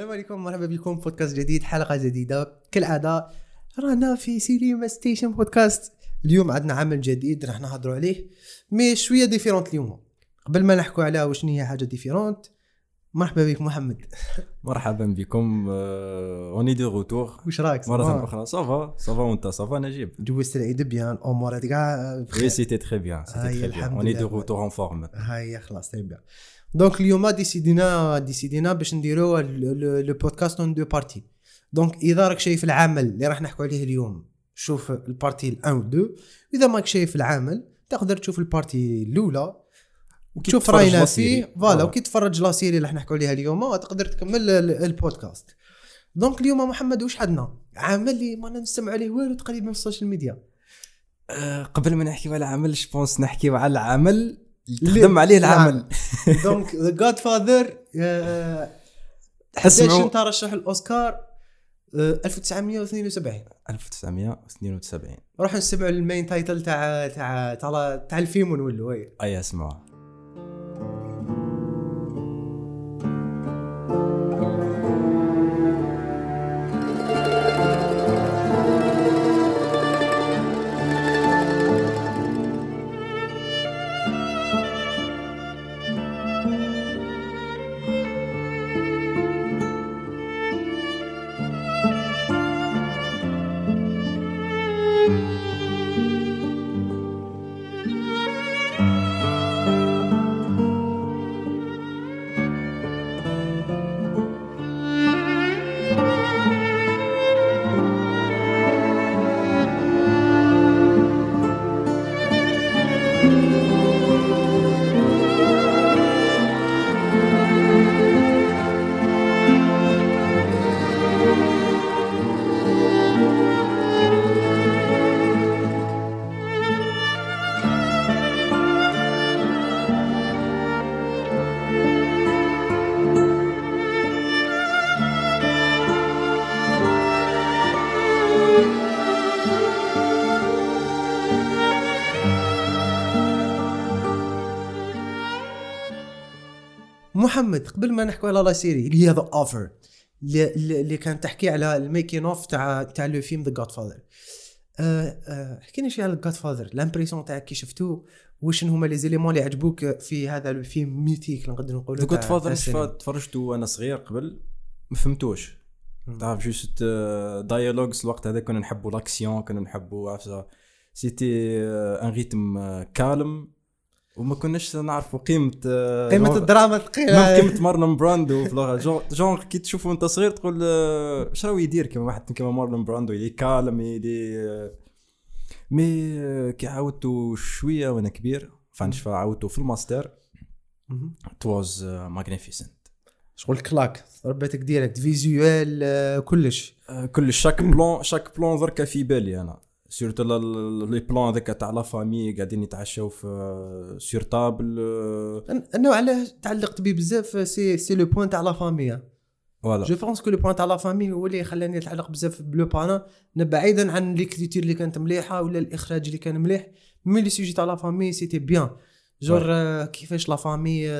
السلام عليكم مرحبا بكم بودكاست جديد حلقة جديدة. كالعادة رانا في سينما ستيشن بودكاست. اليوم عندنا عمل جديد راح نهضروا عليه mais شوية différente اليوم. قبل ما نحكوا عليها وشنو هي حاجة différente مرحبا بك محمد. مرحبا بكم on est de retour واش راك مرة أخرى. ça va ça va وأنت؟ ça va نجيب. جوزت العيد bien. امورات كاع وي سيتي تري بيان سيتي تري بيان اوني لله. روتور اون فورم هاي خلاص très bien donc اليوم ديسيدينا ديسيدينا باش نديرو le podcast en deux parties donc إذا راك شايف العمل اللي راح نحكوا عليه اليوم شوف ال partie un et deux إذا ماك شايف العمل تقدر تشوف ال partie الأولى. تشوف تتفرج راينا فيه. voilà آه. وكي تفرج la série اللي راح نحكوا عليها اليوم تقدر تكمل ال- البودكاست donc اليوم محمد واش عندنا؟ عمل اللي ما نسمع عليه والو تقريبا في السوشيال ميديا. آه، قبل ما نحكيو على العمل je pense نحكيو على العمل تخدم عليه العمل. donc The Godfather اسمعوا. 11 ترشح الأوسكار؟ آه، 1972 1972 نروح نسمعوا ال main title تاع تاع تاع الفيلم ونولوا أي اسمعوا محمد قبل ما نحكوا على la série اللي هي The Offer اللي, اللي اللي كانت تحكي على ال making of تاع تاع le film The Godfather حكينا شوية على Godfather l'impression تاعك كي شفتوه واش هما les éléments اللي عجبوك في هذا الفيلم mythique نقدر نقولوا God تاع- father. تفرجته وأنا صغير قبل؟ ما فهمتوش. تعرف just dialogues الوقت هذا كنا نحبوا l'action كنا نحبوا c'était un rythme calme وما كناش نعرفوا قيمة آه، قيمة الدراما ما ثقيله قيمة مارلون براندو في لغة. جون جون كي تشوفه وانت صغير تقول آه، اش راهو يدير كيما واحد كيما مارلون براندو؟ يلي كالم يلي آه، مي كي عاودته شوية وأنا كبير فانش عاودته في الماستر. was ماغنيفيسنت شغل كلاك ربيتك ديريكت فيزيوال كلش. كل شاك بلون شاك بلون دركا في بالي أنا. سورتو le plan هذاك تاع la famille قاعدين يتعشاو في sur table أن- أنا علاه تعلقت به بزاف c'est c'est le point تاع la famille voilà je pense que le point تاع la famille هو اللي خلاني نتعلق بزاف بلو بانا بعيدا عن l'écriture اللي كانت مليحه ولا الاخراج اللي كان مليح mais le sujet تاع la famille c'était bien joué كيفاش la famille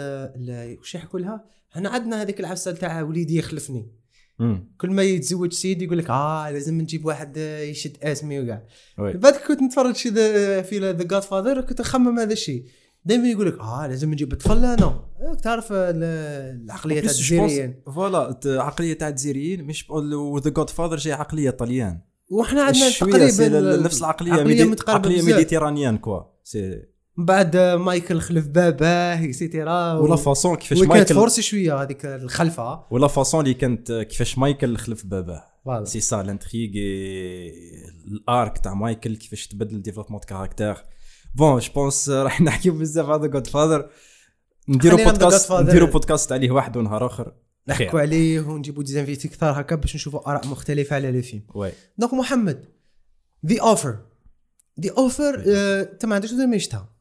واش يحكوا لها إحنا عندنا هذيك العفسه تاع وليدي يخلفني مم. كل ما يتزوج سيد يقول لك آه لازم نجيب واحد يشد اسمي. وكاع. بعد كنت نتفرج شي في The Godfather كنت نخمم هذا الشيء دائما يقول لك آه لازم نجيب. طفل أنا آه، تعرف ال- العقلية تاع الجزائريين voilà ت- عقلية تاع الجزائريين مش و The Godfather جاي عقلية طليان. وإحنا عندنا تقريبا نفس العقلية عقلية متقاربة عقلية بزاف. méditerranéenne quoi c'est. من بعد مايكل خلف باباه et cetera و la façon كيفاش مايكل forcé شوية هذيك الخلفة. و la façon اللي كانت كيفاش مايكل خلف باباه voilà c'est ça l'intrigue الارك تاع مايكل كيفاش تبدل ديفلوبمون كاركتير بون جو بونس راح نحكيو بزاف على جود فاذر نديرو بودكاست. نديرو بودكاست عليه وحده نهار آخر. نحكوا عليه ونجيبوا ديزانفيتي كثار هكا باش نشوفوا آراء مختلفة على لو فيلم. وي دونك محمد ذا اوفر ذا اوفر انت ما عندكش ما شفتها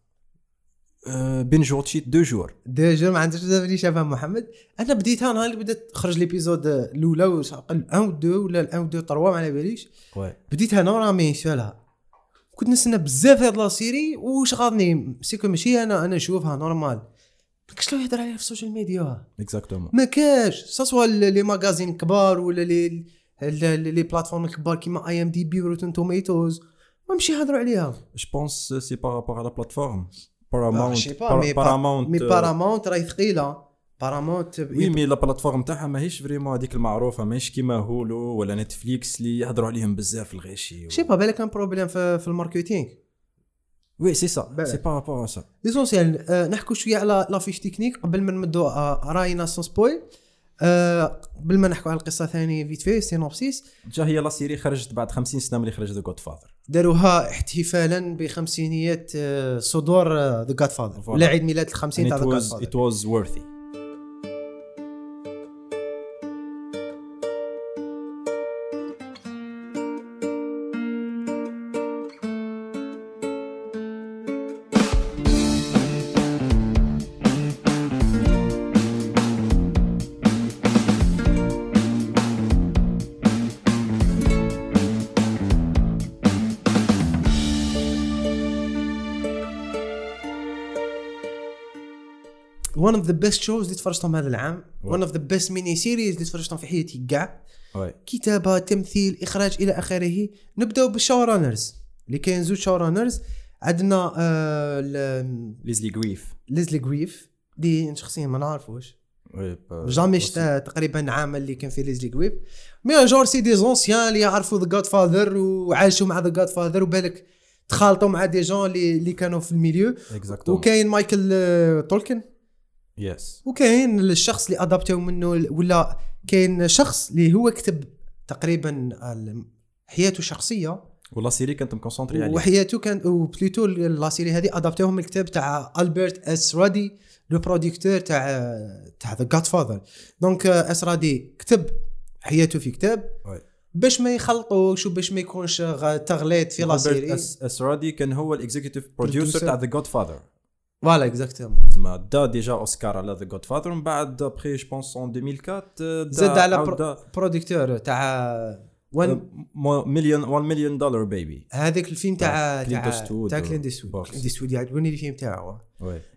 بين جور تشيت دو جور ديجا ما عندكش بزاف اللي شافها محمد؟ أنا بديتها نهار اللي بدات تخرج ليبيزود الأولى وقل 1 و 2 ولا 1 و 2 3 ما على باليش. oui بديت أنا وراه ما يسالها كنت نستنى بزاف هاد la série وش غاضني؟ c'est que ماشي أنا أنا نشوفها normal ماكش شنو يهضر عليها في السوشيال ميديا. exactement ما كاش سواء les magazines كبار ولا les les plateformes كبار كيما IMDb و Rotten Tomatoes ما مشي يهضروا عليها. je pense c'est par rapport على plateforme Ah, Paramount Paramount mais Paramount راهي ثقيله Paramount oui mais لا بلاتفورم تاعها ماهيش vraiment هذيك المعروفة ماهيش كيما Hulu ولا Netflix اللي يهضروا عليهم بزاف الغاشي شي با بالك كان بروبليم في, في الماركتينغ. وي سي سا. سي بارابور سا ليسونسيال نحكوا شوية على لافيش تكنيك قبل ما نمدوا آه راينا سون سبويل آه قبل ما نحكوا على القصة ثاني فيت في سينوبسيس جا هي لا سيري خرجت بعد 50 سنة ملي خرج ذا جود فاذر داروها احتفالا بخمسينية آه صدور ذا جاد فاذر. ولا عيد ميلاد الخمسين تاع it ذا جاد was فاذر it was worthy. One of the best shows اللي تفرجتهم هذا العام one of the best mini series اللي تفرجتهم في حياتي كاع. كتابة تمثيل إخراج إلى آخره. نبداو بال showrunners اللي كاين زوج showrunners عندنا آه ل- ليزلي جريف ليزلي جريف دي شخصيا ما نعرفوش. jamais شتا تقريبا عام اللي كان فيه ليزلي جريف mais je sais des anciens اللي يعرفوا The Godfather وعاشوا مع The Godfather وبالك تخالطوا مع des gens اللي اللي كانوا في ال milieu. وكاين مايكل آه، تولكن. yes وكاين الشخص اللي أدابتيو منه ولا كاين شخص اللي هو كتب تقريبا حياته الشخصيه ولا سيري كانت مكونسونطري عليه. وحياته كان وبليتو la série هذه ادابتيوهم من الكتاب تاع ألبرت إس رادي le producteur تاع تاع The Godfather donc إس رادي كتب حياته في كتاب. باش ما يخلطوش وباش ما يكونش تغليط في لا سيري. اسرادي كان هو الاكزيكتيف بروديوسر. تاع ذا جود فاذر فوالا اكزاكتومون تما دا ديجا اوسكار على ذا جود فاذر من بعد ابخي جو بونس اون 2004 دا زاد على بروديكتور تاع وان مو- مليون 1 مليون دولار بيبي هذاك الفيلم تاع تاع تاع إيستوود بوكس. كلينت إيستوود يعجبني الفيلم تاعو.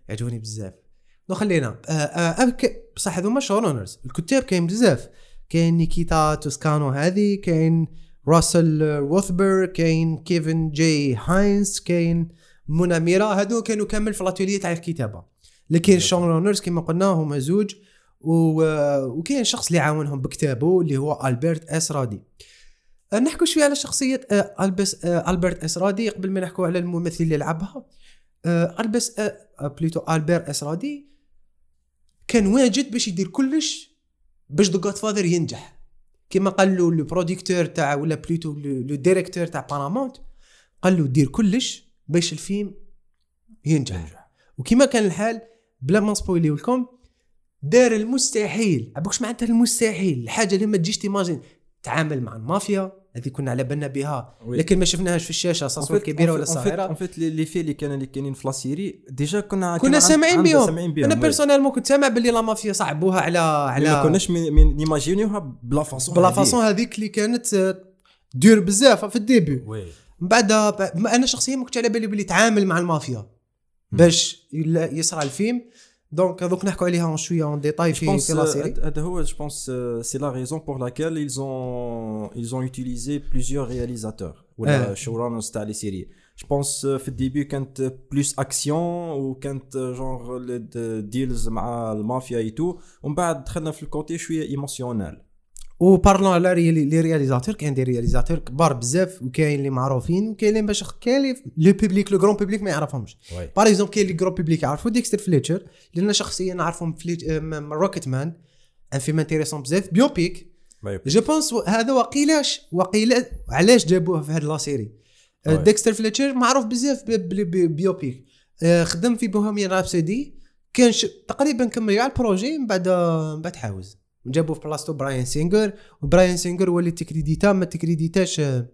يعجبني بزاف. نو خلينا. آه آه بصح هذوما شورونرز الكتاب كاين بزاف. كاين نيكيتا توسكانو هذه كاين راسل ووثبر كاين كيفن جي هاينز كاين منى ميرا هادو كانوا كامل في l'atelier تاع الكتابة. لكن ال showrunners كما قلنا هما زوج و... وكاين شخص اللي عاونهم بكتابه اللي هو ألبرت اس رادي آه، نحكوا شوية على شخصية آه، ألبس آه، ألبرت اس رادي قبل ما نحكوا على الممثل اللي لعبها. ألبس plutôt البير اس رادي كان واجد باش يدير كلش باش The Godfather ينجح. كما قال له le producteur تاع ولا plutôt le directeur تاع بارامونت قال له دير كلش. باش الفيلم ينجح, ينجح. وكما كان الحال بلا ما نسبويلي لكم دار المستحيل. عبوكش معناتها المستحيل. الحاجة اللي ما تجيش t'imagines. تعامل مع المافيا هذه كنا على بالنا بها oui. لكن ما شفناهاش في الشاشة صاصوه كبيرة ولا صغيرة. en fait les faits اللي كانوا اللي كاينين في la série déjà كنا كنا كان سامعين بهم أنا oui. personnellement كنت سامع باللي la mafia صعبوها على على ما كناش نيماجينيوها ب la façon ب la façon هذيك اللي كانت دير بزاف في ال début. من بعد ما أنا شخصيا ما كنتش على بالي باللي يتعامل مع المافيا. باش يصرى الفيلم. donc دوك نحكوا عليها شوية en détail في la série هذا هو c'est la raison pour laquelle ils ont ils ont utilisé plusieurs réalisateurs. ولا آه. showrunners تاع les séries pense euh, في ال début كانت plus action وكانت genre deals مع المافيا et tout ومن بعد دخلنا في ال côté شوية émotionnel و parlons على les réalisateurs كاين des réalisateurs كبار بزاف وكاين اللي معروفين وكاين اللي باش كاين اللي le public le grand public ما يعرفهمش. par exemple كاين اللي grand public يعرفوا ديكستر فليتشر لأن شخصيا نعرفهم من Rocketman un film intéressant بزاف biopic je pense هذا وقيلاش وقيلا علاش جابوه في هذه la série. ديكستر فليتشر معروف بزاف ب- ب les bi- biopics آه، خدم في Bohemian Rhapsody كان. تقريبا كمل كاع ال projet من بعد من بعد حاوز. جابوه في بلاصتو براين سينجر وبراين سينجر هو اللي تكريديتا ما تكريديتاش آه،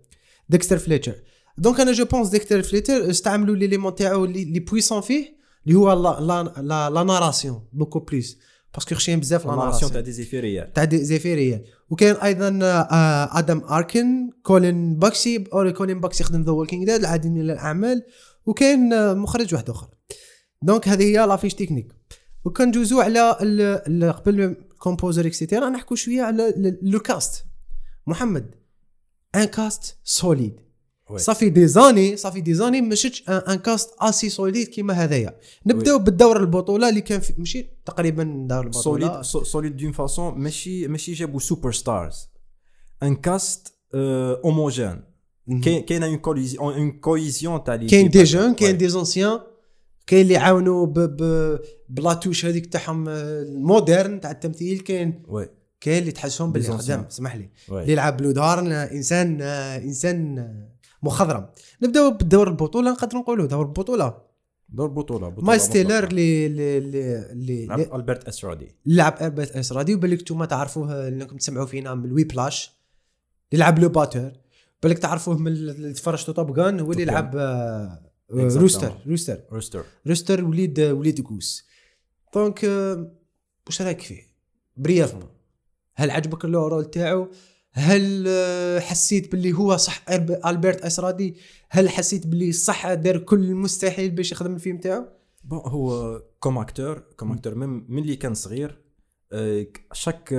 ديكستر فليتشر. donc أنا je pense ديكستر فليتشر استعملوا l'élément تاعو اللي لي puissant فيه اللي هو la la la, la narration beaucoup plus parce que خشين بزاف la narration تاع دي زيفيريات تاع دي- زيفيريا وكاين أيضا آه، آدم اركن كولين باكسي اور كولين باكسي يخدم The Walking Dead العديد من الاعمال وكاين مخرج واحد اخر donc هذه هي la fiche technique وكندوزو على قبل ال composer et cetera نحكوا شوية على le cast. محمد un cast solide. ça fait des années ça fait des années ما شفتش un cast aussi solide كيما هذايا. نبداو بالدور البطولة اللي كان في ماشي تقريبا دور البطولة. solide solide d'une façon ماشي ماشي جابوا super stars un cast homogène كاين une collision une cohésion تاع les كاين des jeunes كاين des anciens كاين اللي عاونوا ب la touche هذيك تاعهم آه، ال moderne تاع التمثيل كاين كاين اللي تحسهم anciens. اسمح لي. اللي يلعب بلو دارن آه، إنسان آه، إنسان آه، مخضرم. نبداو بالدور البطولة نقدروا نقولوا دور البطولة. دور بطوله بطولة مايلز تيلر مطلقة. اللي اللي اللي- لعب اللي ألبرت اسرادي لعب ألبرت اس رادي بالك أنتم تعرفوه انكم تسمعوا فينا من ال Whiplash. اللي لعب le batteur بالك تعرفوه من اللي تفرجتوا Top Gun هو اللي توب روستر روستر روستر روستر وليد وليد Goose donc واش رأيك فيه؟ brièvement هل عجبك ال rôle تاعو هل آه، حسيت باللي هو صح ألبرت أسرادي؟ هل حسيت باللي صح دار كل المستحيل باش يخدم الفيلم تاعو؟ bon هو comme acteur comme acteur من من اللي كان صغير chaque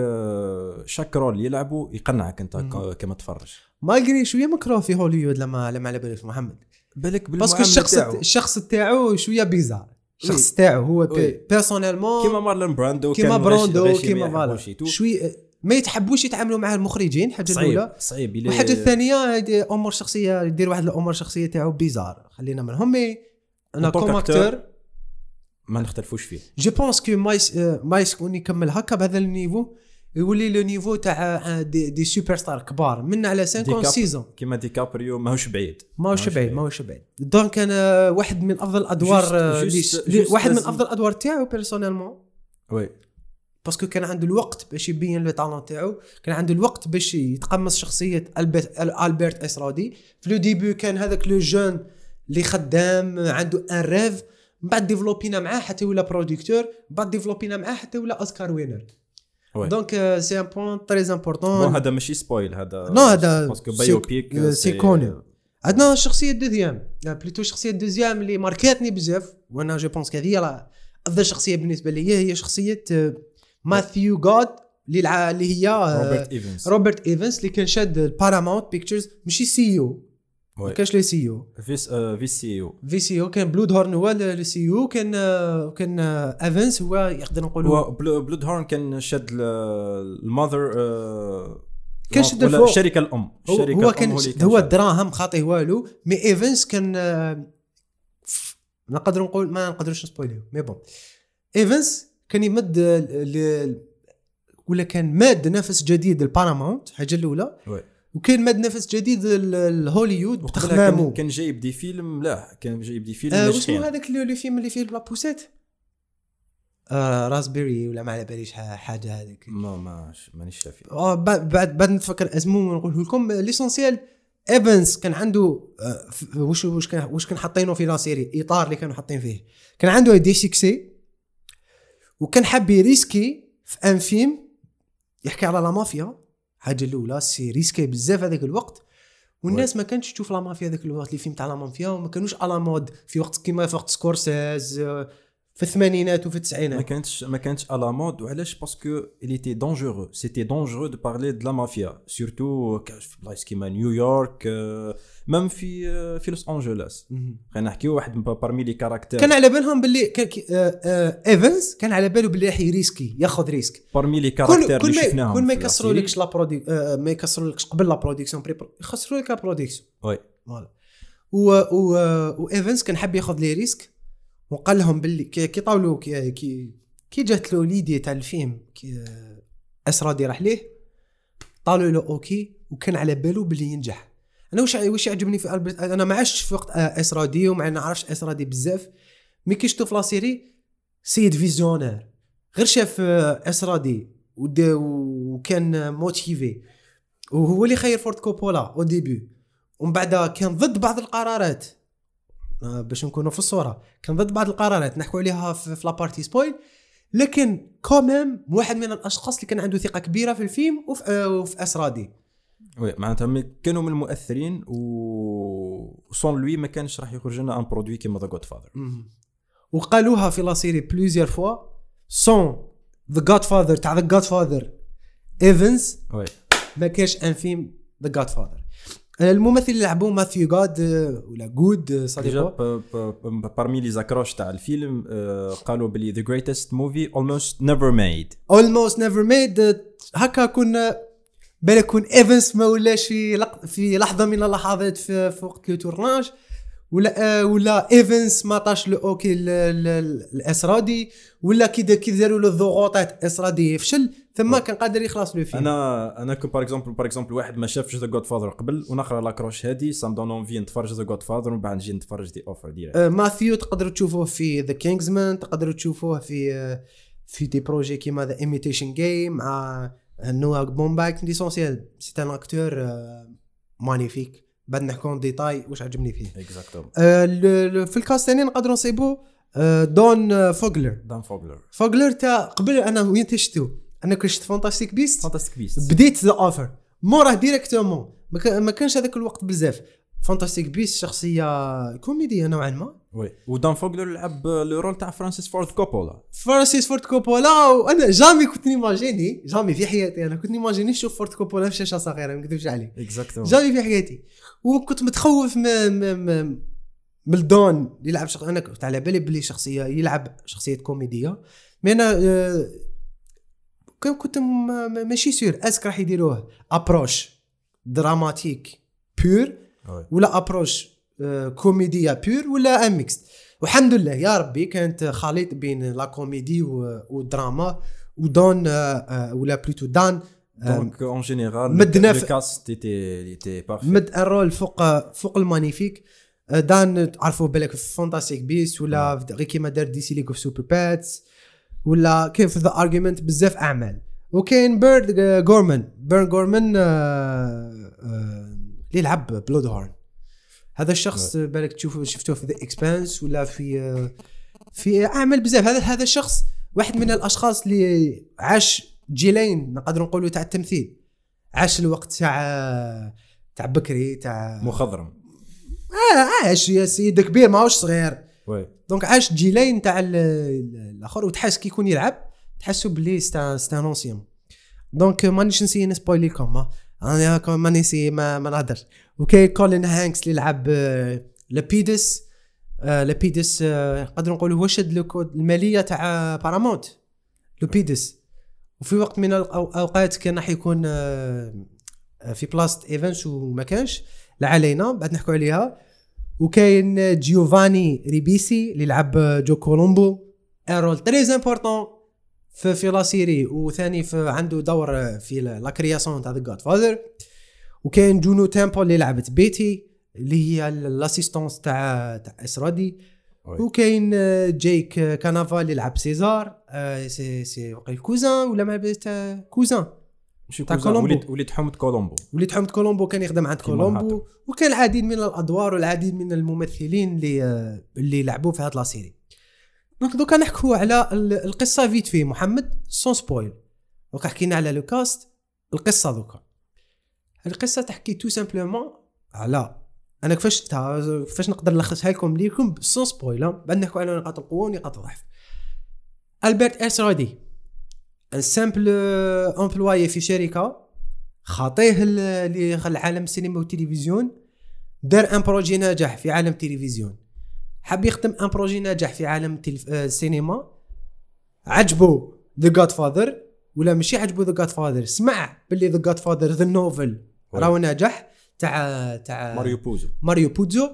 chaque rôle يلعبه يقنعك أنت كما تفرج. malgré شوية مكروه في هوليوود لما لما على بالك محمد. بالك parce que الشخص تاعو الشخص تاعو شوية bizarre. الشخص. تاعو هو. personnellement كيما مارلون براندو كيما براندو كيما voilà. et tout. شوي ما يتحبوش يتعاملوا مع المخرجين حاجة صعيب الأولى. صعيب. إلى- والحاجة الثانية أمور شخصية يدير واحد الأمور شخصيه تاعو bizarre. خلينا منهم mais أنا comme acteur ما نختلفوش فيه. je pense que مايلز مايلز كون يكمل هكا بهذا ال niveau. يولي le niveau تاع آه، des, des super stars كبار من على 5 ديكاب- سيزون كيما ديكابريو ماهوش بعيد. ماهوش بعيد ماهوش بعيد. donc أنا واحد من أفضل الادوار آه، واحد من أفضل الادوار تاعو personnellement oui. parce que كان عنده الوقت باش يبين le talent تاعو كان عنده الوقت باش يتقمص شخصية البرت البرت اسرادي في le début كان هذاك le jeune اللي خدام عنده un rêve من بعد ديفلوبينا معاه حتى ولا producteur بعد ديفلوبينا معاه حتى ولا Oscar winner oui. donc c'est un point très bon important هذا ماشي spoil هذا non هذا parce que biopic c'est connu عندنا الشخصيه ال deuxième plutôt الشخصيه ال deuxième اللي ماركاتني بزاف وأنا je pense هذه هي افضل شخصيه بالنسبة لي هي شخصيه آه، ماثيو جود اللي هي روبرت ايفنز روبرت ايفنس اللي كان شاد ال Paramount Pictures ماشي CEO ما. كانش le CEO آه، vice CEO vice CEO كان بلود هورن هو ال CEO كان آه، كان آه، ايفنس هو يقدر نقولوا بلود هورن كان شاد ال- ال mother آه، كان شد الفوق. الشركة الأم هو, الشركة هو كان هو. الدراهم خاطيه والو mais ايفنس كان آه، نقدر نقول ما نقدروش نسبويليو mais bon ايفنس كان يمد آه، ل- ولا كان ماد نفس جديد الباراماونت حاجة الأولى وي. وكان ماد نفس جديد وقبلها بتخمامو كان, جايب دي فيلم ملاح كان جايب دي فيلم آه خير. هذاك اللي اللي فيلم اللي فيه لابوسيت آه راسبيري ولا ما على باليش حاجة هذيك. ما ما مانيش شافي آه بعد بعد بعد نتفكر اسمه ونقوله لكم. ليسونسيال ايفنس كان عنده آه، وش وش كان وش كان حاطينه في لا سيري؟ إطار اللي كانوا حاطين فيه. كان عنده des succès وكان حاب يريسكي في un film يحكي على la mafia. حاجة الأولى c'est risqué بزاف هذاك الوقت والناس ما كانتش تشوف la mafia هذاك الوقت les films تاع la mafia وما كانوش à la mode في وقت كيما في وقت سكورسيزي آه، في الثمانينات وفي ما التسعينات كانتش ما كانتش à la mode وعلاش؟ parce que était dangereux. C'était dangereux de parler de la mafia. Surtout ك- في بلايص كيما نيويورك آه، même في آه، في لوس انجلوس خلينا نحكيو واحد parmi les caractères كان على بالهم باللي كان كي- آه، آه، ايفنز كان على باله باللي راح يريسكي ياخذ risque. parmi les caractères اللي ما شفناهم كل ما يكسروا لا لكش la produ آه، ما يكسروا لكش قبل la production après يخسروا لك la production oui. voilà و و وايفنز كان حاب ياخذ les risques. وقال لهم باللي كي طاولوا كي كي, جات له l'idée تاع الفيلم آس رادي راح ليه طالوا له OK وكان على باله باللي ينجح. أنا وش وش يعجبني في ألبرت أنا ما عشتش في وقت آه، آس رادي وما نعرفش آس رادي بزاف. mais كي شفتو في la série c'est un visionnaire. غير شاف آس رادي ود- وكان motivé. وهو اللي خير فورد كوبولا au début ومن بعد كان ضد بعض القرارات. باش نكونوا في الصورة. كان ضد بعض القرارات نحكوا عليها في, la partie spoil. لكن quand même واحد من الأشخاص اللي كان عنده ثقة كبيرة في الفيلم وفي, آه، وفي آس رادي oui معناتها كانوا من المؤثرين و sans lui ما كانش راح يخرج لنا un produit كيما The Godfather وقالوها في la série plusieurs fois sans The Godfather تاع The Godfather ايفنز ما كاش un film The Godfather الممثل اللي لعبوه ماثيو جاد آه، ولا جود déjà صديقه parmi les accroches تاع الفيلم آه، قالوا بلي the greatest movie almost never made almost never made هكا كنا بالك كون ايفنز ما ولاش في لحظة من اللحظات في, في وقت le tournage. ولا آه ولا ايفنز ما عطاش le OK ال- ال- ال- الآس رادي ولا كي كي داروا له الضغوطات آس رادي يفشل ثم كان قادر يخلص le film. أنا أنا que par exemple par exemple واحد ما شافش The Godfather قبل ونقرا l'accroche هادي ça me donne envie نتفرج The Godfather ومن بعد نجي نتفرج The Offer direct آه ماثيو تقدروا تشوفوه في The King's Man تقدروا تشوفوه في آه في des projets كيما The Imitation Game مع نوا بومباك l'essentiel c'est un acteur magnifique بعد نحكوا ديتاي واش عجبني فيه. exactement آه، في ال cast الثاني نقدروا نصيبوا آه، دان آه، فوغلر. دان فوغلر. فوغلر تاع قبل أنا وين تشتو؟ أنا كنت شفت Fantastic Beasts Fantastic Beasts بديت The Offer موراه directement ما كانش هذاك الوقت بزاف. Fantastic Beasts شخصية كوميديه نوعا ما. oui ودان فوغلر لعب le rôle تاع فرانسيس فورد كوبولا فرانسيس فورد كوبولا وأنا jamais كنت نيماجيني jamais في حياتي أنا كنت نيماجيني نشوف فورد كوبولا في شاشة صغيرة ما نكذبش عليك. exactement jamais في حياتي. وكنت متخوف من من الدان يلعب شخص أنا كنت على بالي بلي شخصيه يلعب شخصية كوميدية. mais أنا آه، كنت ماشي sûr. est-ce que راح يديروه؟ approche. dramatique. pure ولا approche آه، comédie pure ولا un mix والحمد لله يا ربي كانت خليط بين la comédie والدراما ودون آه، ولا plutôt دان. donc en général مدنا في- لو كاست تيتي تي بارفي مد un rôle فوق فوق ال magnifique آه، دان تعرفوا بالك في Fantastic Beasts ولا في- غير كيما دار DC League of Super-Pets ولا كيف ذا ارجيومنت بزاف أعمال. وكاين بيرد جورمان بيرن جورمان آه، آه، اللي لعب بلود هورن هذا الشخص آه، بالك تشوفوا شفتوه في ذا اكسبانس ولا في في أعمال بزاف. هذا هذا الشخص واحد من الأشخاص اللي عاش جيلين نقدر نقولوا تاع التمثيل. عاش الوقت تاع تاع بكري تاع مخضرم. آه عاش يا سيدي كبير ماهوش صغير. وي. دونك عاش جيلين تاع ال- ال- الآخر وتحس كي يكون يلعب تحسوا بلي c'est à c'est attention donc مانيش نسي نسبويلي لكم ها. أنا ما نسي ما, ما نهدرش وكاين كولين هانكس اللي لعب آه، لابيدوس آه، لابيدوس آه، نقدر نقولوا هو شد المالية تاع بارامونت لابيدوس وفي وقت من الاوقات كان راح يكون آه، آه، في بلاصه ايفنز وما كانش لا علينا بعد نحكوا عليها وكاين جيوفاني ريبيسي اللي لعب جو كولومبو un rôle très important في في la série وثاني في عنده دور في la création تاع The Godfather وكاين جونو تيمبل اللي لعبت بيتي اللي هي ال assistante تاع تاع آس رادي. وكاين آه، جيك آه، كانافا اللي لعب سيزار آه، سي سي وقيل كوزان ولا ما آه، كوزان. ماشي تاع كولومبو. وليد وليد حمد كولومبو. وليد حمد كولومبو كان يخدم عند كولومبو. وكان العديد من الأدوار والعديد من الممثلين اللي اللي لعبوا في هذه la série. donc دوكا نحكوا على ال- القصة vite في محمد sans spoil دوكا حكينا على le cast القصة دوكا. القصة تحكي tout simplement على أنا كيفاش شفتها كيفاش نقدر نلخصها لكم ليكم sans spoil ها؟ بعد نحكوا على نقاط القوة ونقاط الضعف. ألبرت آس رادي un simple employé في شركة خاطيه ل- لعالم السينما والتلفزيون دار un projet ناجح في عالم التلفزيون. حاب يخدم un projet ناجح في عالم التلف... آه، السينما؟ عجبو The Godfather ولا ماشي عجبو The Godfather سمع باللي The Godfather the novel. راهو ناجح. تاع تاع ماريو بوزو. ماريو بوزو.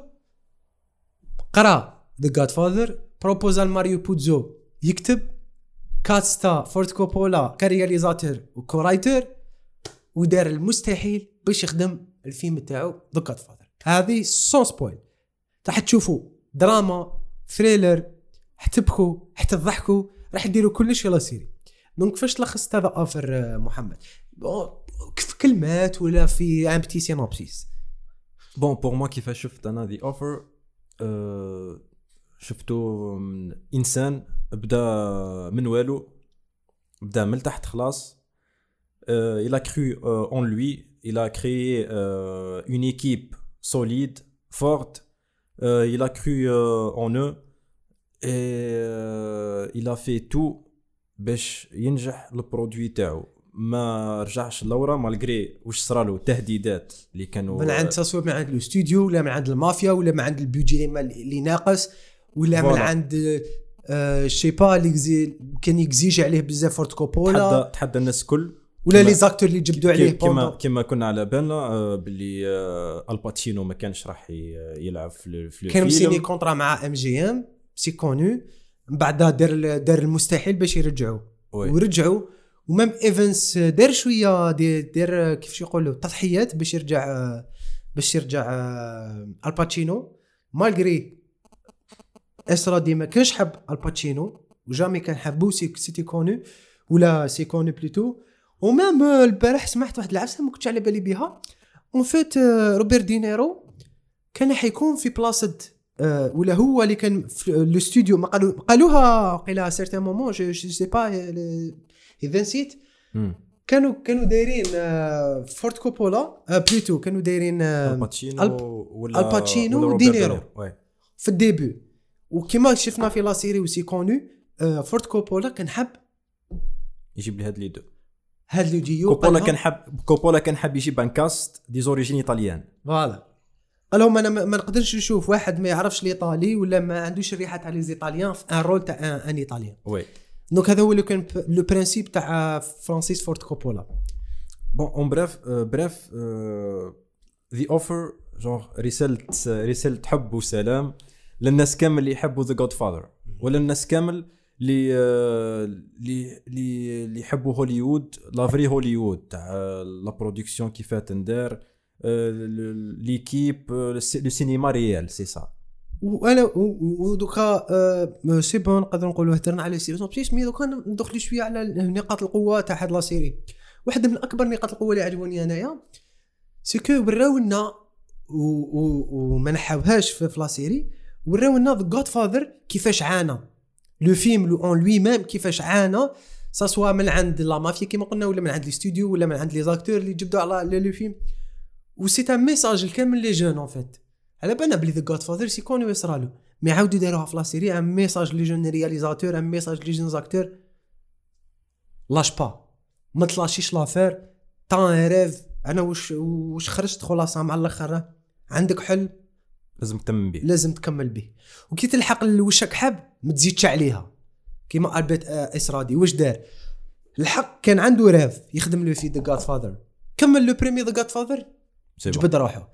قرا The Godfather propose à ماريو بوزو. يكتب كاستا فورد كوبولا ك réalisateur و co-writer ودار المستحيل باش يخدم الفيلم تاعو The Godfather هذه sans spoil راح تشوفوا دراما thriller حتبكوا حتضحكوا راح ديروا كلش في la série donc كيفاش تلخص ه The Offer آه، محمد؟ في كلمات ولا في ان بتي سينوبسيس؟ بون بور موا كيفاش شفت أنا The Offer شفتو من إنسان بدا من والو بدا من تحت خلاص il a cru euh, en lui il a créé euh, une équipe solide forte Euh, il a cru euh, en eux et euh, il a fait tout باش ينجح البرودوي تاعو. ما رجعش لورا مالغري واش صرالو تهديدات اللي كانوا من عند سواء من عند الاستوديو ولا من عند المافيا ولا من عند البيجي اللي- ناقص ولا من voilà. عند آه je sais pas اللي كان يكزيجي عليه بزاف فورد كوبولا. تحدى تحدى الناس الكل ولا les acteurs اللي جبدوا عليه كما pendant- كما كنا على بالنا آه، باللي آه، آل باتشينو ما كانش راح يلعب في ال- في كان مسيني الفيلم كونترا مع ام جي ام سي كونو من بعدها دار دار المستحيل باش يرجعوا. oui. و même إيفنس دار شوية دار كيفاش يقولوا تضحيات باش يرجع باش يرجع آه، آل باتشينو malgré S. Ruddy ما كانش حب آل باتشينو و jamais كان حبو c'est c'était connu ولا c'est connu plutôt و même آه، البارح سمعت واحد العفسة ما كنتش على بالي بها. en fait آه، روبرت دينيرو كان حيكون في بلاصه آه، ولا هو اللي كان في le studio ما قالوا قالوها à un certain moment je sais pas اذا نسيت. كانوا كانوا دايرين آه، فورد كوبولا آه، plutôt كانوا دايرين آه، آل باتشينو الب- ولا آل باتشينو ودينيرو. في ال début وكما شفنا في la série و c'est connu فورد كوبولا كان حب يجيب لي هاد les deux. هاد le duo كوبولا كان حب كوبولا كان حاب يجيب un cast des origines italiennes. voilà. قال لهم أنا ما نقدرش نشوف واحد ما يعرفش الإيطالي ولا ما عندوش الريحة تاع les Italiens في un rôle تاع un Italien oui. donc هذا هو اللي كان le principe تاع فرانسيس فورد كوبولا bon en bref bref The Offer genre رساله رساله حب وسلام للناس كامل اللي يحبوا The Godfather ولا الناس كامل اللي آه، اللي اللي اللي يحبوا هوليوود la vraie هوليوود تاع la production كيفاه تندار l'équipe le cinéma réel c'est ça وأنا ودوكا آه، c'est bon نقدر نقولوا هدرنا على série plus mais دوكا ندخلوا شوية على نقاط القوة تاع هاد la série. واحدة من أكبر نقاط القوة اللي عجبوني أنايا c'est que وراونا و- و- وما نحاوهاش في la série. وراونا The Godfather كيفاش عانى. le film le en lui-même كيفاش عانى. soit من عند la mafia كيما قلنا ولا من عند les studios ولا من عند les acteurs اللي جبدوا على le film و سي ان ميساج الكامل لي جون اون فيت على بالنا بلي ذا جود فاذر سي كونو يصرالو مي عاودوا داروها في لا سيري ان ميساج لي جون رياليزاتور ان ميساج لي جون زاكتور لاش با ما تلاشيش لافير تان ريف أنا واش واش خرجت خلاصه مع الآخر؟ عندك حل لازم تتمم به لازم تكمل به وكي تلحق لوشك حب ما تزيدش عليها. كيما البيت آه، اسرادي واش دار؟ الحق كان عنده rêve يخدم له في The Godfather كمل le premier The Godfather. جبد روحه.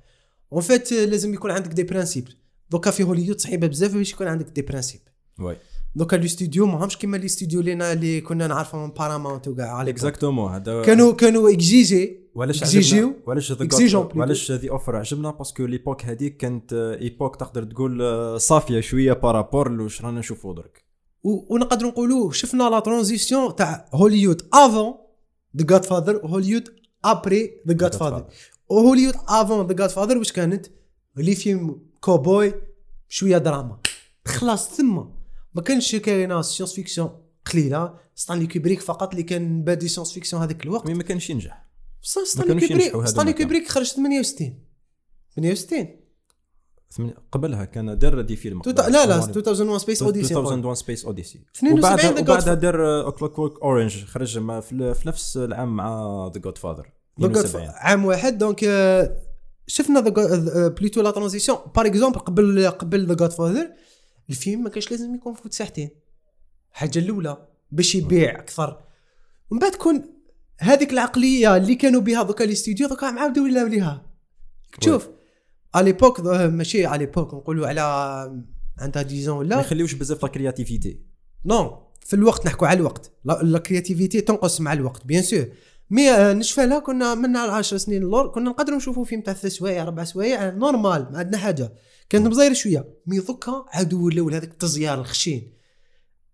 en fait لازم يكون عندك des principes دوكا في هوليود صعيبه بزاف باش يكون عندك des principes oui دوكا les studios ماهمش كيما les studios لينا اللي كنا نعرفهم من بارامونت وكاع exactement هذا كانوا كانوا exiger وعلاش exiger و وعلاش وعلاش The Offer عجبنا parce que l'époque هذيك كانت époque تقدر تقول صافيه شوية par rapport لواش رانا نشوفوا درك و- ونقدروا نقولوا شفنا la transition تاع هوليود avant The Godfather هوليود après The Godfather وهوليود avant The Godfather واش كانت؟ les films cowboy شوية دراما. خلاص ثم ما كانش كاينة science-fiction قليلة. ستانلي كوبريك فقط اللي كان بادي science-fiction هذاك الوقت. mais ما كانش ينجح. بصح ستانلي كوبريك ستانلي. كوبريك خرج 68 68 ثمانية- قبلها كان دار des films. لا لا 2001 Space Odyssey 2001 Space Odyssey 72 وبعدها وبعدها. دار Clockwork Orange خرج في نفس العام مع The Godfather عام واحد donc آه، شفنا plutôt la transition. par exemple قبل قبل The Godfather الفيلم ما كانش لازم يكون في ساعتين. الحاجة الأولى باش يبيع أكثر. ومن بعد تكون هذيك العقلية اللي كانوا بها دوكا les studios دوكا عاودوا ولاو ليها. شوف اليبوك ماشي اليبوك نقولوا على عندها ديزون ما ولا؟ يخليوش بزاف لا كرياتيفيتي نو في الوقت نحكوا على الوقت. لا كرياتيفيتي تنقص مع الوقت بيان سور مي نشفى لها كنا من 10 سنين. اللور كنا نقدروا نشوفوا فيلم تاع ثلاث سوايع أربع سوايع نورمال ما عندنا حاجة. كانت مزاير شوية. مي دوكا عادوا ولاو هذاك التزيار الخشين.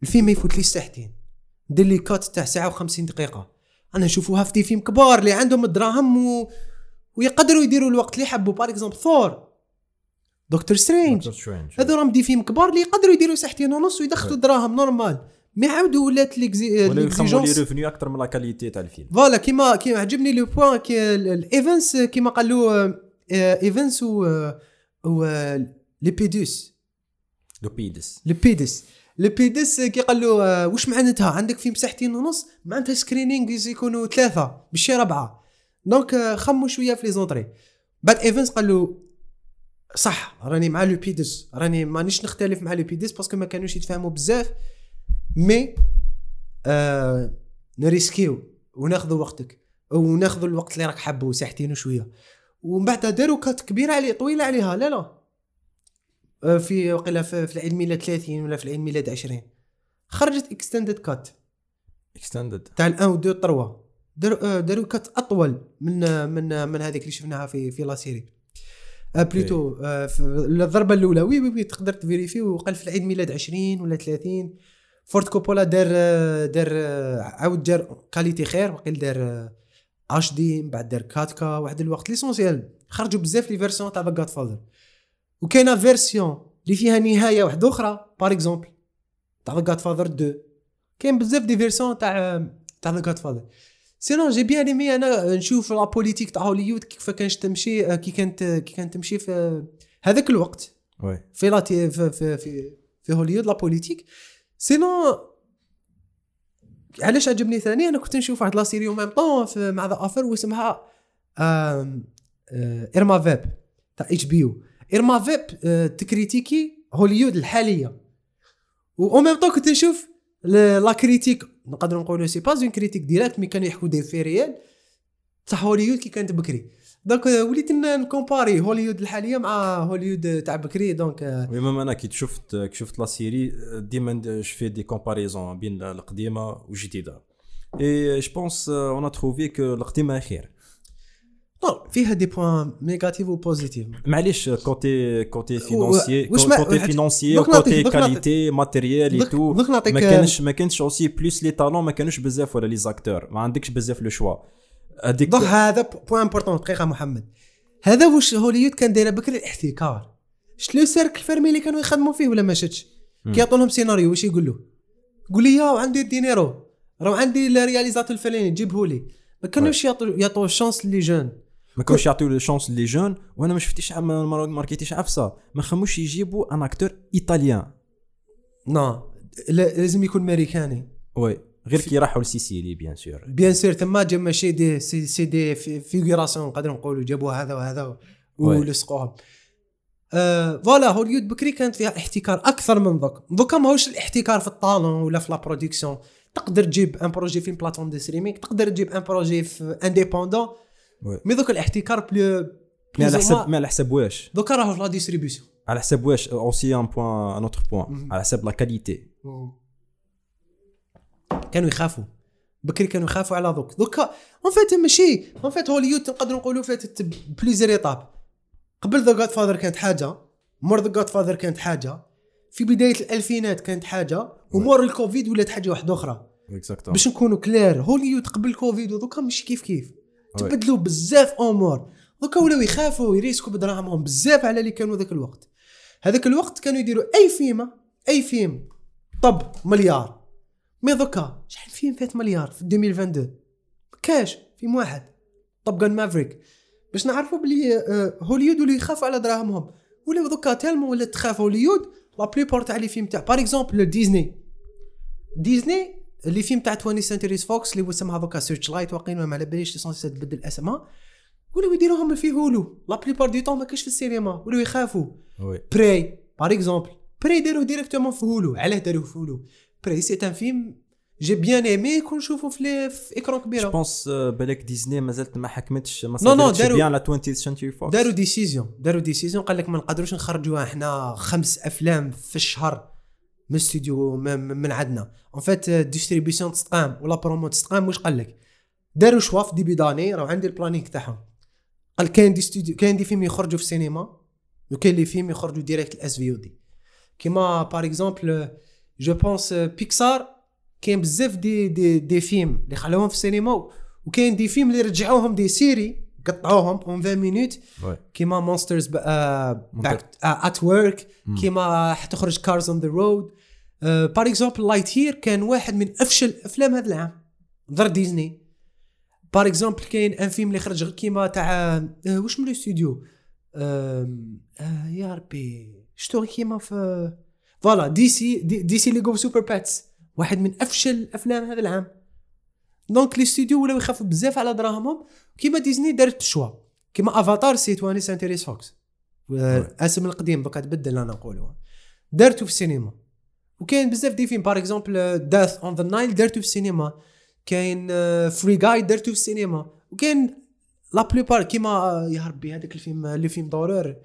الفيلم ما يفوت لي ساعتين. ندير لي كات تاع ساعة و50 دقيقة. أنا نشوفوها في des films كبار اللي عندهم الدراهم و... ويقدروا يديروا الوقت اللي يحبوا par exemple Thor Doctor Strange هذو راهم des films كبار اللي يقدروا يديروا ساعتين ونص ويدخلوا دراهم normal. mais عاودوا ولات l'exi ولا يخموا لي les exigences revenus أكثر من la qualité تاع الفيلم. voilà كيما كيما عجبني le point كي الايفنس كيما قالوا ايفنس و و ليبيدوس لوبيدس لبيدس لبيدس كي قال له آه، واش معناتها؟ عندك في مساحتين ونص؟ معناتها سكرينينغ يكونوا ثلاثة ماشي ربعة. دونك آه، خموا شوية في لي زونطري بعد ايفنز قال له صح راني مع لوبيدس راني مانيش نختلف مع لوبيدس باسكو ما كانوش يتفاهموا بزاف. مي آه نريسكيو وناخذوا وقتك وناخذوا الوقت اللي راك حابه ساعتين وشويه ومن بعد داروا كات كبيرة عليه طويلة عليها لا لا. آه، في وقيلا في, في العيد ميلاد 30 ولا في العيد ميلاد 20 خرجت extended cut extended تاع الان و 2 3 داروا آه، داروا cut أطول من من من هذيك اللي شفناها في في la série. آه plutôt آه الضربة الأولى. oui oui, oui تقدر تفيريفي وقال في العيد ميلاد 20 ولا 30 Ford Coppola دار دار عاود دار qualité خير وقيل دار آش دي من بعد دار 4K واحد الوقت. l'essentiel خرجوا بزاف les versions تاع The Godfather وكاينه version اللي فيها نهايه واحدة أخرى par exemple تاع The Godfather 2 كاين بزاف des versions تاع تاع The Godfather sinon j'ai bien aimé أنا نشوف la politique تاع هوليود كيف كانش تمشي كي كانت كي كانت تمشي في هذاك الوقت. oui في في في, في هوليود la politique sinon علاش عجبني ثاني أنا كنت نشوف واحد la série même temps مع The Offer واسمها آم، آه، Veep تاع اتش بي يو إيرما فيب آه، تكريتيكي هوليود الحالية. و même temps كنت نشوف la critique نقدر نقولوا c'est pas une critique directe mais كانوا يحكوا des faits réels تاع هوليود كي كانت بكري. donc آه، وليت نكومباري هوليود الحالية مع هوليود تاع بكري. donc آه، oui même أنا كي شفت كي شفت la série ديما je fais des comparaisons بين القديمة والجديدة. et je pense on a trouvé que القديمة خير. non فيها des points négatifs و positifs معليش كوتي côté financier côté financier côté qualité matériel et tout ما كانش ما كانش aussi plus les talents ما كانوش بزاف ولا les acteurs ما عندكش بزاف le choix هذيك دوك هذا point important دقيقة محمد. هذا واش هوليود كان دايره بكري؟ الاحتكار. شت le cercle fermé اللي كانوا يخدموا فيه ولا ما شتش كي يعطوا لهم سيناريو واش يقول له قول لي يا عندي De Niro. راه عندي ال réalisateur الفلاني جيبه لي ما كانوش يعطوا يعطوا ال chance les jeunes ما كانوش يعطيو les chances les jeunes وأنا ما شفتيش ما ما ماركيتيش عفسة. ما خموش يجيبوا un acteur italien non لا- لازم يكون أمريكاني. oui. غير كي راحوا لسيسيلي bien sûr. bien sûr تما جا ماشي des c'est, c'est des fi- figurations نقدر نقولوا جابوا هذا وهذا. ولصقوهم. آه voilà هوليود بكري كانت فيها احتكار أكثر من دوك دوكا ماهوش الاحتكار في ال talent ولا في la production تقدر تجيب un projet في plateforme de streaming تقدر تجيب un projet في indépendant. mais دوك الاحتكار plus mais على حسب مي على حسب واش. دوكا راهو في la distribution على حسب واش aussi un point un autre point على حسب la qualité كانوا يخافوا. بكري كانوا يخافوا على دوك دوكا en fait ماشي en fait هوليود نقدر نقولوا فاتت plusieurs étapes قبل The Godfather كانت حاجة. مور The Godfather كانت حاجة. في بداية الألفينات كانت حاجة. ومور الكوفيد ولات حاجة واحدة أخرى. باش نكونوا clair. هوليود قبل الكوفيد ودوكا مش كيف كيف. تبدلوا بزاف أمور. دوكا ولاو يخافوا يريسكوا بدراهمهم بزاف على اللي كانوا ذاك الوقت. هذاك الوقت كانوا يديروا أي فيلم أي فيلم طب مليار. mais دوكا شحال فيلم فات مليار في 2022 كاش فيلم واحد. Top Gun Maverick باش نعرفوا بلي آه، هوليود ولاو يخافوا على دراهمهم. ولاو دوكا تالمو ولا تخاف هوليود la plupart تاع les films تاع par exemple ديزني ديزني les films تاع 20 Century Fox اللي هو اسمها دوكا Searchlight واقيلا ما على باليش l'essentiel تبدل الاسماء ولاو يديروهم في Hulu la plupart du temps ما كاش في السينما ولاو يخافوا oui. Prey par exemple Prey داروه directement في Hulu علاه داروه في Hulu Prey c'est un film j'ai bien aimé كون نشوفه في في écran je كبيره pense بالك ديزني مازالت ما حكمتش ما داروا- bien la 20 Century Fox داروا décision داروا décision قال لك ما نقدروش نخرجوها إحنا خمس أفلام في الشهر من استوديو من, عندنا. en fait distribution تستقام ولا برومو تستقام واش قال لك؟ داروا choix في début d'année راه عندي ال planning تاعهم. قال كاين des studios كاين des films يخرجوا في السينما وكاين les films يخرجوا direct ال SVOD. كيما par exemple je pense Pixar كاين بزاف des des des films اللي خلوهم في السينما وكاين des films اللي رجعوهم des séries قطعوهم en 20 minutes كيما Monsters. At Work كيما حتخرج Cars on the Road par exemple Lightyear كان واحد من افشل افلام هذا العام تاع ديزني par exemple كاين un film اللي خرج كيما تاع واش من الاستوديو يا ربي شتو كيما في voilà دي سي دي, DC League of Super-Pets واحد من أفشل الأفلام هذا العام. donc les studios ولاو يخافوا بزاف على دراهمهم. كيما ديزني دارت choix كيما Avatar c'est Twentieth Century Fox اسم القديم دوكا تبدل أنا نقولوا دارتو في السينما. وكاين بزاف des films par exemple Death on the Nile دارتو في السينما. كاين Free Guy دارتو في السينما. وكاين la plupart كيما آه، يا ربي هذاك الفيلم les films d'horreur.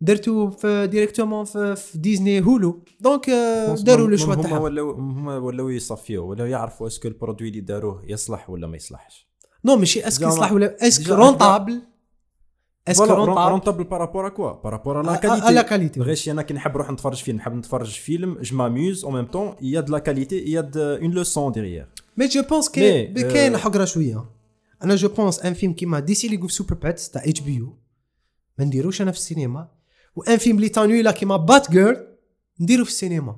درتو في directement في, في ديزني هولو. donc آه، داروا le choix هما تاعهم ولاو هما ولاو يصفيو ولاو يعرفوا est-ce que ال produit اللي داروه يصلح ولا ما يصلحش. non ماشي est-ce que يصلح ولا est-ce que rentable est-ce que rentable rentable par rapport à quoi par rapport la la qualité qualité غير أنا كي نحب نروح نتفرج فيلم نحب نتفرج فيلم je m'amuse en même temps y a de la qualité y a une leçon derrière mais je pense كاين كاين حقره شوية أنا je pense un film كيما DC League of Super-Pets تاع HBO ما نديروش أنا في السينما و un film لي تانويلا كيما Batgirl نديرو في السينما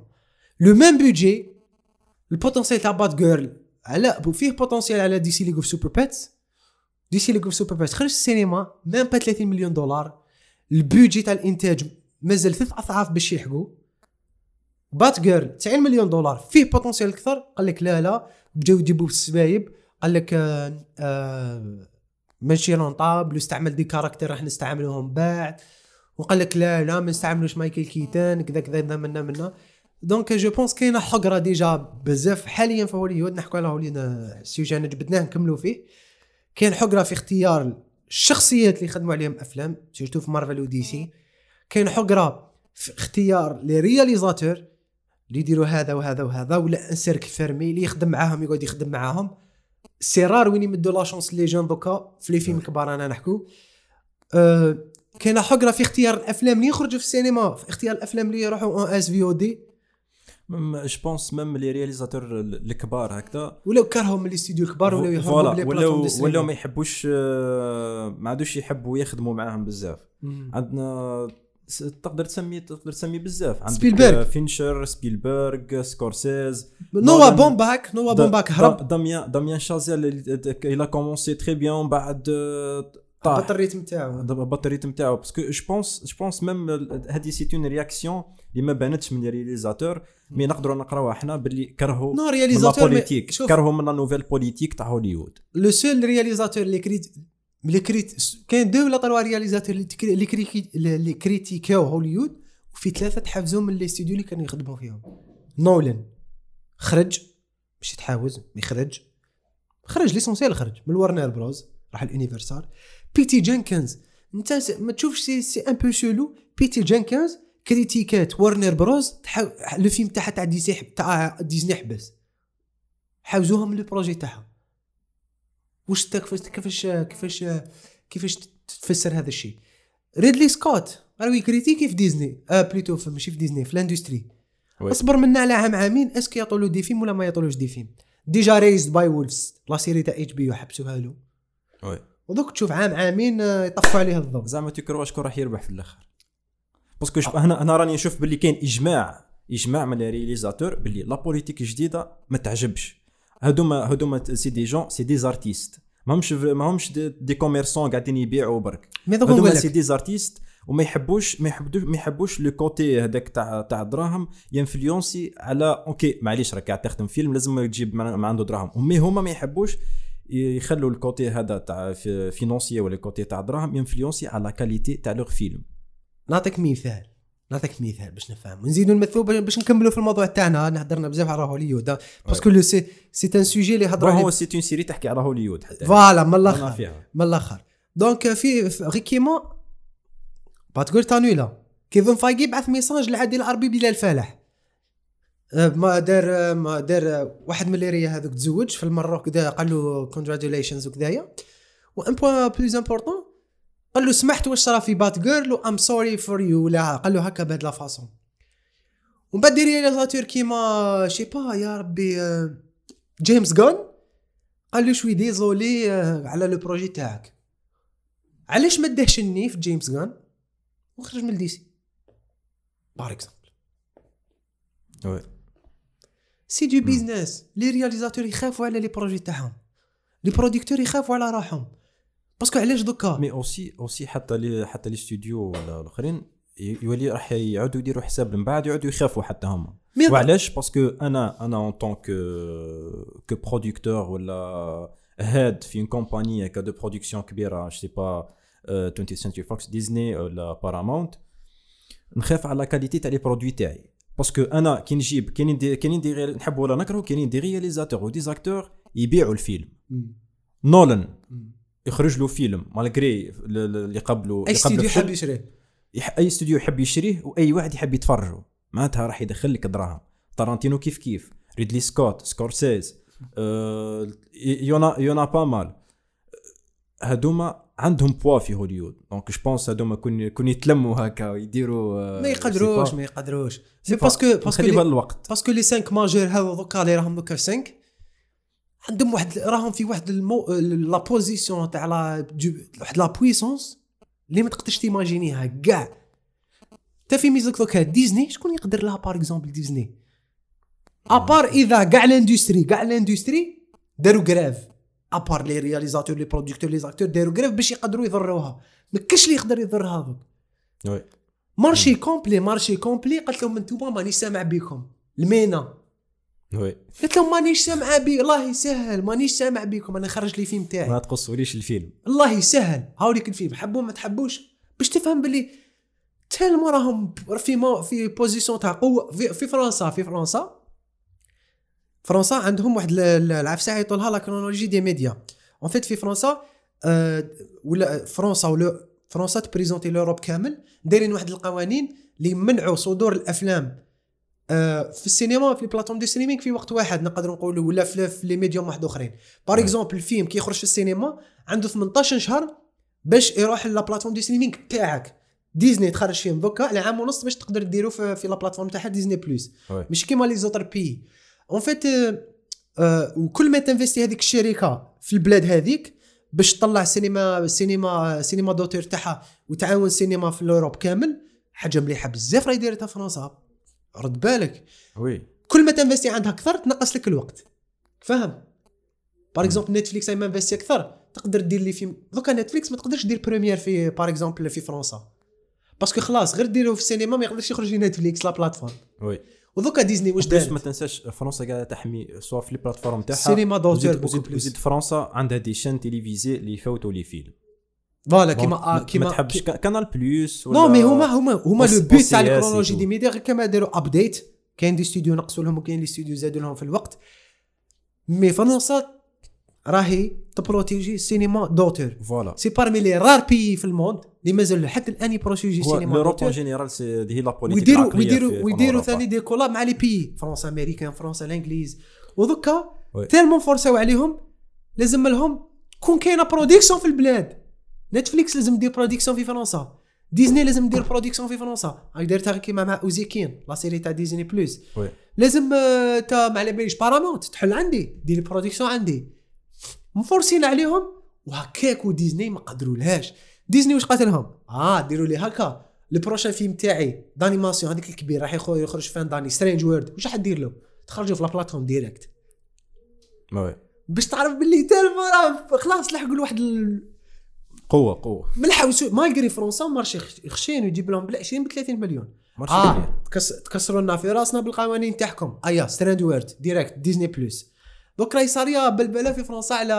le même budget ال potentiel تاع Batgirl على فيه potentiel على DC League of Super-Pets DC League of Super-Pets خرج السينما même pas 30 مليون دولار ال budget تاع الانتاج مازال ثلاث اضعاف باش يلحقوا Batgirl 90 مليون دولار فيه potentiel أكثر قال لك لا لا بداو يجيبوا بالسبايب قال لك آه آه ماشي rentable واستعمل des caractères راح نستعملوهم بعد وقال لك لا لا ما نستعملوش مايكل كيتان كذا كذا كذا منا منا. donc je pense كاينة حقرة déjà بزاف. حاليا في هوليوود نحكوا على هوليوود ال sujet أنا جبدناه نكملوا فيه. كاين حقرة في اختيار الشخصيات اللي يخدموا عليهم أفلام surtout في مارفل ودي سي. كاين حقرة في اختيار les réalisateurs اللي يديروا هذا وهذا وهذا ولا un cercle fermé اللي يخدم معاهم يقعد يخدم معاهم. c'est rare وين يمدوا la chance les jeunes دوكا في les films كبار أنا نحكو. أه كاينة حقرة في اختيار الأفلام اللي يخرجوا في السينما في اختيار الأفلام اللي يروحوا en SVOD je pense même les réalisateurs الكبار هكذا ولاو كرهوا من الاستوديو الكبار ولاو يهربوا بلي ولاو ولاو. ما يحبوش آه، ما عادوش يحبوا يخدموا معاهم بزاف. عندنا تقدر تسمي تقدر تسمي بزاف عندك سبيلبرغ. آه، فينشر سبيلبرغ سكورسيز نوا. بومباك نوا بومباك هرب دا- داميان داميان شازيل commencé très bien ومن بعد آه، طاح. بط ال rythme تاعو. بط ال rythme تاعو. parce que je pense je pense même هذه c'est une réaction اللي ما بانتش من ال réalisateurs. mais نقدروا نقراوها إحنا باللي كرهوا نو من réalisateurs politique كرهوا من la nouvelle politique تاع هوليوود لو سول رياليزاتور اللي كريت اللي كريت كاين دو ولا طلوا رياليزاتور اللي تكري- اللي كريتيكاو هوليوود وفي ثلاثة تحفزوا من لي استوديو اللي كانوا يخدموا فيهم. نولان خرج. مش يتحاوز مي خرج ليسونسيال خرج من ورنر بروز راح اليونيفرسال بيتي جينكنز انت ما تشوفش سي سي ان بو سولو بيتي جينكنز كريتيكات ورنر بروز تحاو لو فيلم تاعها تاع ديزني تاع ديزني حبس. حاوزوها من le projet تاعها واش كيفاش كيفاش كيفاش كيفاش تفسر هذا الشيء؟ ريدلي سكوت راهو يكريتيكي في ديزني آه plutôt في ماشي في ديزني في ال industrie oui. أصبر منا على عام عامين est-ce que له des films ولا ما يعطولوش des films déjà Raised by Wolves la série تاع HBO حبسوها له. oui ودوك تشوف عام عامين آه، يطفوا عليه الضوء. زعما تكرهوا شكون راح يربح في الآخر parce que شوف هنا هنا راني نشوف باللي كاين إجماع إجماع من ال réalisateurs باللي la politique الجديده ما تعجبش. هادوما هادوما c'est des gens c'est des artistes ماهمش ماهمش des, des commerçants قاعدين يبيعوا برك هادوما c'est des artistes وما يحبوش ما يحبوش ما يحبوش le côté هذاك تاع تاع الدراهم ينفلونسي على okay معليش راك قاعد تخدم فيلم لازم تجيب ما ما عنده دراهم. و mais هما ما يحبوش يخلوا ال côté هذا تاع financier ولا ال côté تاع الدراهم ينفلونسي على qualité تاع leur film نعطيك مثال. نعطيك مثال باش نفهم ونزيدوا نمثلوا باش- نكملوا في الموضوع تاعنا. نهضرنا بزاف على هوليوود. parce que le c'est c'est un sujet اللي هضروا هو c'est une série تحكي على هوليوود حتى. voilà من الآخر. من الآخر. donc في كيما بتقول تانويلا كيفن فايجي بعث ميساج لعادل العربي بلال أه، ما دار أه، ما دار أه، واحد من الليريا هذوك تزوج في المروك كذا قال له congratulations وكذايا. و un point plus important قال له سمحت واش صرا في بات جيرل I'm sorry for you ولا قال له هكا بهاد la façon ومن بعد réalisateur كيما je sais pas يا ربي أه، جيمس جون قال له je suis désolé أه، على le projet تاعك. علاش ما داهش النيف جيمس جان وخرج من الدي سي بار اكزومبل وي. c'est du business les réalisateurs يخافوا على les projets تاعهم. les producteurs يخافوا على روحهم parce que علاش دوكا؟ mais aussi aussi حتى les حتى les studios ولا الآخرين يولي راح يعودوا يديروا حساب من بعد يعودوا يخافوا حتى هما. وعلاش parce que أنا أنا en tant que producteur ولا head في une compagnie هكا de production كبيرة je sais pas 20 Century Fox ديزني ولا بارامونت نخاف على la qualité تاع les produits تاعي. parce que أنا كي نجيب كاينين دي كاينين دي نحب ولا نكره كاينين des réalisateurs و des acteurs يبيعوا الفيلم نولان يخرج له film malgré اللي قبله اي استوديو. يحب يشريه. اي استوديو يحب يشريه واي واحد يحب يتفرجه معناتها راح يدخل لك دراهم تارانتينو كيف كيف ريدلي سكوت سكورسيز آه... يونا يونا pas mal هادوما عندهم بوا في هوليوود donc je pense هادوما كون كون يتلموا هكا ويديروا آه، ما يقدروش ما يقدروش. c'est parce que parce que الوقت. parce que les 5 majors هاو دوكا اللي راهم دوكا 5 عندهم واحد راهم في واحد المو... la position تاع لا واحد la puissance اللي ما تقدرش t'imagine يها كاع. تا في ميزك دوكا ديزني شكون يقدر لها par exemple ديزني؟ à part إذا كاع ال industry كاع ال industry داروا grève à part les réalisateurs les producteurs les acteurs داروا grève باش يقدروا يضروها. ما كاش اللي يقدر يضرها دوك oui. marché complet marché complet قالت لهم انتوما مانيش سامع بكم. المينا. oui. قلت لهم مانيش سامعه بي. الله يسهل مانيش سامع بكم. أنا نخرج les films تاعي. ما تقصوليش الفيلم. الله يسهل. هاوليك الفيلم. حبوا ما تحبوش؟ باش تفهم باللي تالمو راهم في mots في position تاع قوة في, في فرنسا في فرنسا فرنسا عندهم واحد ال- ال- العفسة يعيطوا la chronologie des médias. en fait في فرنسا آه، ولا فرنسا ولا فرنسا تـ représenter l'Europe كامل دايرين واحد القوانين اللي يمنعوا صدور الأفلام آه، في السينما في ال plateforme de streaming في وقت واحد نقدروا نقولوا ولا في في les médiums واحد أخرين. par exemple ال film كي يخرج في السينما عنده 18 شهر باش يروح la plateforme de streaming تاعك. ديزني تخرج فيلم دوكا على عام ونص باش تقدر ديرو في, في la plateforme تاعها Disney Plus. مش كيما les autres pays. en fait وكل ما تـ investir هذيك الشركة في البلاد هذيك باش تطلع سينما سينما سينما d'auteur تاعها وتعاون السينما في الأوروب كامل حاجة مليحة بزاف راهي دايرتها فرنسا. رد بالك. oui. كل ما تـ investir عندها أكثر تنقص لك الوقت. فاهم؟ par exemple Netflix ايما investit أكثر تقدر دير les films. دوكا Netflix ما تقدرش دير première في par exemple في فرنسا. parce que خلاص غير ديروه في السينما ما يقدرش يخرج في Netflix la plateforme oui. ودوكا ديزني واش باش ما دارت تنساش فرنسا قاعدة تحمي سواء في les plateformes تاعها. السينما d'auteur وزيد, وزيد, فرنسا عندها des chaînes télévisées اللي يفوتوا les films voilà كيما ما- كيما ما تحبش كا- Canal Plus ولا non mais هما هما هما لو بوت تاع الكرونولوجي. دي ميديا غير كما داروا ابديت كاين des studios نقصوا لهم وكاين des studios زادوا لهم في الوقت. mais فرنسا راهي تـ protéger السينما d'auteur voilà c'est parmi les rares pays في ال monde اللي مازال حتى الآن يـ protéger هو السينما l'Europe en général هي la politique ويديروا ويديروا ويديروا ثاني. des collabs مع les pays. فرنسا امريكان فرنسا الإنجليز. ودكا oui. تالمون forcé او عليهم. لازم لهم كون كاينة production في البلاد. Netflix لازم دير production في فرنسا. ديزني لازم دير production في فرنسا. هاك دارتها كيما مع اوزيكين la série تاع Disney Plus oui. لازم آه، تا ما على باليش بارامونت تحل عندي. دير production عندي. مـ forcé ين عليهم. وهكاك وديزني ما قدرولهاش. ديزني واش قالت لهم آه ديروا لي هكا. ال prochain film تاعي d'animation هذيك الكبير راح يخرج fin d'année. Strange World واش راح دير له؟ تخرجوا في la plateforme direct oui. باش تعرف باللي راه خلاص لحقوا لواحد ال... قوة قوة. ملحق وسو- malgré فرنسا marché خش- خشين ويجيب لهم بال 20 ب 30 مليون. marché آه. تكسروا لنا في راسنا بالقوانين تاعكم. أيا Strange World direct Disney Plus دوك راهي صاريه بلبله في فرنسا على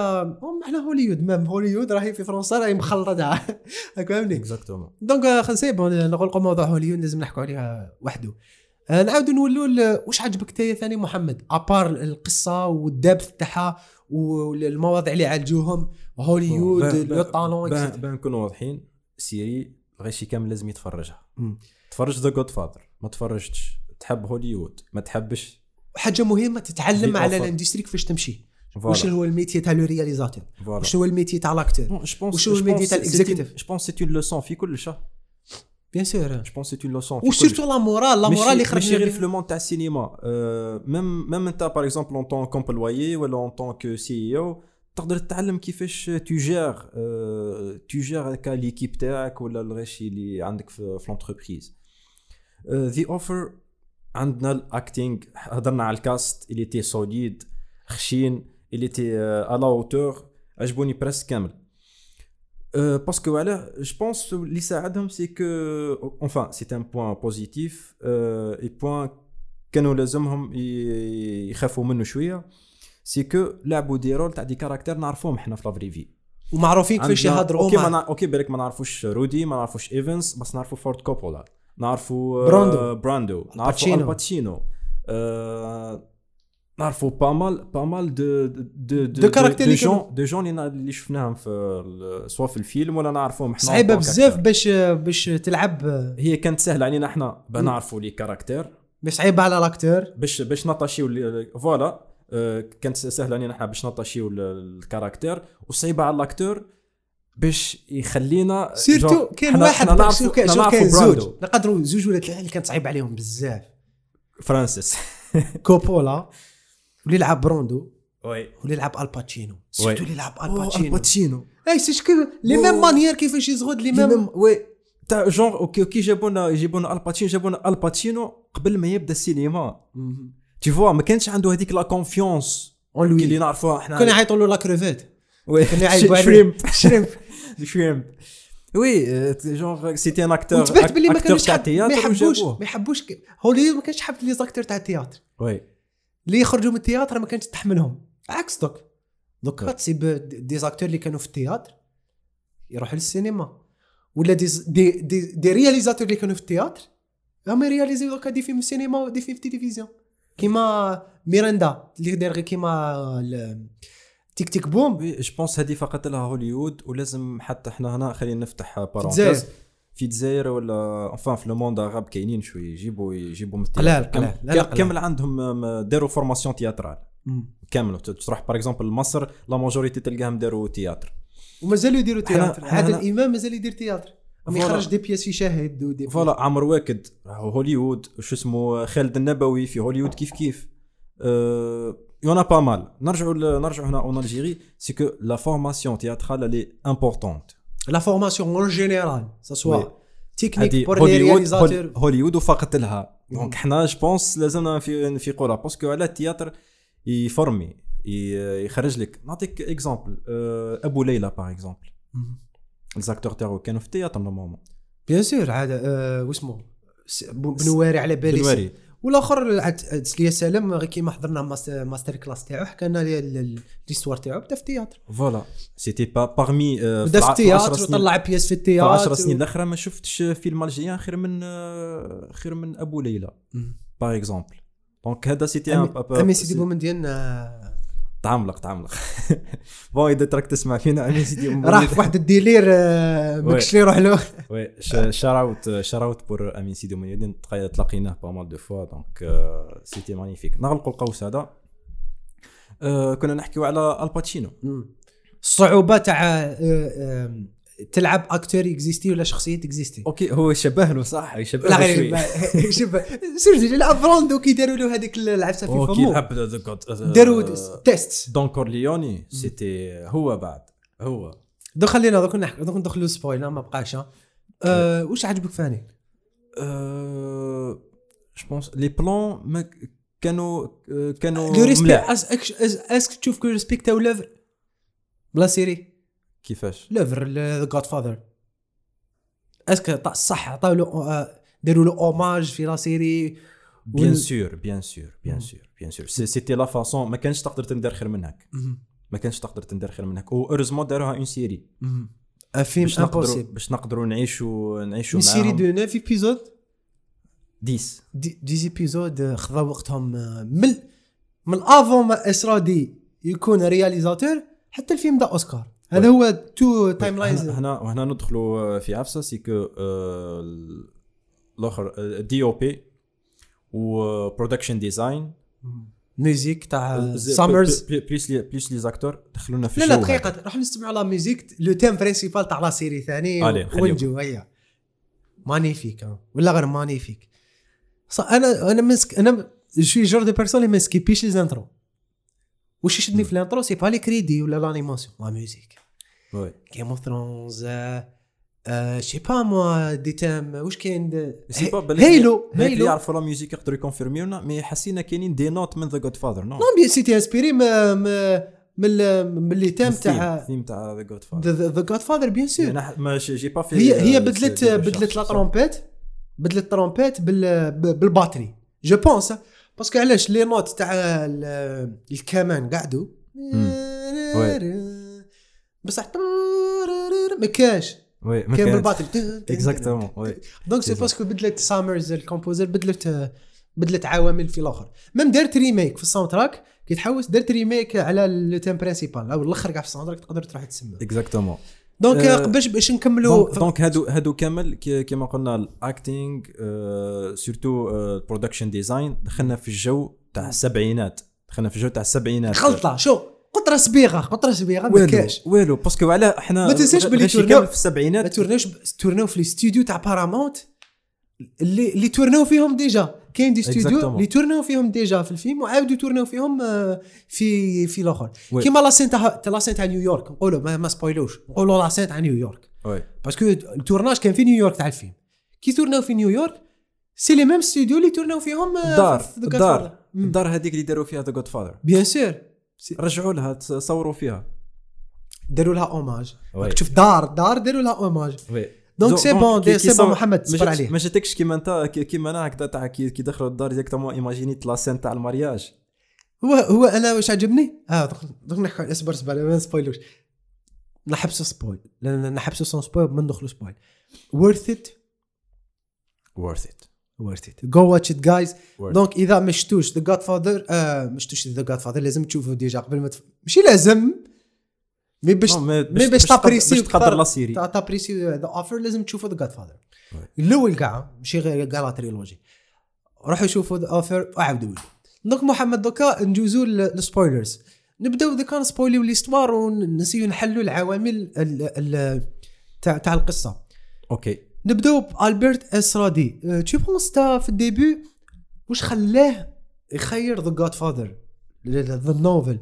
إحنا هوليود même هوليود راهي في فرنسا راهي مخلطه هاك فهمني exactement donc خل c'est bon نغلقوا موضوع هوليود لازم نحكوا عليها وحده. آه، نعاودوا نولوا واش عجبك انت ثاني محمد؟ à part القصة وال depth تاعها والمواضيع اللي عالجوهم هوليود le talent. ben نكونوا واضحين série الغيشي كامل لازم يتفرجها. تفرج The Godfather ما تفرجتش. تحب هوليوود ما تحبش حاجة مهمة تتعلم على. ال industry كيفاش تمشي. واش هو ال métier تاع le réalisateur واش هو ال métier تاع l'acteur pense وشو ال métier تاع ال executive؟ je pense c'est une leçon في كل شيء بيان سور جو بونس سي اون لوسون وسورتو لا مورال لا مورال اللي ماشي غير في le monde تاع السينما même même انت par exemple en tant qu'employé ولا en tant que CEO تقدر تتعلم كيفاش تـ gérer تـ gérer هكا l'équipe تاعك ولا الغشي اللي عندك في في l'entreprise The Offer عندنا ال acting هضرنا على ال cast اللي était solide خشين اللي était à la hauteur عجبوني presque كامل. parce que علاه je pense اللي ساعدهم c'est que enfin c'est un point positif et point كانوا لازمهم يخافوا منه شوية c'est que لعبوا des rôles تاع des caractères نعرفوهم إحنا في la vraie vie في ومعروفين كيفاش يهضروا okay mais. okay بالك ما نعرفوش رودي ما نعرفوش ايفنز بس نعرفوا فورد كوبولا نعرفوا براندو. براندو. نعرفوا الباتشينو. آه... نعرفوا pas mal pas mal de de de de caractères gens de gens اللي نا- اللي شفناهم في سواء في الفيلم ولا نعرفوهم إحنا صعيبة بزاف. باش باش تلعب. هي كانت سهلة علينا إحنا بنعرفوا les caractères باش صعيبة على l'acteur باش باش نـ attacher و ال- voilà. آه، كانت سهلة علينا إحنا باش نـ attacher و ال- ال caractère وصعيبة على ال acteur باش يخلينا surtout كاين واحد كان براندو. زوج. نقدروا زوج ولا ثلاثة اللي كانت صعيب عليهم بزاف. فرانسيس. كوبولا واللي لعب بروندو oui. واللي لعب الباتشينو surtout اللي لعب الباتشينو الباتشينو et c'est ce que les. mêmes manières كيفاش يزغد les mêmes oui. تاع genre okay okay جابونا يجيبونا الباتشينو جابونا الباتشينو قبل ما يبدأ السينما. des fois ما كانش عنده هذيك la confiance en اللي نعرفوها إحنا. كانوا يعيطوا له la crevette oui. كانوا يعيطوا. shrimp shrimp shrimp oui genre c'était un acteur وانتبهت باللي ما كانوش ما يحبوش. ما يحبوش هوليوود ما كانش حاب les acteurs تاع ال théâtre oui. اللي يخرجوا من ال théâtre ما كانش تحملهم. عكس دوك. donc oui. c'est pas des acteurs اللي كانوا في ال théâtre يروحوا للسينما. ولا des des des, des réalisateurs اللي كانوا في ال théâtre هما يرياليزيو donc des films في السينما و des films في التلفزيون. كيما ميراندا اللي داير غير كيما Tick Tick Boom je pense هذه فاقت لها هوليوود ولازم حتى إحنا هنا خلينا نفتح. parenthèse في الجزائر ولا enfin في le monde arabe كاينين شوية يجيبوا يجيبوا من. قلال، قلال. كامل عندهم داروا formation théâtrale. كامل تروح par exemple لمصر la majorité تلقاهم داروا théâtre ومازالوا يديروا théâtre عادل حنا- امام مازال يدير théâtre ما. يخرج des pièces في شاهد ودي voilà عمرو واكد هوليوود شو اسمه خالد النبوي في هوليوود كيف كيف أه y en a pas mal نرجعوا ل- نرجعوا هنا en Algérie c'est que la formation théâtrale اللي importante la formation en général ça oui. soit technique هذه pour les هوليوود réalisateurs هول- هوليوود وفاقت لها مم. donc حنا je pense لازمنا نفي- نفيقوا لها parce que على ال théâtre يفورمي ي- يخرج لك نعطيك exemple ابو ليلى par exemple les acteurs تاعو والاخر عاد لياس سالم غير كيما حضرنا mas- master class تاعو حكى لنا l'histoire تاعو بدا في التياتر فوالا سيتي با باغمي بدا في التياتر وطلع بياس في التياتر 10 سنين الأخرى ما شفتش film algérien خير من آه، خير من أبو ليلى par exemple donc هذا c'était أمين سيدي بومنديان آه، تعملق تعملق. bon إذا تراك تسمع فينا أمين سيدي راح في واحد ال délire آه، ما oui. كش لي يروح له. وي. شاراوت شاراوت بور امين سيدي مونيدين تلاقيناه pas mal de fois donc c'était magnifique نغلقوا القوس هذا. آه، كنا نحكيو على الباتشينو الصعوبه تاع آه، تلعب acteur existé ولا شخصية existé okay هو شبه له صح؟ يشبه لا له غير شوف سيرجي يلعب براندو كي داروا له هذيك العفسة في أوكي فمو لعب جود داروا test دون كورليوني c'était هو بعد هو. دوك خلينا دوك نحكي دوك ندخلوا spoil ما بقاش. أه واش عجبك ثاني؟ je pense لي ك- كانوا كانوا le respect est-ce que تشوف que ريسبكتاو l'œuvre ب la série. كيفاش؟ l'œuvre The Godfather est-ce que صح عطاو له آه، داروا له hommage في la série بيان سور بيان سور بيان. سور بيان سور سيتي لا فاسون ما كانش تقدر تندير خير من هك ما كانش تقدر تندير خير من هك و heureusement داروها en série en film باش نقدروا impossible باش نقدروا نعيشوا نعيشوا en série معاهم. de 9 épisodes 10 des des épisodes خذا وقتهم آه، من من افون ما اسرادي يكون réalisateur حتى الفيلم دا اوسكار هذا هو تو تايم لاينز هنا هنا وهنا ندخلوا في عفسه c'est que آه، الآخر DOP و production design music تاع سامرز plus les plus les acteurs دخلونا في لا لا. دقيقة. راح نستمعوا على music le thème principal تاع la série ثاني. ونجو هيا. magnifique ها. ولا غير magnifique أنا أنا مسك أنا je suis genre de personne اللي ما سكيبيش les intros واش يشدني في ال intro c'est pas les crédits ولا l'animation la musique Game of Thrones je sais pas moi des thèmes واش كاين؟ sais pas بالك hello hello. يعرفوا la musique يقدروا يكونفيرميونا mais حسينا كاينين des notes من ذا جود فاذر نو نو بيان سيتي انسبيري ما من من les thèmes تاع الثيم تاع ذا جود فاذر ذا جاد فاذر بيان سور جي با في هي هي بدلت بدلت la trompette بدلت trompette بال ب- ب la batterie je pense parce que علاش les notes تاع ال- الكمان قعدوا بصح ما كاش. oui ما كان كانش. ب la batterie exactement oui. donc c'est. parce que بدلت سامرز ال composer بدلت بدلت عوامل في الآخر. même دارت remake في ال soundtrack كي تحوس دارت remake على le thème principal أو الأخر كاع في ال soundtrack تقدر تروح تسمع exactement donc آه، باش باش نكملوا دونك هادو هادو كامل كي- كيما قلنا ال acting surtout ال production design دخلنا في الجو تاع السبعينات. دخلنا في الجو تاع السبعينات. غلطه شو قطرة صبيغة قطرة صبيغة ما كاش والو parce que على إحنا ما تنساش بلي غاشي تورناو- في ما السبعينات تورناوش تورناو في الاستوديو تاع بارامونت اللي اللي تورناو فيهم déjà. كاين des studios. اللي تورناو فيهم déjà في الفيلم وعاودوا تورناو فيهم آه، في في الأخر. كيما la scène تاع la scène تاع نيويورك نقولوا ما, ما سبويلوش. نقولوا la scène تاع نيويورك oui parce que ال tournage كان في نيويورك تاع الفيلم. كي تورناو في نيويورك c'est les mêmes studios اللي تورناو فيهم آه، The Godfather. الدار هذيك اللي داروا فيها The Godfather bien sûr رجعوا لها تصوروا فيها. داروا لها hommage تشوف دار دار داروا لها hommage oui donc c'est bon c'est bon محمد ما تصبر عليه ما جاتكش كيما انت كي- كيما أنا هكذا تاع كي دخلوا الدار directement ايماجينيت la scène تاع ال mariage هو هو أنا واش عجبني آه دوك- نحكي اصبر اصبر ما نسبويلوش نحبسوا spoil لأن نحبسوا sans spoil ما ندخلوا spoil worth it? Worth it. Worth it. Go watch it guys. Worth donc اذا ما شفتوش The Godfather ما شفتوش The Godfather لازم تشوفوا déjà قبل ما. ماشي لازم mais باش مي باش تابريسي تقدر la série. تا- تابريسي The Offer لازم تشوفوا The Godfather. الأول كاع ماشي غير كاع la trilogie. روحوا شوفوا The Offer وعاودوا donc محمد دوكا ندوزو لل spoilers نبداو إذا كان سبويليو l'histoire ونسيو نحلوا العوامل ال- ال- تاع تاع القصة. أوكي نبداو بألبرت إسرادي. تو بونس تا في الديبي واش خلاه يخير ذا جاد فاذر ذا نوفل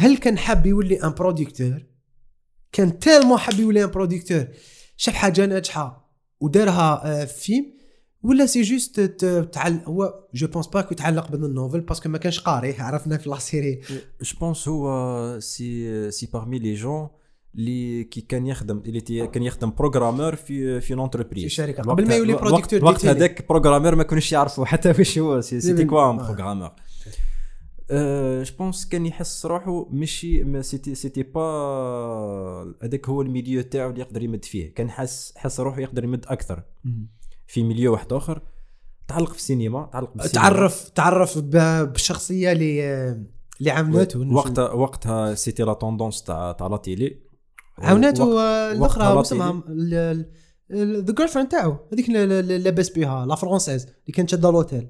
هل كان حاب يولي ان بروديكتور كان تالمون حاب يولي ان بروديكتور شاف حاجة ناجحه ودارها آه، في فيلم ولا سي جوست تعل هو جو بونس با كو يتعلق بالنوفل باسكو ما كانش قاري عرفنا في لا سيري جو بونس هو c'est c'est parmi les gens اللي كي كان يخدم اللي تي- كان يخدم programmeur في في une entreprise في شركة. قبل ما يولي producteur الوقت. هذاك programmeur ما كانوش يعرفوا حتى واش هو c'- c'était quoi un. programmeur جو بونس كان يحس روحه ماشي ما c'était c'était pas هذاك هو ال milieu تاعو اللي يقدر يمد فيه. كان حس حس روحه يقدر يمد أكثر. في milieu واحد آخر. تعلق في السينما تعلق بالسينما تعرف تعرف بالشخصيه اللي اللي عملته وقت وقتها c'était la tendance تاع تاع la télé عاوناته وقتها الأخرى لا اسمها the girlfriend تاعو. هذيك لاباس بها la française اللي كانت شادة l'hôtel.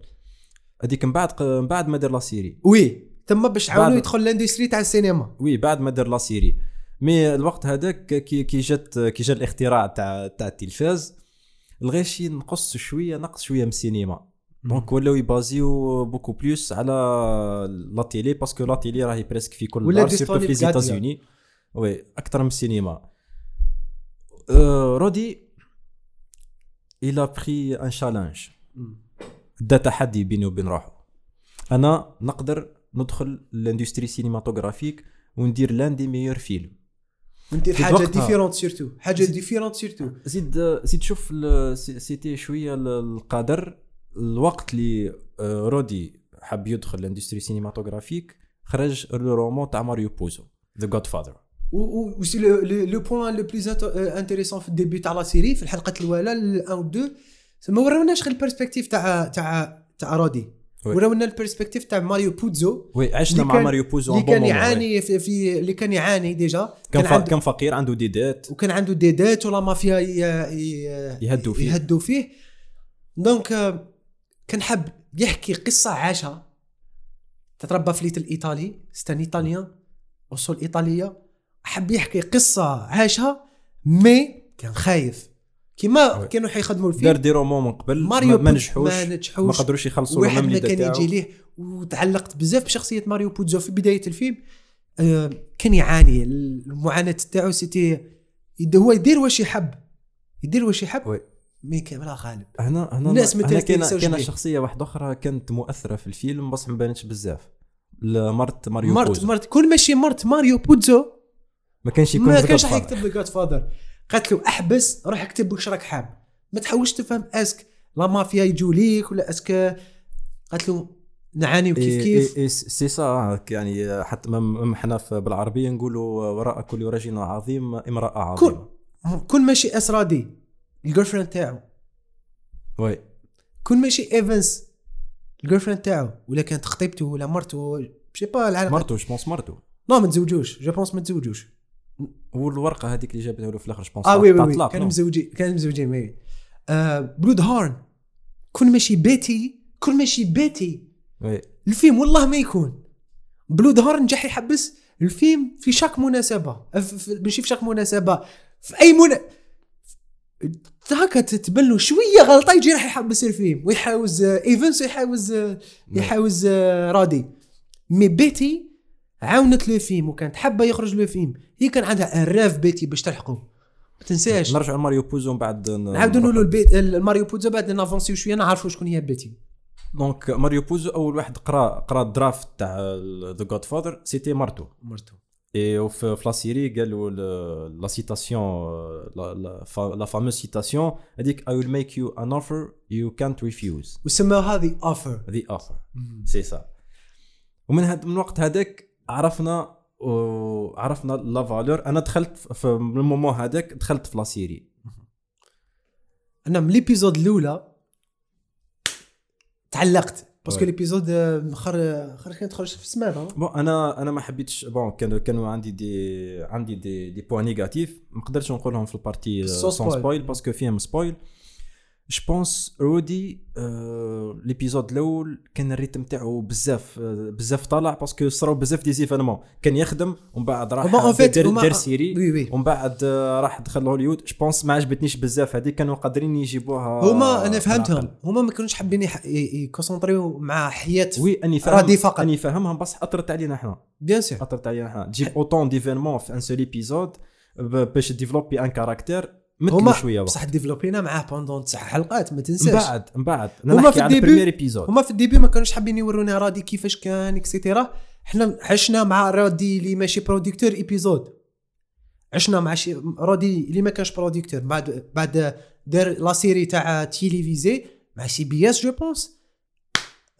هذيك من بعد من بعد ما دار la série. oui تما باش عاونوا بعد- يدخل l'industrie تاع السينما. oui بعد ما دار la série. mais الوقت هذاك كي كي جات كي جا الاختراع تاع تاع التلفاز الغاشي نقص شوية نقص شوية من السينما. donc ولاو يبازيو beaucoup plus على la télé parce que la télé راهي presque في كل دار surtout في disponible كاع les États-Unis oui أكثر من السينما. أه رودي il a pris un challenge. دا تحدي بيني وبين روحه أنا نقدر ندخل l'industrie cinématographique وندير l'un des meilleurs films. ندير في حاجة. différente surtout حاجة différente surtout زيد زيد شوف c'était شوية ال- القدر الوقت اللي آه، رودي حب يدخل l'industrie cinématographique خرج ال roman تاع ماريو بوزو The Godfather و c'est le point le plus intéressant في ال début تاع la série في الحلقة الأولى 1 و 2 ما وراوناش غير ال perspective تاع تاع تاع رودي. وراونا ال perspective تاع ماريو بوزو oui عشنا مع ماريو بوزو اللي كان. يعاني في, في اللي كان يعاني déjà كان كان عنده كان فقير عنده ديدات. وكان عنده ديدات و la mafia يهدوا فيه. يهدوا فيه. donc آه، كان حب يحكي قصة عاشها تتربى في ليتل ايطالي c'est un Italien اصول ايطاليه حب يحكي قصة عاشها mais كان خايف. كيما. كانوا حيخدموا دار الفيلم des romans من قبل ماريو ما, ما نجحوش ما ما نجحوش قدروش يخلصوا واحد ما كان. يجي ليه وتعلقت بزاف بشخصية ماريو بوزو في بداية الفيلم آه، كان يعاني المعاناة تاعو سيتي هو يدير واش يحب يدير واش يحب وي. مي كامل غالب هنا هنا الناس ما كاينة بيه. شخصية واحدة أخرى كانت مؤثرة في الفيلم بس ما بانتش بزاف لمرت ماريو مرت بوزو مرت كل ماشي مرت ماريو بوزو ما كانش يكون ما كانش راح Godfather. يكتب ذا جاد فاذر قالت له أحبس روح اكتب واش راك حاب. ما تحاولش تفهم أسك. لا مافيا يجوا ليك ولا أسك. قالت له نعاني وكيف إيه كيف؟ إيه إيه سي سا يعني حتى مم حنا بالعربية نقولوا وراء كل رجل عظيم امرأة عظيمة. كل ماشي اسرادي الجيرل فريند تاعو. وي. كل ماشي إيفنس الجيرل فريند تاعو. ولا كانت خطيبته ولا مرته شي با العلاقة. مرتو جو بونس مرتو نو ما تزوجوش. جو بونس ما تزوجوش. والورقة هذيك اللي جابتها له في الآخر جو بونس آه وي وي, كانوا نو؟ مزوجين كانوا مزوجين وي. آه بلود هارن. كل ماشي بيتي كل ماشي بيتي. وي. الفيلم والله ما يكون. بلود هارن نجح يحبس الفيلم في شاك مناسبة. ف- ف- ماشي في شاك مناسبة. في أي منا هكا تتبان له شوية غلطة يجي راح يحبس الفيلم ويحاوز آه، إيفنس ويحاوز آه، يحاوز آه، رادي. مي بيتي عاونت لو فيلم وكانت حابة يخرج لو فيلم هي كان عندها الراف بيتي باش تلحقه ما تنساش. نرجع لماريو بوزو من بعد نعاودوا. له البيت الماريو بوزو بعد نافونسيو شوية نعرفوا شكون هي بيتي. donc ماريو بوزو أول واحد قرا قرا ال draft تاع The Godfather c'était مارتو مرته اي وفي في la série قالوا la citation la- la fa- la fameuse citation هذيك I will make you an offer you can't refuse. وسماو هذه offer the offer. سي سا ومن هاد من الوقت هذاك عرفنا وعرفنا la valeur. أنا دخلت في ال moment هذاك دخلت في la série. أنا من l'épisode الأولى تعلقت parce que. l'épisode آه، خر خر كانت تخرج في السمانه bon أنا أنا ما حبيتش bon كانوا كانوا عندي des عندي des des points négatifs. ما نقدرش نقولهم في ال partie sans. spoil parce que فيهم spoil je pense رودي l'épisode الأول كان ال rythme تاعو بزاف آه، بزاف طالع parce que صراو بزاف des événements كان يخدم ومن بعد راح دار دار série. ومن بعد آه، راح دخل هوليوود. je pense ما عجبتنيش بزاف. هذيك كانوا قادرين يجيبوها هما أنا. فهمتهم. هما ما كانوش حابين يكونسونطريو مع حياة oui اني فاهم رادي فقط. اني فاهمهم بصح أثرت علينا إحنا. bien sûr أثرت علينا إحنا. تجيب autant d'événements في un seul épisode باش ديفلوبي ان كاركتير هما شوية وقت. بصح ديفلوبينا معاه pendant تسع حلقات ما من تنساش بعد من بعد. هما في ال début- هما في ال début ما كانوش حابين يورونا رادي كيفاش كان et cetera حنا عشنا مع رادي اللي ماشي producteur épisode عشنا مع شي رادي اللي ما كانش producteur بعد بعد دار la série تاع télévisée مع CBS je pense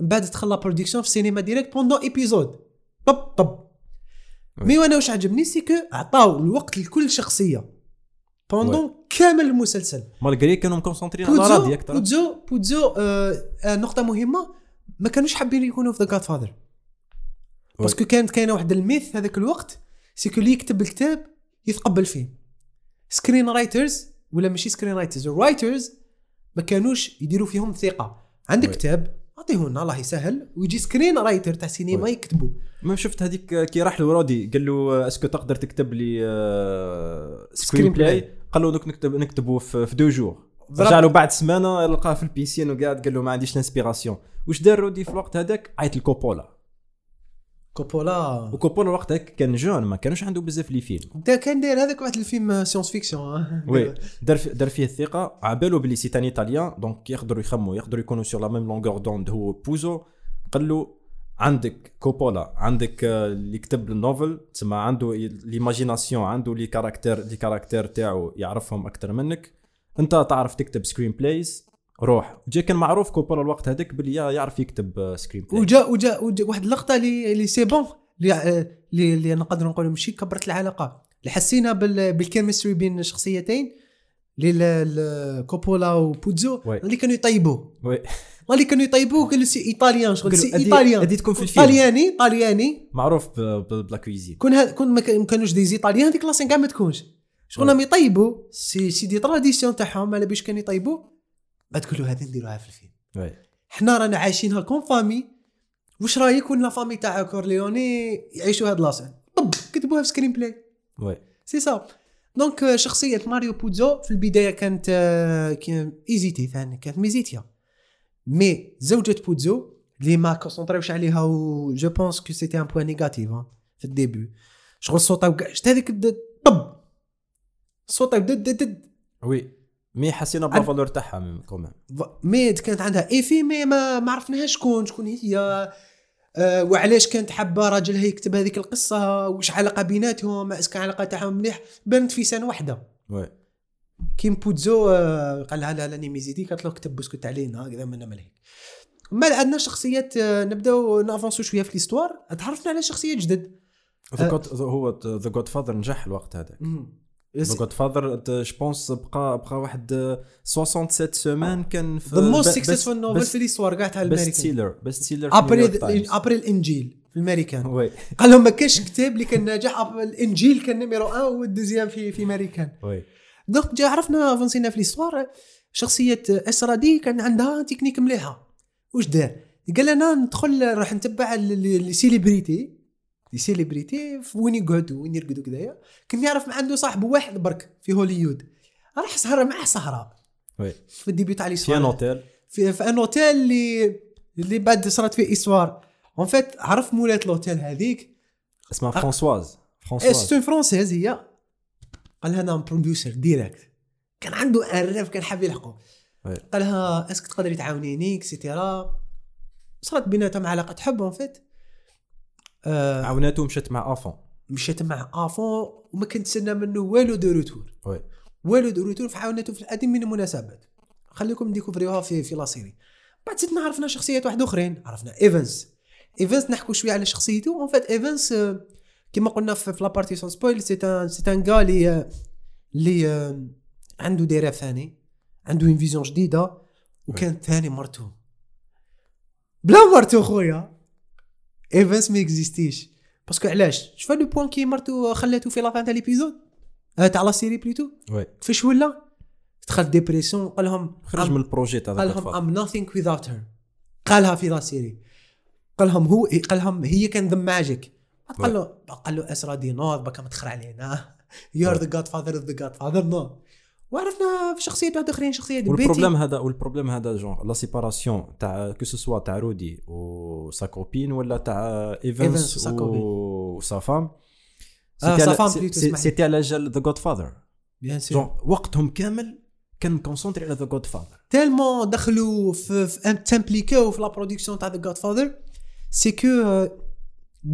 من بعد دخل la production في السينما directe pendant épisode طب طب. mais وأنا واش عجبني c'est que عطاو الوقت لكل شخصية. pendant كامل المسلسل. malgré كانوا مكونسونترين على رادي أكثر. بوتزو بوتزو آه آه نقطة مهمة. ما كانوش حابين يكونوا في The Godfather parce que كانت كاينة واحد ال myth هذاك الوقت c'est que اللي يكتب الكتاب يتقبل فيه. screenwriters ولا ماشي screenwriters writers ما كانوش يديروا فيهم ثقة. عندك. كتاب اعطيه لنا الله يسهل. ويجي screenwriter تاع سينما. يكتبوا ما شفت هذيك كي راح له رادي قال له est-ce que تقدر تكتب لي screenplay قال له دوك نكتب نكتبه في, في deux jours. رجع له بعد سمانة لقاه في ال piscine وقاعد قال له ما عنديش ال inspiration واش دار رودي في الوقت هذاك؟ عيط لكوبولا. كوبولا. وكوبولا وقت هذاك كان jeune ما كانوش عنده بزاف les films. دا كان داير هذاك واحد الفيلم science-fiction oui دار في- دار فيه الثقة. عبالو بلي c'est un italien donc يقدروا يخموا يقدروا يكونوا sur la même longueur d'onde هو بوزو قال له عندك كوبولا عندك آه، اللي كتب ال novel تسمى عنده l'imagination عنده les caractères les caractères تاعو يعرفهم أكثر منك. أنت تعرف تكتب screenplays روح. جا كان معروف كوبولا الوقت هذاك يا- يعرف يكتب screen play وجا وجا, وجا واحد اللقطة اللي اللي c'est bon اللي اللي, نقدر نقولوا ماشي كبرت العلاقة. اللي حسينا بال بال chemistry بين شخصيتين اللي كوبولا وبوتزو. اللي كانوا يطيبوا. اللي كانوا يطيبوا قالوا c'est italien شغل c'est italien. هذه تكون في الفيلم. طالياني طالياني معروف بلا cuisine. كون هاد كون ما كان- ما كانوش des italiens هذيك la scène كاع ما تكونش. شغل. راهم يطيبوا c'est c'est des traditions تاعهم على باش كانوا يطيبوا بعد تقولوا هذه نديروها في الفيلم. حنا رانا عايشينها comme famille واش رايك ولا famille تاع كورليوني يعيشوا هاد la scène؟ طب كتبوها في screenplay oui. c'est ça donc شخصية ماريو بوزو في البداية كانت كان hésité ثاني كانت ميزيتيا. mais زوجة بوزو اللي ما كونسونطريوش عليها و je pense que c'était un point négatif في ال début شغل صوتها وكاع شفت هذيك طب صوتها دد دد دد وي مي حسينا بلا فالور تاعها كومام مي كانت عندها ايفي مي ما ما عرفناهاش شكون شكون هي وعلاش كانت حابه راجلها يكتب هذيك القصة واش علاقه بيناتهم اسكو علاقه تاعهم مليح بانت في سنه واحدة وي كيم بوتزو آه، قال لها لا لا ني ميزيدي قالت له كتب بسكوت علينا هكذا من ملهيك ما عندنا شخصيات آه، نبداو نافونسو شوية في ليستوار تعرفنا على شخصيات جدد. God- هو The Godfather نجح الوقت هذاك. ذا جود فاذر جو بونس بقى بقى واحد 67 semaines كان في the most successful novel في l'histoire كاع تاع best الامريكان seller best seller après après الانجيل في الأمريكان. oui. قال لهم ما كاش كتاب اللي كان ناجح الانجيل كان numéro 1 وال deuxième في في أمريكان. oui. donc جا عرفنا افونسينا في l'histoire شخصية اسرا دي كان عندها تكنيك مليحة. واش دار؟ قال لنا ندخل راح نتبع les célébrités les célébrités وين يقعدوا؟ وين يرقدوا كذايا؟ كان يعرف ما عنده صاحب واحد برك في هوليود. راح سهر معاه سهرة. oui. في ال début تاع في un l'histoire hôtel في, في un hôtel اللي اللي بعد صارت فيه histoire. en fait عرف مولات l'hôtel هذيك؟ اسمها فرانسواز فرانسواز c'est une française هي. قال لها أنا producer direct كان عنده un rêve كان حاب يلحقه. قال لها est-ce que تقدري تعاونيني et cetera صارت بيناتهم علاقة حب en fait آه عاوناته مشات مع آفون. مشيت مع آفون وما كنت تسنى منه والو de retour. oui والو de retour فعاونته في العديد من المناسبات. خليكم ديكوفريوها في في la série بعد زدنا عرفنا شخصيات واحد أخرين عرفنا ايفنز ايفنز نحكوا شوية على شخصيته. en fait ايفنز كما قلنا في la partie sans spoil c'est un c'est un gars اللي آه، عنده des rêves ثاني عنده une vision جديدة وكانت ثاني مرتو. بلا مرتو خويا. ايفنز ما اكزيستيش parce que علاش؟ شوف le point كي مرتو خلاتو في la fin تاع l'épisode تاع la série plutôt oui فاش ولا؟ دخل في dépression قال لهم خرج من ال projet تاع قال لهم. I'm nothing without her. قالها في la série قال لهم هو قال لهم هي كان the magic قال له قال له اسرى دي نوض بكا ما تخرع علينا. you are the godfather of The Godfather non وعرفنا في شخصيات واحد أخرين شخصيات بيتي. والبروبليم هذا وال problème هذا genre la séparation تاع que ce soit تاع رودي و sa copine ولا تاع ايفنس و sa femme. c'était على جال The Godfather bien sûr وقتهم كامل كان concentré على The Godfather tellement دخلوا في, يتمبليكاو في la production تاع The Godfather c'est que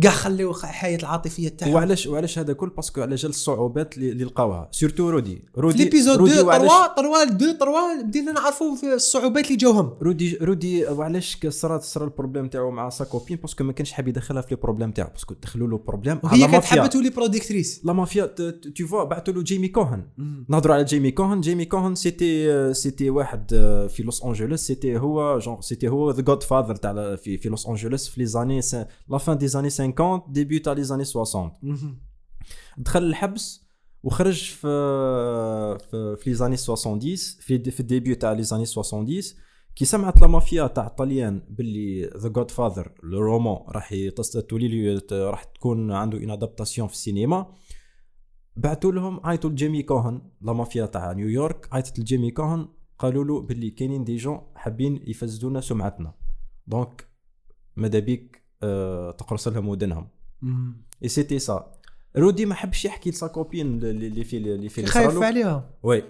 كاع خليو الحياة العاطفية تاعهم. وعلاش وعلاش هذا كل؟ parce que على جال الصعوبات اللي لقاوها؟ surtout رودي. في رودي l'épisode رودي 2 وعلاش 3 3 2 3 بدينا نعرفوا في الصعوبات اللي جاوهم. رودي رودي وعلاش صرات صرا ال problème تاعو مع sa copine parce que ما كانش حاب يدخلها في les problèmes تاعو. parce que دخلوا له problème وهي كانت حابه تولي productrice. la mafia toutefois بعثوا له جيمي كوهن. نهضروا على جيمي كوهن. جيمي كوهن c'était c'était واحد آه، في لوس أنجلوس. c'était هو genre c'était هو The Godfather تاع في في لوس أنجلوس في les années la fin des années 50 début تاع les années 60 دخل الحبس وخرج في في, في les années 70 في في ال début تاع les années 70 كي سمعت la mafia تاع الطليان باللي The Godfather le roman راح تولي لي راح تكون عنده une adaptation في السينما. بعثوا لهم عيطوا لجيمي كوهن la mafia تاع نيويورك عيطت لجيمي كوهن قالوا له باللي كاينين des gens حابين يفسدونا سمعتنا. donc ماذا بيك؟ تقرص لهم ودنهم. et c'était ça رودي ما حبش يحكي ل sa copine اللي في اللي في خايف. عليها. oui.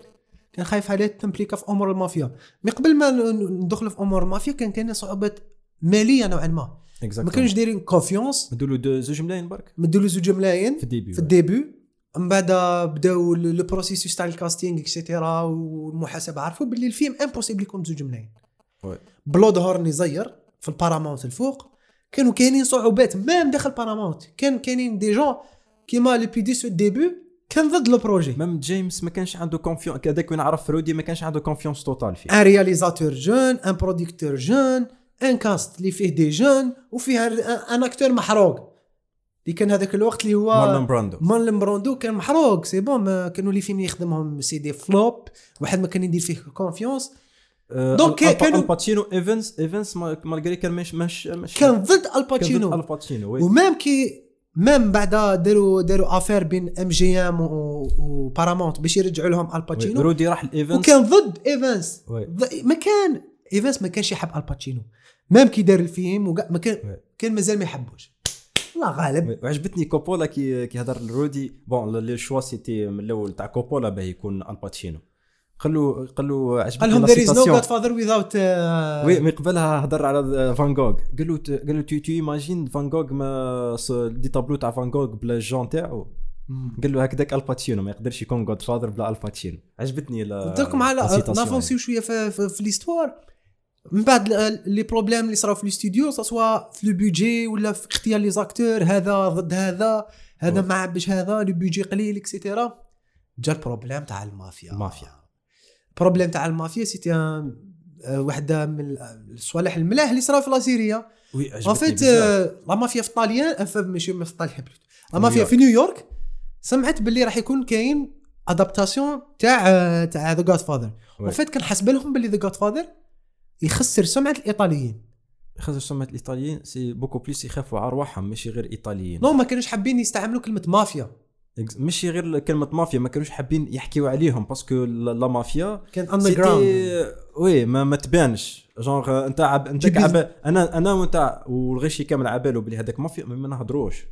كان خايف عليها تمبليكا في أمور المافيا. mais قبل ما ندخلوا في أمور المافيا كان كاين صعوبات مالية نوعا ما. ما كانوش دايرين confiance ندولو دو زوج ملايين برك. مدوا زوج ملايين في ال début في ال début. من بعد بداو le processus تاع ال casting et cetera والمحاسبة عرفوا باللي الفيلم impossible يكون زوج ملايين. oui. بلود هورن يزير في البارامونت الفوق. كانوا كاينين صعوبات même داخل بارامونت كان كاينين des gens كيما le PDG au début كان ضد le projet. même جيمس ما كانش عنده كونفيون هذاك وين عرف رودي ما كانش عنده confiance totale فيه. un réalisateur jeune un producteur jeune un cast اللي فيه des jeunes وفيه un acteur محروق اللي كان هذاك الوقت اللي هو مارلون براندو مارلون براندو كان محروق c'est bon كانوا les films يخدمهم c'est des flops واحد ما كان يدير فيه confiance donc ال- ال- كانوا- الباتشينو ايفنس إيفنس ما- malgré كان مش مش كان ضد الباتشينو. الباتشينو و même كي même بعد داروا داروا affaire بين ام جي ام وبارامونت باش يرجعوا لهم. الباتشينو رودي راح الايفنس وكان ضد. ض- ما كان ايفانس ما كانش يحب الباتشينو même كي دار الفيلم وقع ما كان. كان مازال ما يحبوش. الله غالب. وعجبتني كوبولا كي كي هضر لرودي. bon le choix c'était من الأول تاع كوبولا باه يكون الباتشينو قال له قال له قال عجبتني لهم la there is no citation. godfather without uh, oui mais قبلها هضر على فان جوغ قال له قال له tu tu imagines فان جوغ mais des tableaux تاع فان جوغ بلا jaune تاعو. قال له هكذاك الباتشينو ما يقدرش يكون godfather بلا الباتشينو عجبتني مع la citation. نافونسيو شوية في, في, في l'histoire من بعد les problèmes اللي صراو في الاستوديو سواء في le budget ولا في اختيار les acteurs هذا ضد هذا هذا. ما عبش هذا le budget قليل et cetera جا ال problème تاع المافيا. المافيا. ال problème تاع المافيا c'était ان وحده من الصوالح الملاح اللي صراو في la série oui عجبتني فيت بزاف. la mafia في طاليان ماشي في طاليان la mafia. في نيويورك سمعت باللي راح يكون كاين adaptation تاع تاع The Godfather. en fait كان حسب لهم باللي The Godfather يخسر سمعة الإيطاليين خاطر سمعت الإيطاليين c'est beaucoup plus يخافوا على ارواحهم ماشي غير إيطاليين non ما كانوش حابين يستعملوا كلمة مافيا ماشي غير كلمة مافيا ما كانوش حابين يحكيوا عليهم parce que la mafia كان underground oui ما, ما تبانش. جونغ انت عب انت عب أنا أنا وأنت والغشي كامل عبالو بلي هذاك مافيا ما نهضروش.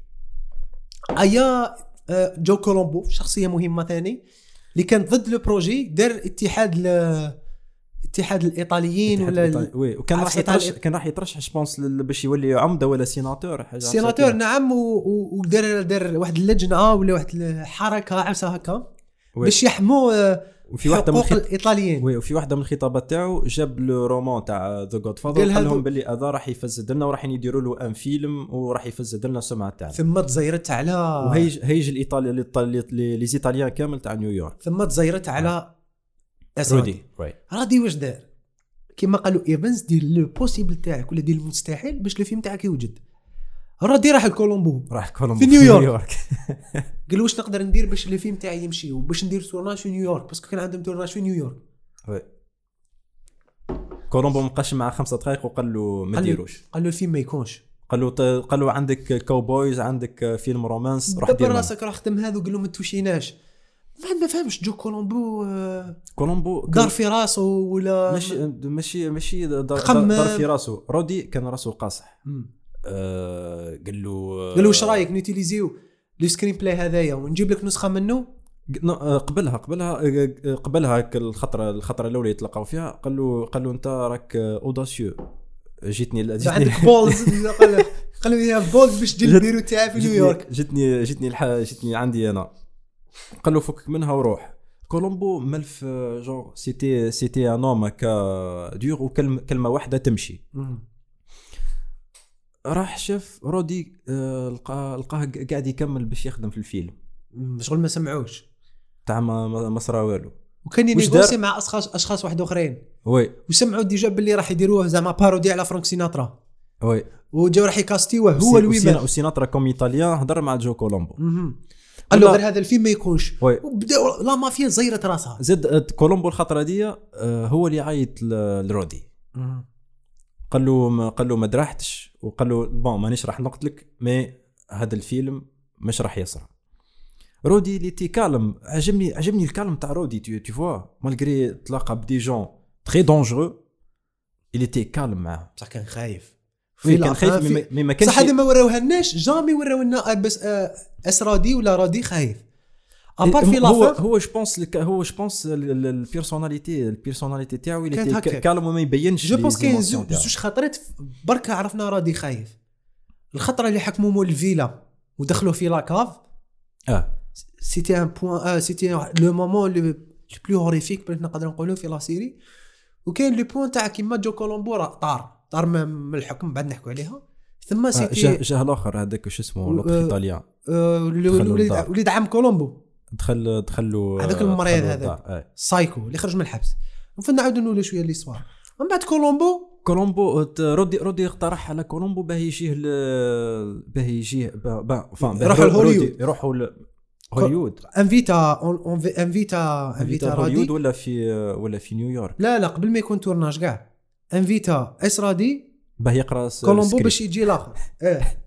أيا آه، جو كولومبو شخصية مهمة ثاني اللي كانت ضد le projet دار اتحاد ل اتحاد الإيطاليين ولا ال- oui وكان راح يترشح كان راح يترشح je pense باش يولي عمدة ولا سيناتور حاجة سيناتور نعم و- و- ودار دار واحد اللجنة ولا واحد الحركة عبسه هكا. باش يحموا آه، وفي واحدة من الخط... الإيطاليين oui وفي واحدة من الخطابات تاعو جاب le roman تاع The Godfather قال لهم باللي هذا راح يفسد لنا وراح يديروا له un film وراح يفسد لنا السمعه تاعنا ثم تزيرت على وهيج هيج الايطالي les les Italiens كامل تاع نيويورك ثم تزيرت على. رودي رادي واش دار؟ كما قالوا ايفنز دير le possible تاعك ولا دير المستحيل باش الفيلم تاعك يوجد. رادي راح لكولومبو. راح كولومبو في نيويورك. قال واش نقدر ندير باش الفيلم تاعي يمشي وباش ندير tournage في نيويورك؟ parce que كان عندهم tournage في نيويورك. oui كولومبو مبقاش مع خمسة دقائق وقال له ما ديروش. قال له الفيلم ما يكونش. قال له قال له عندك cowboys عندك فيلم romance روح دير. راسك روح خدم هذا وقال له ما توشيناش. ما ما فهمش جو كولومبو آه، كولومبو دار في راسه ولا ماشي ماشي ماشي دار. دار في راسه رودي كان راسه قاصح. آه قال له قال له واش رأيك نيوتيليزيو le screenplay هذايا ونجيب لك نسخة منه؟ آه، قبلها قبلها آه، قبلها الخطرة الخطرة الأولى يتلقاو فيها قال له قال له أنت راك audacieux جيتني جيتني عندك balls قال له يا balls باش تجي البيرو تاعي في نيويورك. جتني الح... جتني عندي أنا. قال له فكك منها وروح. كولومبو ملف genre c'était c'était un homme هكا دور وكلمه كلمة واحدة تمشي. راح شاف رودي آه، لقاه لقاه قاعد يكمل باش يخدم في الفيلم. شغل ما سمعوش. تاع ما ما صرا والو. وكان ي négocier؟ مع أشخاص أشخاص واحد آخرين. oui. وسمعوا déjà باللي راح يديروه زعما parodie على فرانك سيناترا. oui. وجاو راح يكاستيوه هو وسي- الوي وسينا- مان وسيناترا comme italien هضر مع جو كولومبو. قال له غير هذا الفيلم ما يكونش. oui. وبداو la mafia زيرت راسها. زاد آه، كولومبو الخطره دي آه، هو اللي عيط لرودي. قال له ما قال له ما درحتش وقال له bon مانيش راح نقتلك mais هذا الفيلم مش راح يصرى رودي il était calme عجبني عجبني ال calme تاع رودي tout toutefois malgré تلاقى ب des gens très dangereux il était calme معاه. بصح كان خايف. في كان خايف في- مي- مي ما كانش صح ما وراوها لناش jamais وراو لنا بس آه، اس رادي ولا رادي خايف. à part في هو هو je pense هو je pense ال personnalité ال personnalité تاعو اللي. calme وما يبينش je pense كاين زوج خطرات بركة عرفنا رادي خايف. الخطرة اللي حكموا مول الفيلا ودخلوا في la cave آه. c'était un point c'était le moment le plus horrifique نقدر نقولوا في la série. وكاين le point تاع كيما جو كولومبو طار. طار من الحكم بعد نحكوا عليها. ثم آه، c'était جاه جاه الآخر هذاك شو اسمه و- l'autre آه، آه، وليد. وليد عم كولومبو. دخل دخلوا هذاك المريض هذاك. سايكو اللي خرج من الحبس. نعاودوا نقولوا شوية l'histoire من بعد كولومبو كولومبو رودي رودي اقترح على كولومبو باه يجيه باه يجيه يروحوا لهوليوود. رودي يروحوا ل- هوليوود invita invita invita هوليوود رادي. ولا في ولا في نيويورك. لا لا قبل ما يكون tournage كاع. invita اس رادي باه يقرأ كولومبو. باش يجي الآخر. إيه.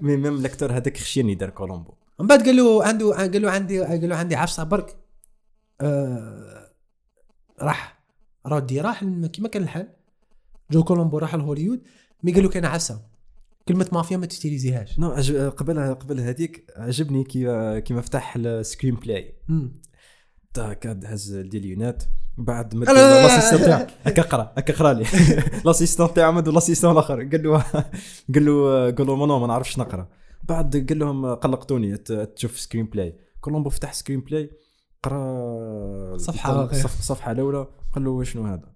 même l'acteur هذاك خشيني دار كولومبو. من بعد قال له عنده قال له عندي قال له عندي عفسة برك. آه راح رادي راح كيما كان الحال. جو كولومبو راح لهوليود. mais قال له كان عفسة. كلمة مافيا ما تيتيليزيهاش نو عجب قبلها قبل هذيك عجبني كي كيما فتح السكرين بلاي مم. تاك هز دي ليونات بعد ما لا، لا، لا. لاسيستون تاعو هكا اقرا هكا اقرا لي لاسيستون تاعو عمد لاسيستون الآخر قال له قال له قال له ما ما نعرفش نقرا بعد قال لهم قلقتوني تشوف سكرين بلاي كولومبو فتح سكرين بلاي قرا صفحة قال- صف صفحه الاولى قال له شنو هذا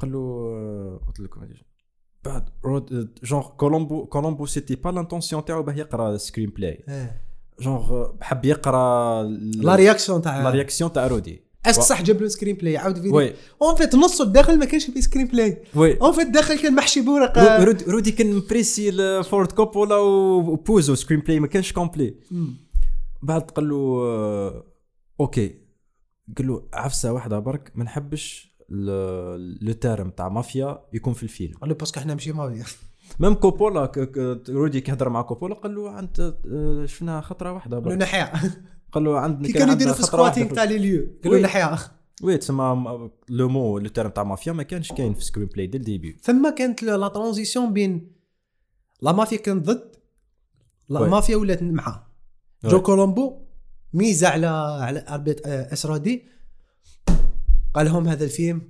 قال له آه، قلت لكم بعد رود جونغ كولومبو كولومبو c'était pas l'intention تاعو باه يقرا screenplay جونغ حب يقرا la réaction تاع la réaction تاع رودي est-ce que صح جاب له screenplay عاود فيديو oui. en fait نص الداخل ما كانش فيه screenplay oui. en fait الداخل كان محشي بورق رو- رودي رودي كان م pressé لفورد كوبولا وبوزو screenplay ما كانش complet. بعد قال له آه، OK. قال له عفسة واحدة برك ما نحبش le terme تاع مافيا يكون في الفيلم. قال له parce que إحنا ماشي mafia. même كوبولا رودي كي هضر مع كوبولا قال له أنت آه، شفنا خطرة واحدة برك. نحيا. قال له عندنا كي كان كانوا يديروا في scouting تاع لي ليو. قال له oui. تسمى le mot le terme تاع مافيا ما كانش كاين في screenplay ديال ال début ثم كانت la transition بين la mafia كانت ضد لا. مافيا ولات معاه. وي. جو كولومبو ميزه على على أربيت اسرادي قال لهم هذا الفيلم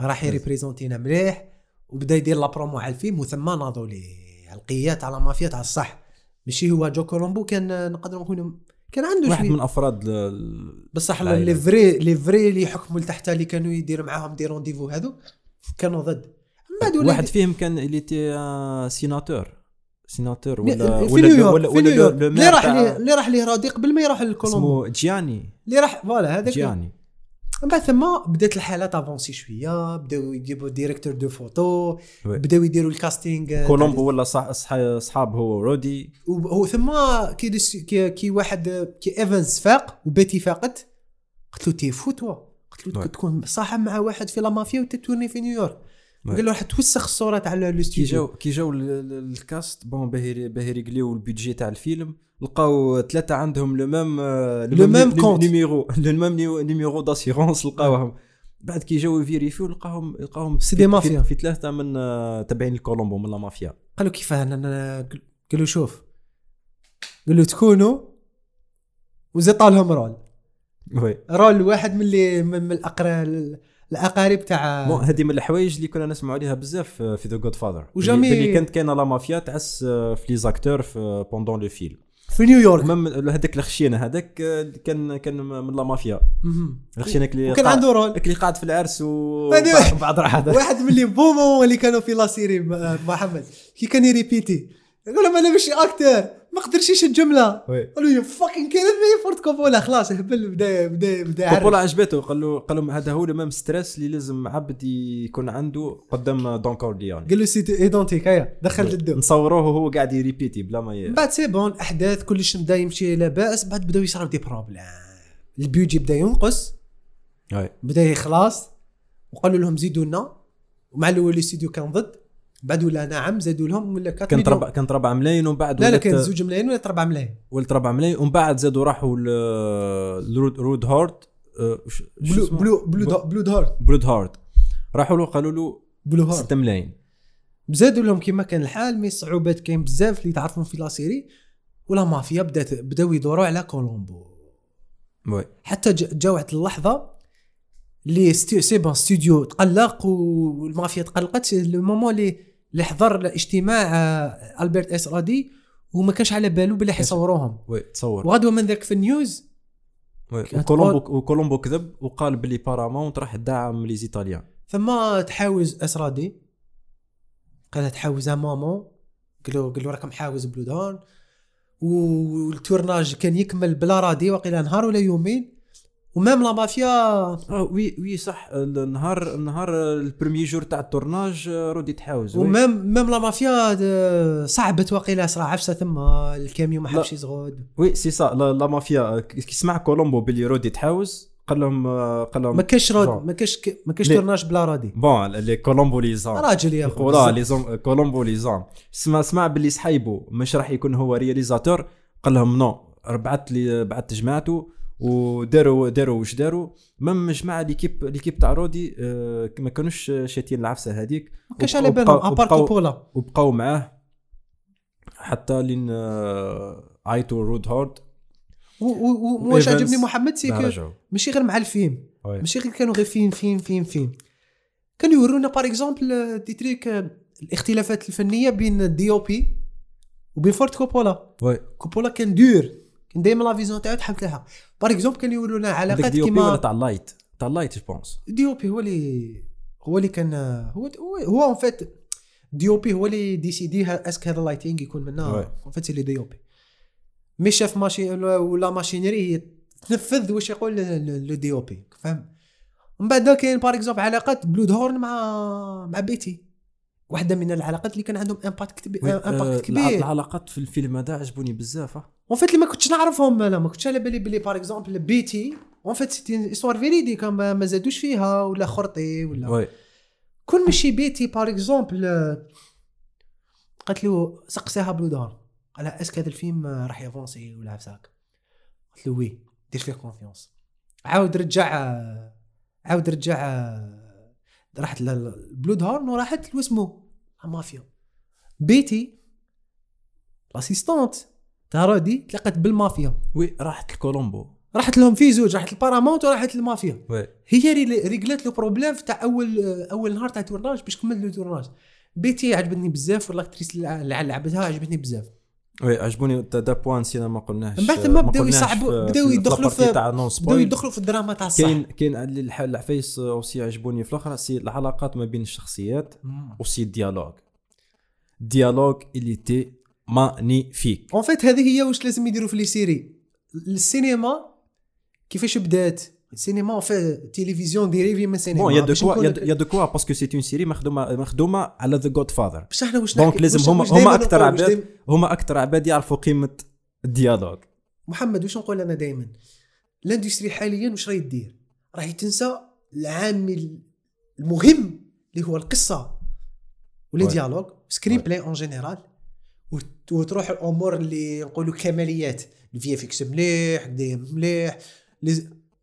راح يريبريزونتينا مليح وبدا يدير لا برومو على الفيلم وثم ناضوا لي القيات على مافيا تاع الصح. ماشي هو جو كولومبو كان نقدر نقول كان عنده واحد شوية. من أفراد ال- بصح. لي فري لي فري اللي يحكموا لتحت اللي كانوا يديروا معاهم دي رونديفو هذو كانوا ضد. واحد فيهم كان اللي تي سيناتور. سيناتور ولا في ولا نيويورك ولا ولا اللي راح اللي راح ليه راضي قبل ما يروح لكولومبو. اسمه جياني. اللي راح فوالا هذاك جياني. من بعد ثم بدات الحالات افونسي شوية بداو يجيبوا ديريكتور دو فوتو. بداو يديروا الكاستينغ كولومبو ولا صح صح- صحاب هو رودي وهو ثم كي كي, كي واحد كي ايفنز فاق وبيتي فاقت قلت له تي فو توا قلت له. تكون صاحب مع واحد في la mafia وت tourner في نيويورك oui. قال له راح توسخ الصورة تاع le كي ستوديو جاو كي جاو ال- ال- ال cast bon باه يري- باه يريقليو ال budget تاع الفيلم لقاو ثلاثة عندهم le même Le même compte. numéro. le même numéro d'assurance لقاوهم. بعد كي جاو يفيريفيو لقاهم لقاهم c'est des في- مافيا. في ثلاثة من آه، تابعين الكولومبو من la mafia. قالوا كيفاه أنا أنا- قال له شوف. قال له تكونوا وزيط لهم rôle. oui. rôle واحد من اللي من الأقرا الأقارب تاع هذه من الحوايج اللي كنا نسمعوا عليها بزاف آه، في The Godfather و jamais- اللي كانت كاينة la mafia تعس آه، في les acteurs في pendant le film في نيويورك مم هذاك الخشينة هذاك آه، كان كان من la mafia. الخشينة اللي وكان قاعد- عنده rôle. اللي قاعد في العرس و بعد راح واحد من les beaux moments اللي كانوا في la série م- محمد. كي كان ي répéter يقول لهم أنا ماشي acteur ما قدرش يشد جملة. قالوا you fucking killed me فورد كوبولا. خلاص هبل بدا بدا بدا. كوبولا عجبته. قال له قال لهم هذا هو ال même stress اللي لازم عبد يكون عنده قدام دون كوردياني قال له c'est identique هيا دخل جدو نصوروه وهو قاعد ي répéter بلا ما ي... من بعد c'est bon أحداث كلش بدا يمشي لاباس بعد بداو يصراو des problèmes ال budget بدا ينقص. بدا يخلص وقالوا لهم زيدوا لنا ومع الأول الاستوديو كان ضد. بعد ولا نعم زادوا لهم ولا 4 كانت. ربع كانت 4 ملايين ومن بعد لا لا ولات- كان زوج ملايين ولا 4 ملايين. ولات 4 ملايين. ومن بعد زادوا راحوا لرود رود هارت. شو بلو؟ بلو بلو دا- بلو هارت. برود هارت. راحوا له قالوا له بلو هارت. 6 ملايين. زادوا لهم كما كان الحال mais الصعوبات كاين بزاف اللي تعرفون في la série. و la mafia بدات بداو يدوروا على كولومبو. oui. حتى جا واحد اللحظة اللي c'était c'est bon studio تقلق والمافيا تقلقت. le moment اللي اللي حضر اجتماع آه، ألبرت إس رادي وما كانش على بالو بلي حيصوروهم oui تصور. وغدوه من ذاك في ال news. وكولومبو وكولومبو كذب وقال بلي بارامونت راح تدعم les Italiens. ثم تحاوز إس رادي قال تحاوز مامون قال له قال له راكم حاوز بلو دون وال tournage كان يكمل بلا رادي وقيلا نهار ولا يومين. ومام لا مافيا آه وي وي صح النهار النهار البريمي جور تاع التورناج رودي تحاوز. ومام مام لا مافيا صعبت وقيلا صرا عفسه ثم الكاميو ما. حبش يزغد وي سي سا لا, مافيا كي سمع كولومبو بلي رودي تحاوز قال لهم آه، قال لهم ما كاش جون. ما كاش ما كاش؟ تورناج بلا رادي بون لي كولومبو لي زون راجل يا اخو لي زون كولومبو لي زون سمع سمع باللي صحيبو مش راح يكون هو رياليزاتور قال لهم non بعثت لي بعثت جماعته وداروا داروا واش داروا. même جماعة l'équipe l'équipe تاع رودي آه، ما كانوش شاتين العفسة هذيك. ما وبقاو- على بالهم à part كوبولا وبقاو معاه حتى لين عيطوا رود هارد واش عجبني محمد c'est ماشي غير مع الفيلم. ماشي غير كانوا غير فيلم فيلم فيلم فيلم. كانوا يورونا par exemple des trucs الاختلافات الفنية بين DOP وبين فورد كوبولا. oui. كوبولا كان دور كان دائما la vision تاعو تحب تلعب. par exemple يورونا هذاك علاقات بي ولا كيما تاع ال light تاع ال light je pense DOP هو اللي هو اللي كان هو هو, en fait DOP هو اللي décide est-ce que هذا ال lighting يكون. منها en fait c'est DOP mais chef machine ولا machinerie هي تنفذ واش يقول le DOP فاهم من بعد كاين par exemple علاقات بلود هورن مع مع بيتي واحدة من العلاقات اللي كان عندهم impact كبير oui، impact آه، كبير. العلاقات في الفيلم هذا عجبوني بزاف آه. en fait اللي ما كنتش نعرفهم أنا ما كنتش على بالي بلي par exemple بيتي en fait c'était histoire véridique ما ما زادوش فيها ولا خرطي ولا oui كون ماشي بيتي par exemple قالت له سقساها بلو دار. قال لها est-ce que هذا الفيلم آه، راح ي avancer ولا عفساك قالت له oui دير فيه confiance عاود رجع آه، عاود رجع آه، راحت لبلود هورن وراحت لواسمو. مافيا. بيتي l'assistante تاع رودي تلاقت بالمافيا. oui راحت لكولومبو. راحت لهم في زوج راحت البارامونت وراحت للمافيا. oui. هي ري- ريجلات le problème تاع أول أول نهار تاع tournage باش كمل le tournage. بيتي عجبتني بزاف وال actrice اللي لعبتها عجبتني بزاف. oui عجبوني tas de points نسينا ما قلناش من بعد ما بداو يصعبوا بداو يدخلوا في بداو يدخلوا في الدراما تاع الصح كاين كاين العفايس aussi عجبوني في الآخر c'est العلاقات ما بين الشخصيات aussi ال dialogue ال dialogue اللي تي magnifique en fait هذه هي واش لازم يديروا في les séries. السينما كيفاش بدات؟ السينما en fait التلفزيون dérivé من السينما bon y a de quoi y a de- quoi parce que c'est une série مخدومه مخدومه على The Godfather بصح إحنا واش donc لازم هما هما أكثر عباد هما أكثر عباد يعرفوا قيمه ال dialogue محمد واش نقول أنا دائما ال industry حاليا واش راهي دير راهي تنسى العامل المهم اللي هو القصة Ouais. dialogue screen. play en général وت- وتروح الأمور اللي نقولوا كماليات ال VFX مليح دي مليح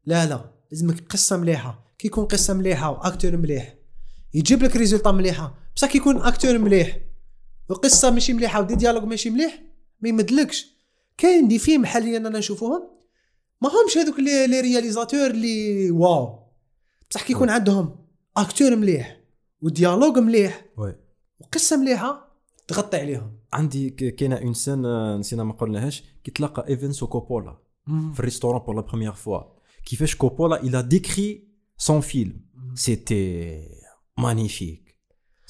لا لا لازمك قصة مليحة. كي يكون قصة مليحة و acteur مليح يجيب لك résultat مليحة. بصح كي يكون acteur مليح وقصة ماشي مليحة و des dialogues ماشي مليح ما يمدلكش. كاين des films حاليا أنا نشوفوهم ما همش هذوك les les réalisateurs اللي wow. بصح كي يكون عندهم acteur مليح و dialogue مليح oui. وقصه مليحة تغطي عليهم. عندي كاينة une scène نسينا ما قلناهاش كي تلاقى إيفانس وكوبولا في ال restaurant pour la première fois كيفاش كوبولا il a décrit son film. C'était magnifique.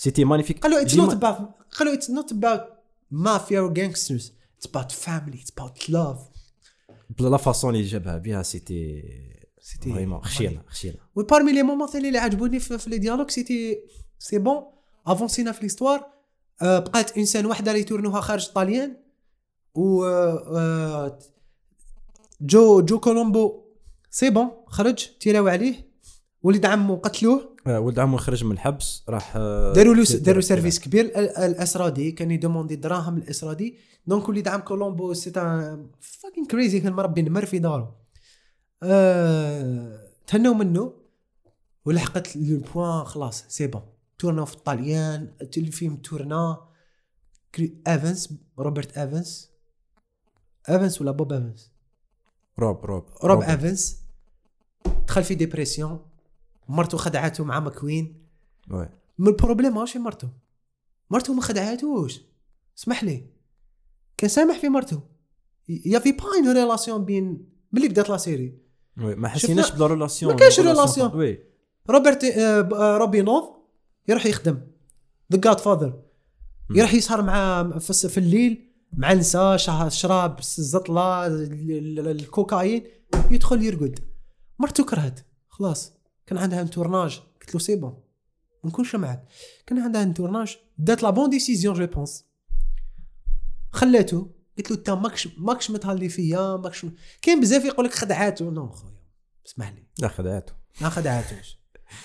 C'était magnifique. قالوا it's ديما- not about قالوا it's not about mafia و gangsters. it's about family it's about love بلا la façon اللي جابها بها c'était c'était vraiment خشينا خشينا و parmi les moments اللي عجبوني في, في les dialogues c'était c'est bon افونسينا في l'histoire آه، بقات انسان واحدة اللي يتورنوها خارج طاليان و آه، جو جو كولومبو c'est bon خرج تيراو عليه. ولد عمو قتلوه. آه، ولد عمو خرج من الحبس راح آه، داروا له داروا. service كبير. ال- الأسرادي كان ي demander دراهم الأسرادي. donc وليد عم كولومبو c'est fucking crazy كان مربي نمر في دارو. أه تهنوا منه ولحقت le point خلاص c'est bon. تورنا في الطاليان الفيلم تورنا. ايفنس روبرت ايفنس ايفنس ولا بوب ايفنس روب روب روب ايفنس دخل في dépression مرته خدعته مع ماكوين. oui. من ال problème ماشي مرته. مرته ما خدعاتوش اسمح لي. كان سامح في مرته. y avait pas une relation بين ملي بدات la série oui ما حسيناش ب la relation ما كانش relation. oui. روبرت آه، ب- آه، يروح يخدم. The Godfather يروح يسهر مع في الليل. مع النساء شه- شراب الزطله ال- ال- الكوكايين يدخل يرقد. مرته كرهت خلاص. كان عندها un tournage قلت له c'est bon ما نكونش معك كان عندها un tournage دات la bonne décision je pense خلاته قلت له انت ماكش ماكش متهلي فيا ماكش كاين بزاف يقول لك خدعاته non خويا. اسمح لي. لا خدعته ما كش-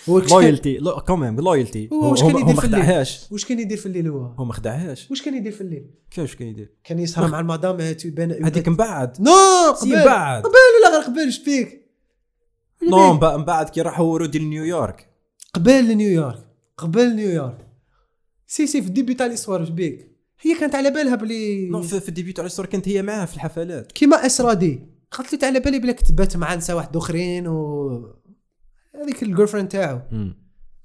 loyalty quand même loyalty هو هو واش كان هو يدير في الليل؟ واش كان يدير في الليل هو؟ هو ما خدعهاش. واش كان يدير في الليل؟ كيفاش كان يدير؟ كان يسهر مع المدام هذيك من بعد. non قبل. من بعد. قبل ولا غير قبل؟ شبيك non من بعد- كي راحوا ورودي لنيويورك قبل نيويورك قبل نيويورك si si في ال début تاع l'histoire شبيك هي كانت على بالها بلي non في, ال début على الصور كانت هي معاه في الحفلات. كيما إسرادي. قالت لي على بالي بلا كتبات مع نساء واحد آخرين و هذيك ال girlfriend تاعو.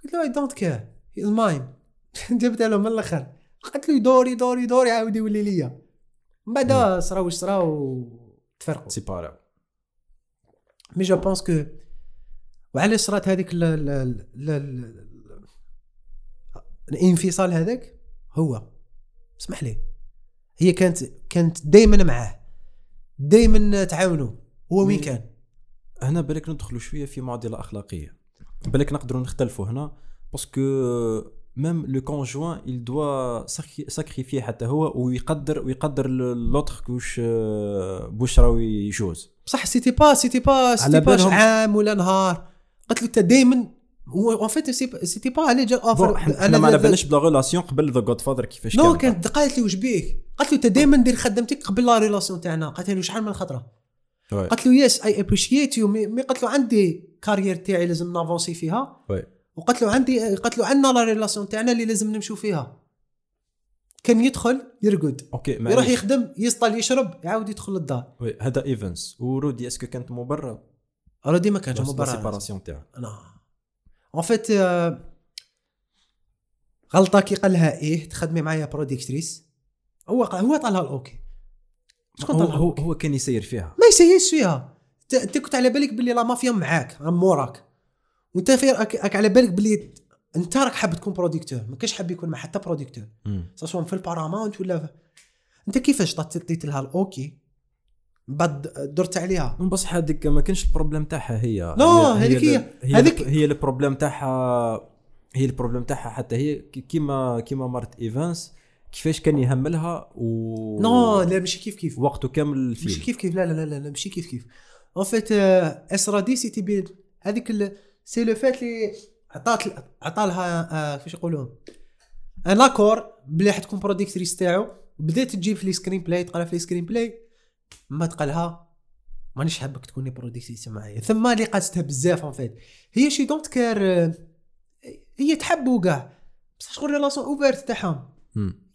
قلت له I don't care he's mine جبتها له من الآخر. قالت له يدور يدور يدور يعاود يولي ليا. من بعد صرا واش صرا وتفرقوا séparés mais je pense que وعلاش صرات هذيك ال- ال- ال- ال- ال- الانفصال هذاك هو. اسمح لي. هي كانت كانت دائما معاه. دائما تعاونوا. هو وين كان؟ هنا بالك ندخلوا شوية في معضلة أخلاقية. بالك نقدروا نختلفوا هنا parce que même le conjoint il doit sacrifier حتى هو ويقدر ويقدر l'autre واش واش راهو يجوز. بصح c'était pas c'était pas c'était pas عام ولا نهار. قلت له أنت دائما هو en fait c'était pas عليه The Offer حنا ما على بالناش ب la relation قبل The Godfather كيفاش نو كانت قالت لي واش بيك. قالت له أنت دائما دير خدمتك قبل la relation تاعنا. قالت له شحال من خطرة؟ oui. قالت له yes I appreciate you mais قالت له عندي carrière تاعي لازم ن avancer فيها. oui. وقالت له عندي قالت له عندنا la relation تاعنا اللي لازم نمشوا فيها. كان يدخل يرقد. okay يروح معليش. يخدم يسطل يشرب يعاود يدخل للدار. oui هذا ايفنس ورودي est-ce que كانت مبرر رودي ما كانش لا مبرر séparation تاعو أنا. en fait غلطة كي قال لها إيه تخدمي معايا productrice هو هو طالها ال okay. شكون هو, هو؟ هو كان يسير فيها. ما يسيس فيها. انت كنت على بالك باللي la mafia معاك موراك وانت في راك على بالك باللي انت راك حاب تكون producteur ما كاش حاب يكون مع حتى producteur. سواء في البارامونت ولا في... انت كيفاش عطيت لها ال okay؟ بعد درت عليها. من بصح هذيك ما كانش ال problème تاعها هي لا، هذيك هي- هذيك- هي ال problème تاعها هي ال problème تاعها حتى هي كي- كيما كيما مرت إيفانس. كيفاش كان يهملها و non لا ماشي كيف كيف. وقته كامل ماشي الفيلم كيف كيف. لا لا لا لا, ماشي كيف كيف. en fait اسرا دي c'était بين هذيك c'est le fait اللي عطات عطا لها آه، كيفاش يقولون un accord بلي حتكون productrice تاعو بدات تجيب في les screenplay تقرا في les screenplay ما تقالها مانيش حابك تكوني productrice معايا. ثم اللي قاستها بزاف en fait هي she don't care هي تحبوا كاع بصح شغل relation ouverte تاعهم.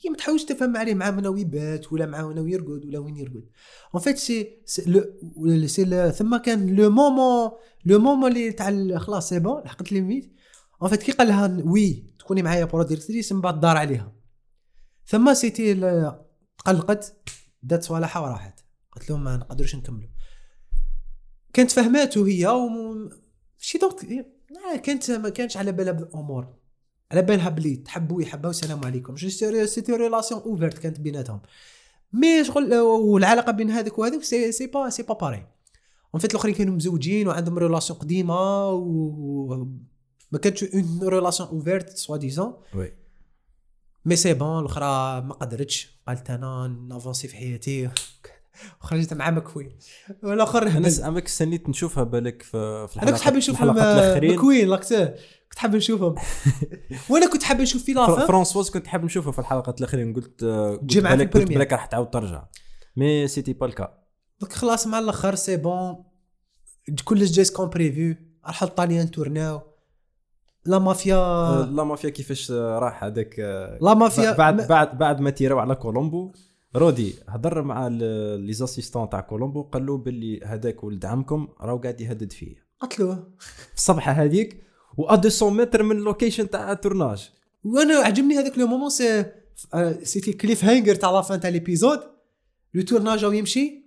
هي ما تحاولش تفهم عليه مع من هو يبات ولا مع من هو يرقد ولا وين يرقد. en fait c'est c'est ثم كان le moment le moment اللي تاع خلاص c'est bon لحقت limite en fait كي قال لها oui تكوني معايا productrice من بعد دار عليها. ثم c'était تقلقت دات صوالحها وراحت. قلت لهم ما نقدروش نكملوا. كانت فهماته هي و شي donc لا، كانت ما كانش على بالها بالامور على بالها بلي تحبوا يحبوا السلام عليكم. je c'était relation ouverte كانت بيناتهم. mais شغل والعلاقة بين هذاك وهذاك c'est c'est pas c'est pas pareil en fait الأخرين كانوا مزوجين وعندهم relation قديمة و ما كانتش une relation ouverte soi-disant oui mais c'est bon الأخرى ما قدرتش. قالت أنا ن avancer في حياتي. وخرجت مع مكوين. والآخر أنا زعما استنيت نشوفها بالك في في أنا كنت حاب نشوف الاخرين مكوين l'acteur كنت حاب نشوفهم. وأنا كنت حاب نشوف في la fin. فرانسواز كنت حاب نشوفها في الحلقات الاخرين قلت آه، قلت في بالك قلت. بالك راح تعاود ترجع. mais c'était pas le cas donc خلاص مع الآخر c'est bon كلش جاي comme prévu. راح الطاليان tourn او. la mafia. la mafia كيفاش آه، راح هذاك آه، la mafia. بعد بعد بعد ما tir او على كولومبو. رودي هضر مع les assistants تاع كولومبو قال له باللي هذاك ولد عمكم راهو قاعد يهدد فيا قلت له. في الصبحه هذيك و 200 متر من ال location تاع ال tournage. وأنا عجبني هذاك le moment c'est c'était cliffhanger تاع la fin تاع l'épisode le tournage يمشي.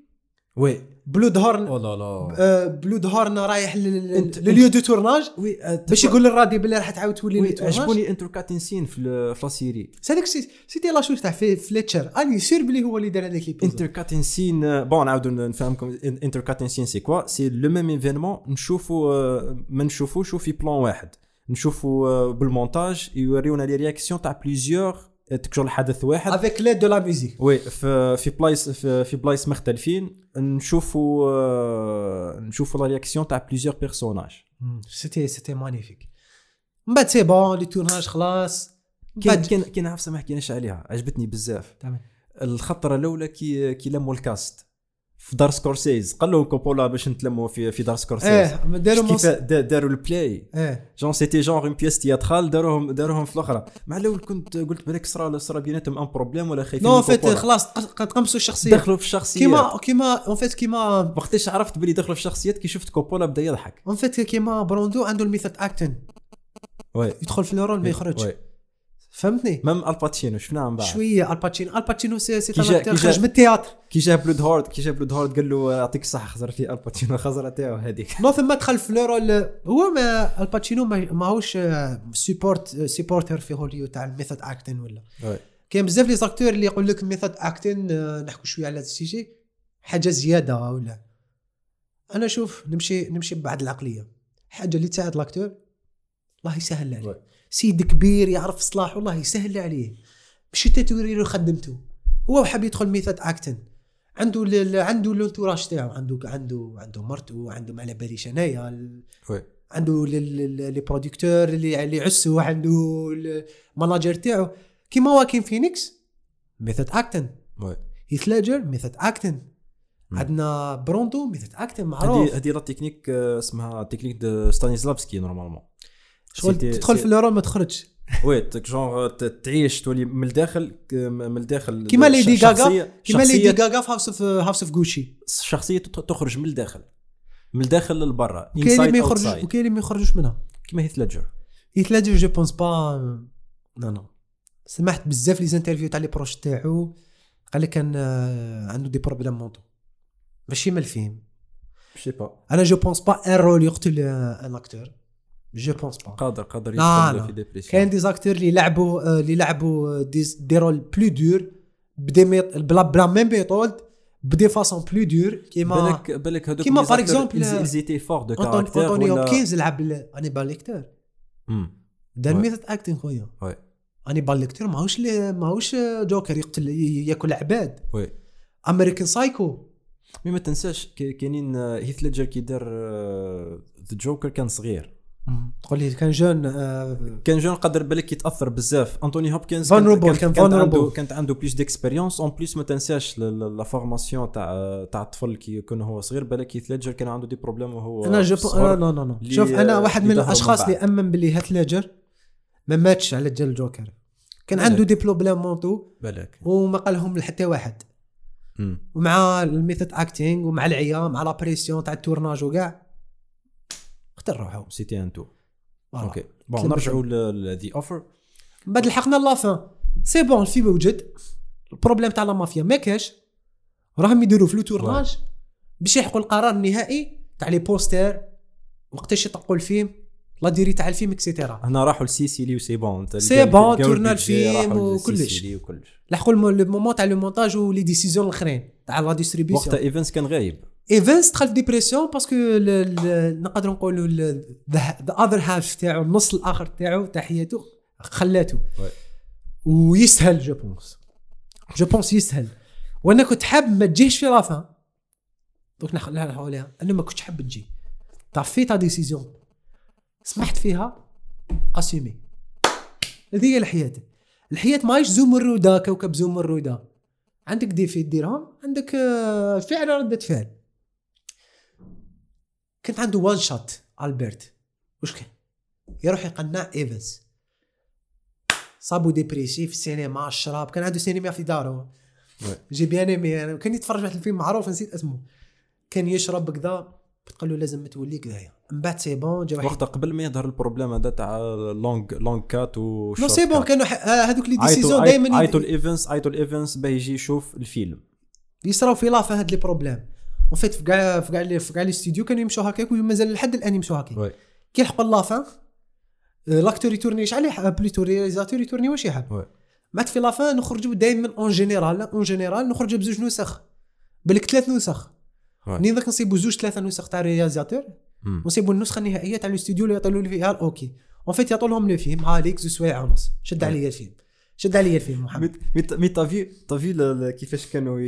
oui بلودورن oh là là. آه، بلودورن رايح لل lieu de tournage. oui آه، باش يقول للرادي باللي راح تعاود تولي les tournages. عجبوني intercutting scene في la série. هذاك c'- c'était la chose تاع في فليتشر. اني sûr بلي هو اللي دار هذاك l'épisode intercutting scene bon نعاودو نفهمكم. intercutting scene c'est quoi c'est le même événement نشوفوا آه، ما نشوفوش في plan واحد. نشوفوا آه، بالمونتاج. يوريونا les réactions تاع plusieurs تكجر الحدث واحد. avec l'aide de la musique oui في في بلايص في, في بلايص مختلفين. نشوفوا آه، نشوفوا la réaction تاع plusieurs personnages c'était c'était magnifique من بعد c'est bon les tournages خلاص. كاين كاين كاين عفسه ما حكيناش عليها. عجبتني بزاف. تمام. الخطرة الأولى كي كي لموا ال cast. في دار سكورسيز قال له كوبولا باش نتلموا في في دار سكورسيز. إيه داروا كيف داروا ال play. إيه. genre c'était genre une pièce théâtrale داروهم داروهم في الأخرى. مع الأول كنت قلت بالك صرا صرا بيناتهم un problème ولا خايفين en fait. خلاص قد قمصوا الشخصية. دخلوا في الشخصيات كيما كيما en fait كيما وقتاش عرفت بلي دخلوا في الشخصيات كي شفت كوبولا بدا يضحك. en fait كيما بروندو عنده ال method acting oui يدخل في ال rôle ما يخرجش. فهمتني؟ même الباتشينو شفناه من بعد. شوية الباتشينو الباتشينو سي سي خرج من ال théâtre. كي جاب بلودورن كي جاب بلودورن قال له يعطيك الصحة خزر في الباتشينو خزره تاعو هذيك non ثم دخل في ال rôle هو ما الباتشينو ما- ماهوش support supporter في هوليوود تاع ال method acting ولا. كاين بزاف les acteurs اللي يقول لك method acting نحكوا شوية على ال sujet حاجة زيادة ولا أنا شوف نمشي نمشي ببعض العقلية. حاجة اللي تساعد ال acteur الله يسهل عليه. سيد كبير يعرف صلاحه الله يسهل عليه. ماشي تتوري له خدمته. هو حاب يدخل method acting. عنده ال- عنده l'entourage تاعو. عنده عنده عنده مرته عنده ما على باليش انايا عنده les producteurs اللي اللي يعسوا عنده ال manager تاعو. كيما واكين فينيكس method acting. هيث ليجر method acting. عندنا بروندو method acting معروف. هذه هذه la technique آه، اسمها تكنيك ستانيسلافسكي normalement. شغل تدخل في ال rôle ما تخرجش. وي جونغ تعيش تولي من الداخل من الداخل كيما ليدي غاغا كيما ليدي غاغا في House of House of Gucci الشخصية تخرج من الداخل من الداخل للبرا وكاين اللي ما يخرجوش. وكاين اللي ما يخرجوش منها. كيما هيث ليدجر هيث ليجر je pense pas non non سمعت بزاف les interviews تاع les proches تاعو قال لك كان آه، عنده des problèmes mentaux ماشي من الفيلم c'est pas أنا je pense pas un rôle يقتل آه، un acteur je pense pas قادر قادر لا. في dépression كاين des acteurs اللي لعبوا اللي لعبوا des, des rôles plus durs ب des méth- بلا بلا même méthode ب des façons plus dures كيما بالك بالك هذوك كيما ils étaient forts de أنطون- caractère انطوني هوبكنز لعب انيبال ليكتور. دار. method acting خويا oui انيبال ليكتور ماهوش ماهوش جوكر يقتل ياكل عباد oui American Psycho mais ما تنساش كاينين هيث ليدجر كي دار The Joker كان صغير تقول لي كان جون آه، كان جون قدر بالك يتأثر بزاف. أنتوني هوبكنز كانت, كان كانت, عنده. كانت عنده plus d'expérience en plus ما تنساش la formation تاع تاع الطفل كي يكون هو صغير. بالك هيث ليدجر كان عنده des problèmes وهو أنا جو صغير. non non non اللي- شوف أنا واحد من الأشخاص اللي أمن باللي هات ليجر ما ماتش على جال الجوكر. كان. عنده des problèmes mentaux بالك. وما قالهم لحتى واحد. مم. ومع ال method acting ومع العيا مع la pression تاع ال tournage وكاع. اختار روحو c'était un tout. Okay. bon نرجعوا ل The Offer من بعد لحقنا la fin c'est bon الفيلم وجد ال problème تاع la mafia ما كاش راهم يديروا في le tournage باش يحقوا القرار النهائي تاع les posters وقتاش يطلقوا الفيلم. la durée تاع الفيلم et cetera هنا راحوا لسيسيلي و c'est bon c'est bon، tourna الفيلم وكلش. لحقوا le moment تاع le montage و les décisions الأخرين تاع la وقتها distribution ايفنس كان غايب. ايفنس دخل في dépression parce que نقدروا نقولوا the other half تاعو النص الآخر تاعو تاع حياته خلاته. oui. ويسهل je pense جو بونس يسهل. وأنا كنت حاب ما تجيش في لافان دوك نخليها حواليها أنا ما كنتش حاب تجي. طفي تا ديسيزيون سمحت فيها. اسيمي هذه هي الحياة. الحياة ماهيش زوم الرودا كوكب زوم الرودا عندك ديفي ديرهم عندك آه، فعل ردة فعل. كنت عنده وان شوت البرت وش كان يروح يقنع إيفنز. صابو ديبريسي في السينما الشراب. كان عنده سينما في داره. جي بيان ايمي أنا كان يتفرج واحد الفيلم معروف نسيت اسمه. كان يشرب كذا. تقول له لازم تولي كذايا من بعد سي بون جا واحد وقتها قبل ما يظهر البروبليم هذا تاع لونج لونج كات و نو سي بون كانوا آه، هذوك لي ديسيزيون دائما عيطوا الايفنس عيطوا الايفنس باه يجي يشوف الفيلم. يصراو في لافا هاد لي بروبليم. اون فيت في كاع في كاع لي في كاع لي ستوديو كانوا يمشوا هكاك ومازال لحد الآن يمشوا هكاك. كي يلحقوا la fin l'acteur يتورني شحال plutôt réalisateur يتورني واش يحب. بعد في la fin نخرجوا دائما en général en général نخرجوا بزوج نسخ. بالك ثلاث نسخ. منين ذاك نصيبوا زوج ثلاثة نسخ تاع ال réalisateur مم. ونصيبوا النسخة النهائية تاع الاستوديو اللي يعطوا له فيها ال okay en fait يعطوا لهم le film هاليك زوج سوايع ونص. شد. عليا الفيلم. شد عليا الفيلم محمد؟ mais mais t'as vu t'as vu كيفاش كانوا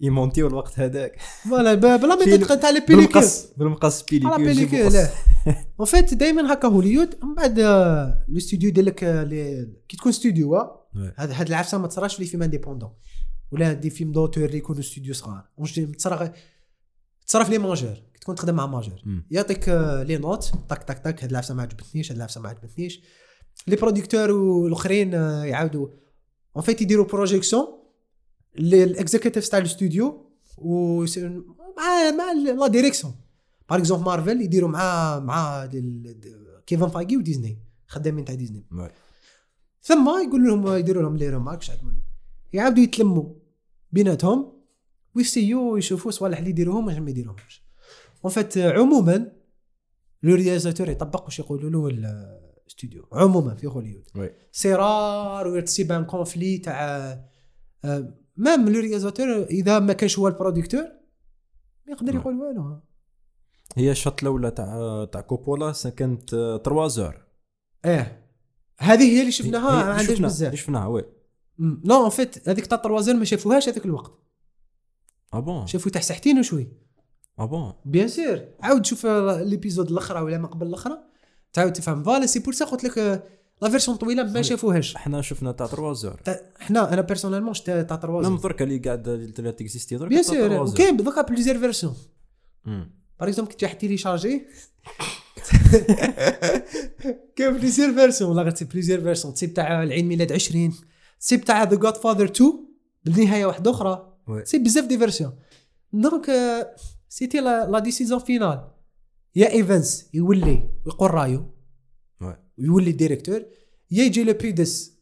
يمونتيو الوقت هذاك؟ voilà بلا تدخل تاع les pellicules بالمقص بالمقص قص. لا. en fait دائما هكا هوليود من بعد آه، le studio يدير لك آه، كي تكون ستوديو آه،. هذا هاد العفسة ما تصراش في les films indépendants ولا des films d'auteur يكونوا استوديو صغار. تصرا تصرا في les majors كي تكون تخدم مع major. يعطيك آه، les notes tac tac tac هاد العفسة ما عجبتنيش هاد العفسة ما عجبتنيش. les producteurs والاخرين آه، يعاودوا. en fait يديروا projection لل exécutifs تاع الاستوديو و مع مع la direction par exemple مارفل يديروا مع مع كيفن فايغي وديزني خدامين تاع ديزني. ثم يقول لهم يديروا لهم les remarques يعاودوا يتلموا بيناتهم. ويسيو يشوفوا صوالح اللي يديروهم واش ما يديروهمش. en fait عموما le réalisateur يطبق واش يقولوا له الاستوديو عموما في هوليوود c'est rare un conflit تاع آه، même le réalisateur إذا ما كانش هو ال producteur ما يقدر يقول والو. هي الشوط الأولى تاع تاع كوبولا كانت 3 زور آه هذه هي اللي شفناها ما عندهاش بزاف. شفناها oui. non en fait هذيك تاع trois heures ما شافوهاش هذاك الوقت. ah bon. شافوا تاع ساعتين وشوي. ah bon. bien sûr عاود شوف l'épisode الأخرى ولا ما قبل الأخرى. تعاود تفهم. فوالا سي بور سا قلت لك آه، لا فيرسيون طويلة ما. شافوهاش. إحنا شفنا تاع 3 زور. حنا أنا بيرسونيلمون شفت تاع ميم تروازير درك اللي قاعد لا تكزيستي درك بيان 3 زور. وكاين دوكا بليزيور فيرسيون. باغ اكزومبل كي تروح تيليشارجي كاين بليزيور فيرسيون ولا غير سي بليزيور فيرسيون تسيب تاع العيد ميلاد 20 تسيب تاع ذا جاد فاذر 2 بالنهايه واحدة أخرى. سي بزاف دي فيرسيون دونك سيتي لا ديسيزيون فينال يا ايفنس يولي ويقول رايو وي. ويولي ديريكتور يا يجي لو بيدس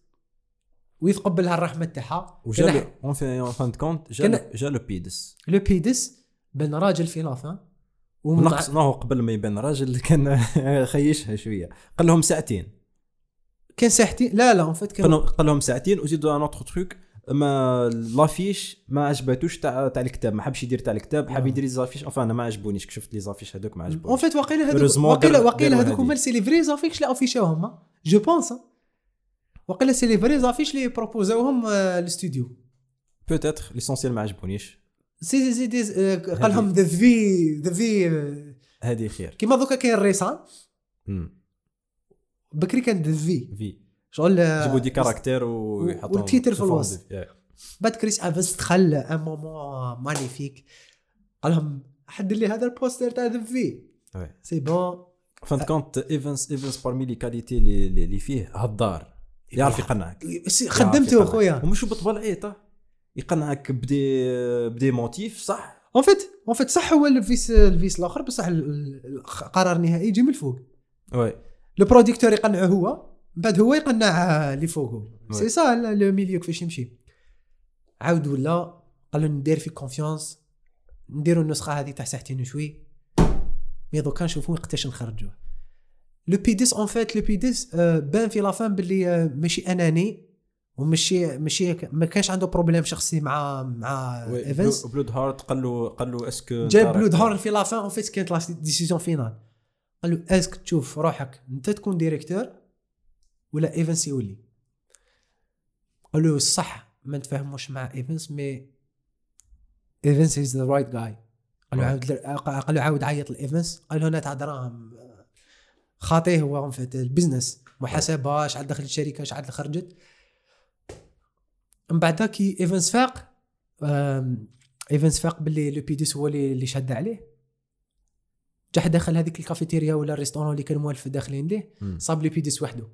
ويتقبلها الرحمه تاعها. وجا اون فان كونت جا جا لو بيدس لو بيدس بن راجل في لافان ومع- نقص نو قبل ما يبان راجل كان خيشها شوية. قال لهم ساعتين. كان ساعتين؟ لا لا اون فيت كان لهم- قال لهم ساعتين وزيدوا ان اوتر تروك ما l'affiche ما عجباتوش تاع تاع الكتاب ما حبش يدير تاع الكتاب حاب آه. يدير les affiches. Enfin أنا ما عجبونيش شفت les affiches هذوك ما en عجبونيش fait واقيلا هذوك واقيلا واقيلا هذوك. هما c'est les vraies affiches اللي افيشاوهم je pense واقيلا c'est les vraies affiches اللي بروبوزاوهم الاستوديو peut-être l'essentiel ما عجبونيش. c'est c'est des آه، قال لهم ذا في ذا في هذه خير. كيما دوكا كاين الريسان. بكري كان ذا في في شغل آه، جيبوا دي كاركتير ويحطوا والتيتر في الوسط. بعد كريس افنس دخل ان مومون مانيفيك قال لهم حد لي هذا البوستر تاع ذا في سي بون فان كونت ايفنس ايفنس بارمي لي كاليتي اللي فيه هدار يعرف يقنعك. خدمته. خويا ومش بطبل عيطه يقنعك بدي بدي موتيف صح. اون فيت اون فيت صح هو الفيس الفيس الآخر بصح ال- ال- القرار النهائي يجي من الفوق. oui le producteur يقنعه هو. بعد هو يقنع اللي فوقه. c'est ça le milieu كيفاش يمشي. عاود ولا قال له ندير فيك confiance نديروا النسخة هذه تاع ساعتين وشوي. mais دوكا نشوفوا وقتاش نخرجوه. لو بي ديس en fait لو بي ديس آه، بان في la fin باللي آه، ماشي أناني وماشي ماشي ما كانش عنده problème شخصي مع مع ايفنس بلود هارت قال له قال له est-ce que جاب بلود هورن في la fin en fait كانت la décision finale قال له est-ce que تشوف روحك انت تكون directeur ولا ايفنس يولي. قال له صح ما نتفاهموش مع ايفنس mais ايفنس is the right جاي قال له Right. عاود قال له عاود عيط لايفنس قال له أنا تاع دراهم خاطيه هو fait ال business محاسبة شحال دخلت الشركة شحال خرجت. من بعد كي ايفنس فاق ايفنس فاق باللي لو بيديس هو اللي شد عليه. جا داخل هذيك الكافيتيريا ولا ال restaurant اللي كان موالف داخلين ليه. صاب لو بيديس وحده.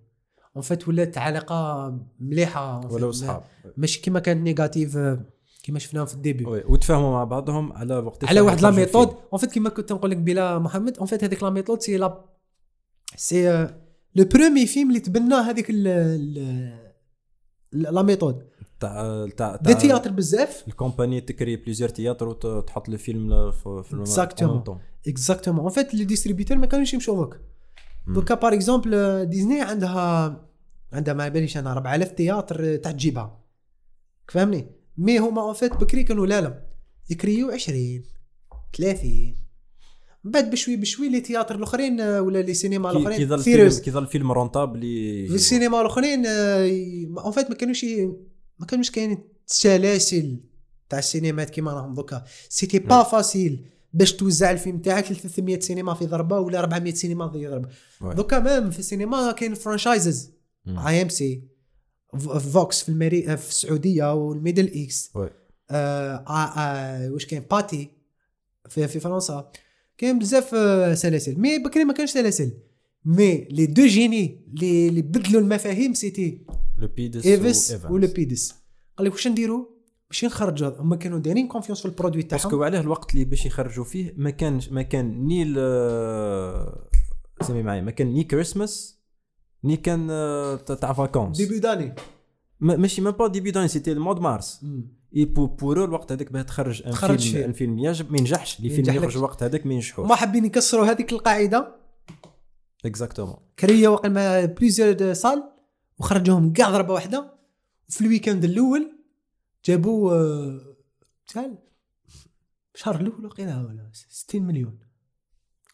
en fait ولات علاقة مليحة. ولا صحاب ماشي كيما كانت négative كيما شفناهم في ال début. oui وتفاهموا مع بعضهم على وقت على واحد la méthode. en fait كيما كنت نقول لك بلا محمد en fait هذيك la méthode c'est la c'est le premier film اللي تبنى هذيك la méthode. تاع تاع des théâtres بزاف. ال compagnie تكري plusieurs théâtres وتحط الفيلم في في Exactement. exactement en fait les distributeurs ما كانوش يمشوا هكا مم. دوكا par exemple ديزني عندها عندها ما باليش أنا 4000 théâtres تاع تجيبها فهمني؟ mais هما en fait بكري كانوا لا لا. يكريو 20 30 من بعد بشوي بشوي les théâtres الأخرين آه، ولا les cinémas كي الأخرين. ظل الفيلم كي ظل الفيلم السينما الأخرين en fait ما كانوش ما كانوش كاين سلاسل تاع السينمات كيما راهم دوكا. c'était pas facile باش توزع الفيلم تاعك ل 300 سينما في ضربة ولا 400 سينما في ضربة. دوكا même في السينما كاين franchises. AMC فوكس في المري في السعودية وال Middle Ouais. آه آه آه واش كاين؟ Pathé في, في فرنسا. كاين بزاف آه سلاسل. مي بكري ما كانش سلاسل. mais les deux génies اللي بدلوا المفاهيم c'était لو بيدس ايفيس ولا بيدس قال لك واش نديروا باش نخرجوا هما كانوا دايرين confiance في ال produit تاعهم. parce que عليه الوقت اللي باش يخرجوا فيه ما كانش ما كان ni سمي معايا ما كان ni Christmas ni كان آه، تاع vacances début d'année ما- ماشي même pas début d'année c'était au mois de mars et bon pour الوقت هذاك باه تخرج un film فيه. un film يعجب ما ينجحش. les films. يخرج الوقت هذاك ما ينجحوش. ما حابين يكسروا هذيك القاعدة. exactement كريه وقال ما plusieurs salles وخرجوهم كاع ضربة واحدة. وفي ال week-end الأول جابوا آه، شحال الشهر الأول وقيلا ولا 60 مليون.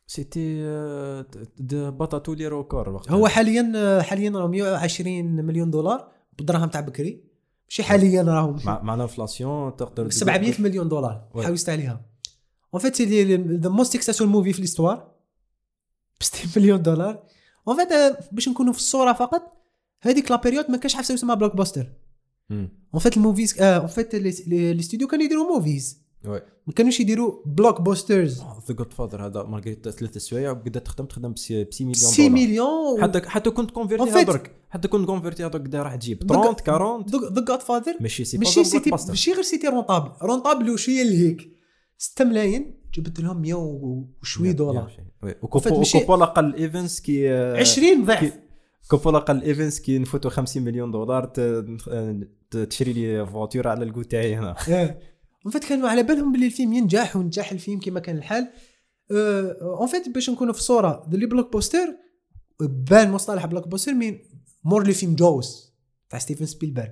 c'était آه، il a battu tous les records هو. حاليا آه، حاليا راه 120 مليون دولار بالدراهم تاع بكري. ماشي حاليا راهم. مع مع ال inflation تقدر تقول- 700 مليون دولار. حوست عليها. en fait c'est the most successful movie في l'histoire ب 60 مليون دولار. en fait باش نكونوا في الصورة فقط هذيك la période ما كانش حاجة يسمى blockbuster مم. en fait ال movies en fait les studios كانوا يديروا movies oui ما كانوش يديروا blockbusters The Godfather هذا مارغريت ثلاث سوايع وبدات تخدم تخدم ب 6 مليون 6 دولار. مليون حتى حتى كنت كونفيرتيها درك حتى كنت كونفيرتيها درك دا راح تجيب دوك- 30 40 The Godfather ماشي c'est ماشي c'était ماشي غير c'était rentable rentable وشويه لهيك 6 ملايين جبت لهم 100 وشوية دولار. وكوبولا قال ايفنس كي 20 ضعف. كوبولا قال ايفنس كي نفوتوا 50 مليون دولار تشري لي voiture على الكو تاعي هنا. en fait كانوا على بالهم باللي الفيلم ينجح ونجح الفيلم كما كان الحال. en fait باش نكونوا في الصورة les blockbusters بان مصطلح blockbuster مين مور le film Jaws تاع ستيفن سبيلبرغ.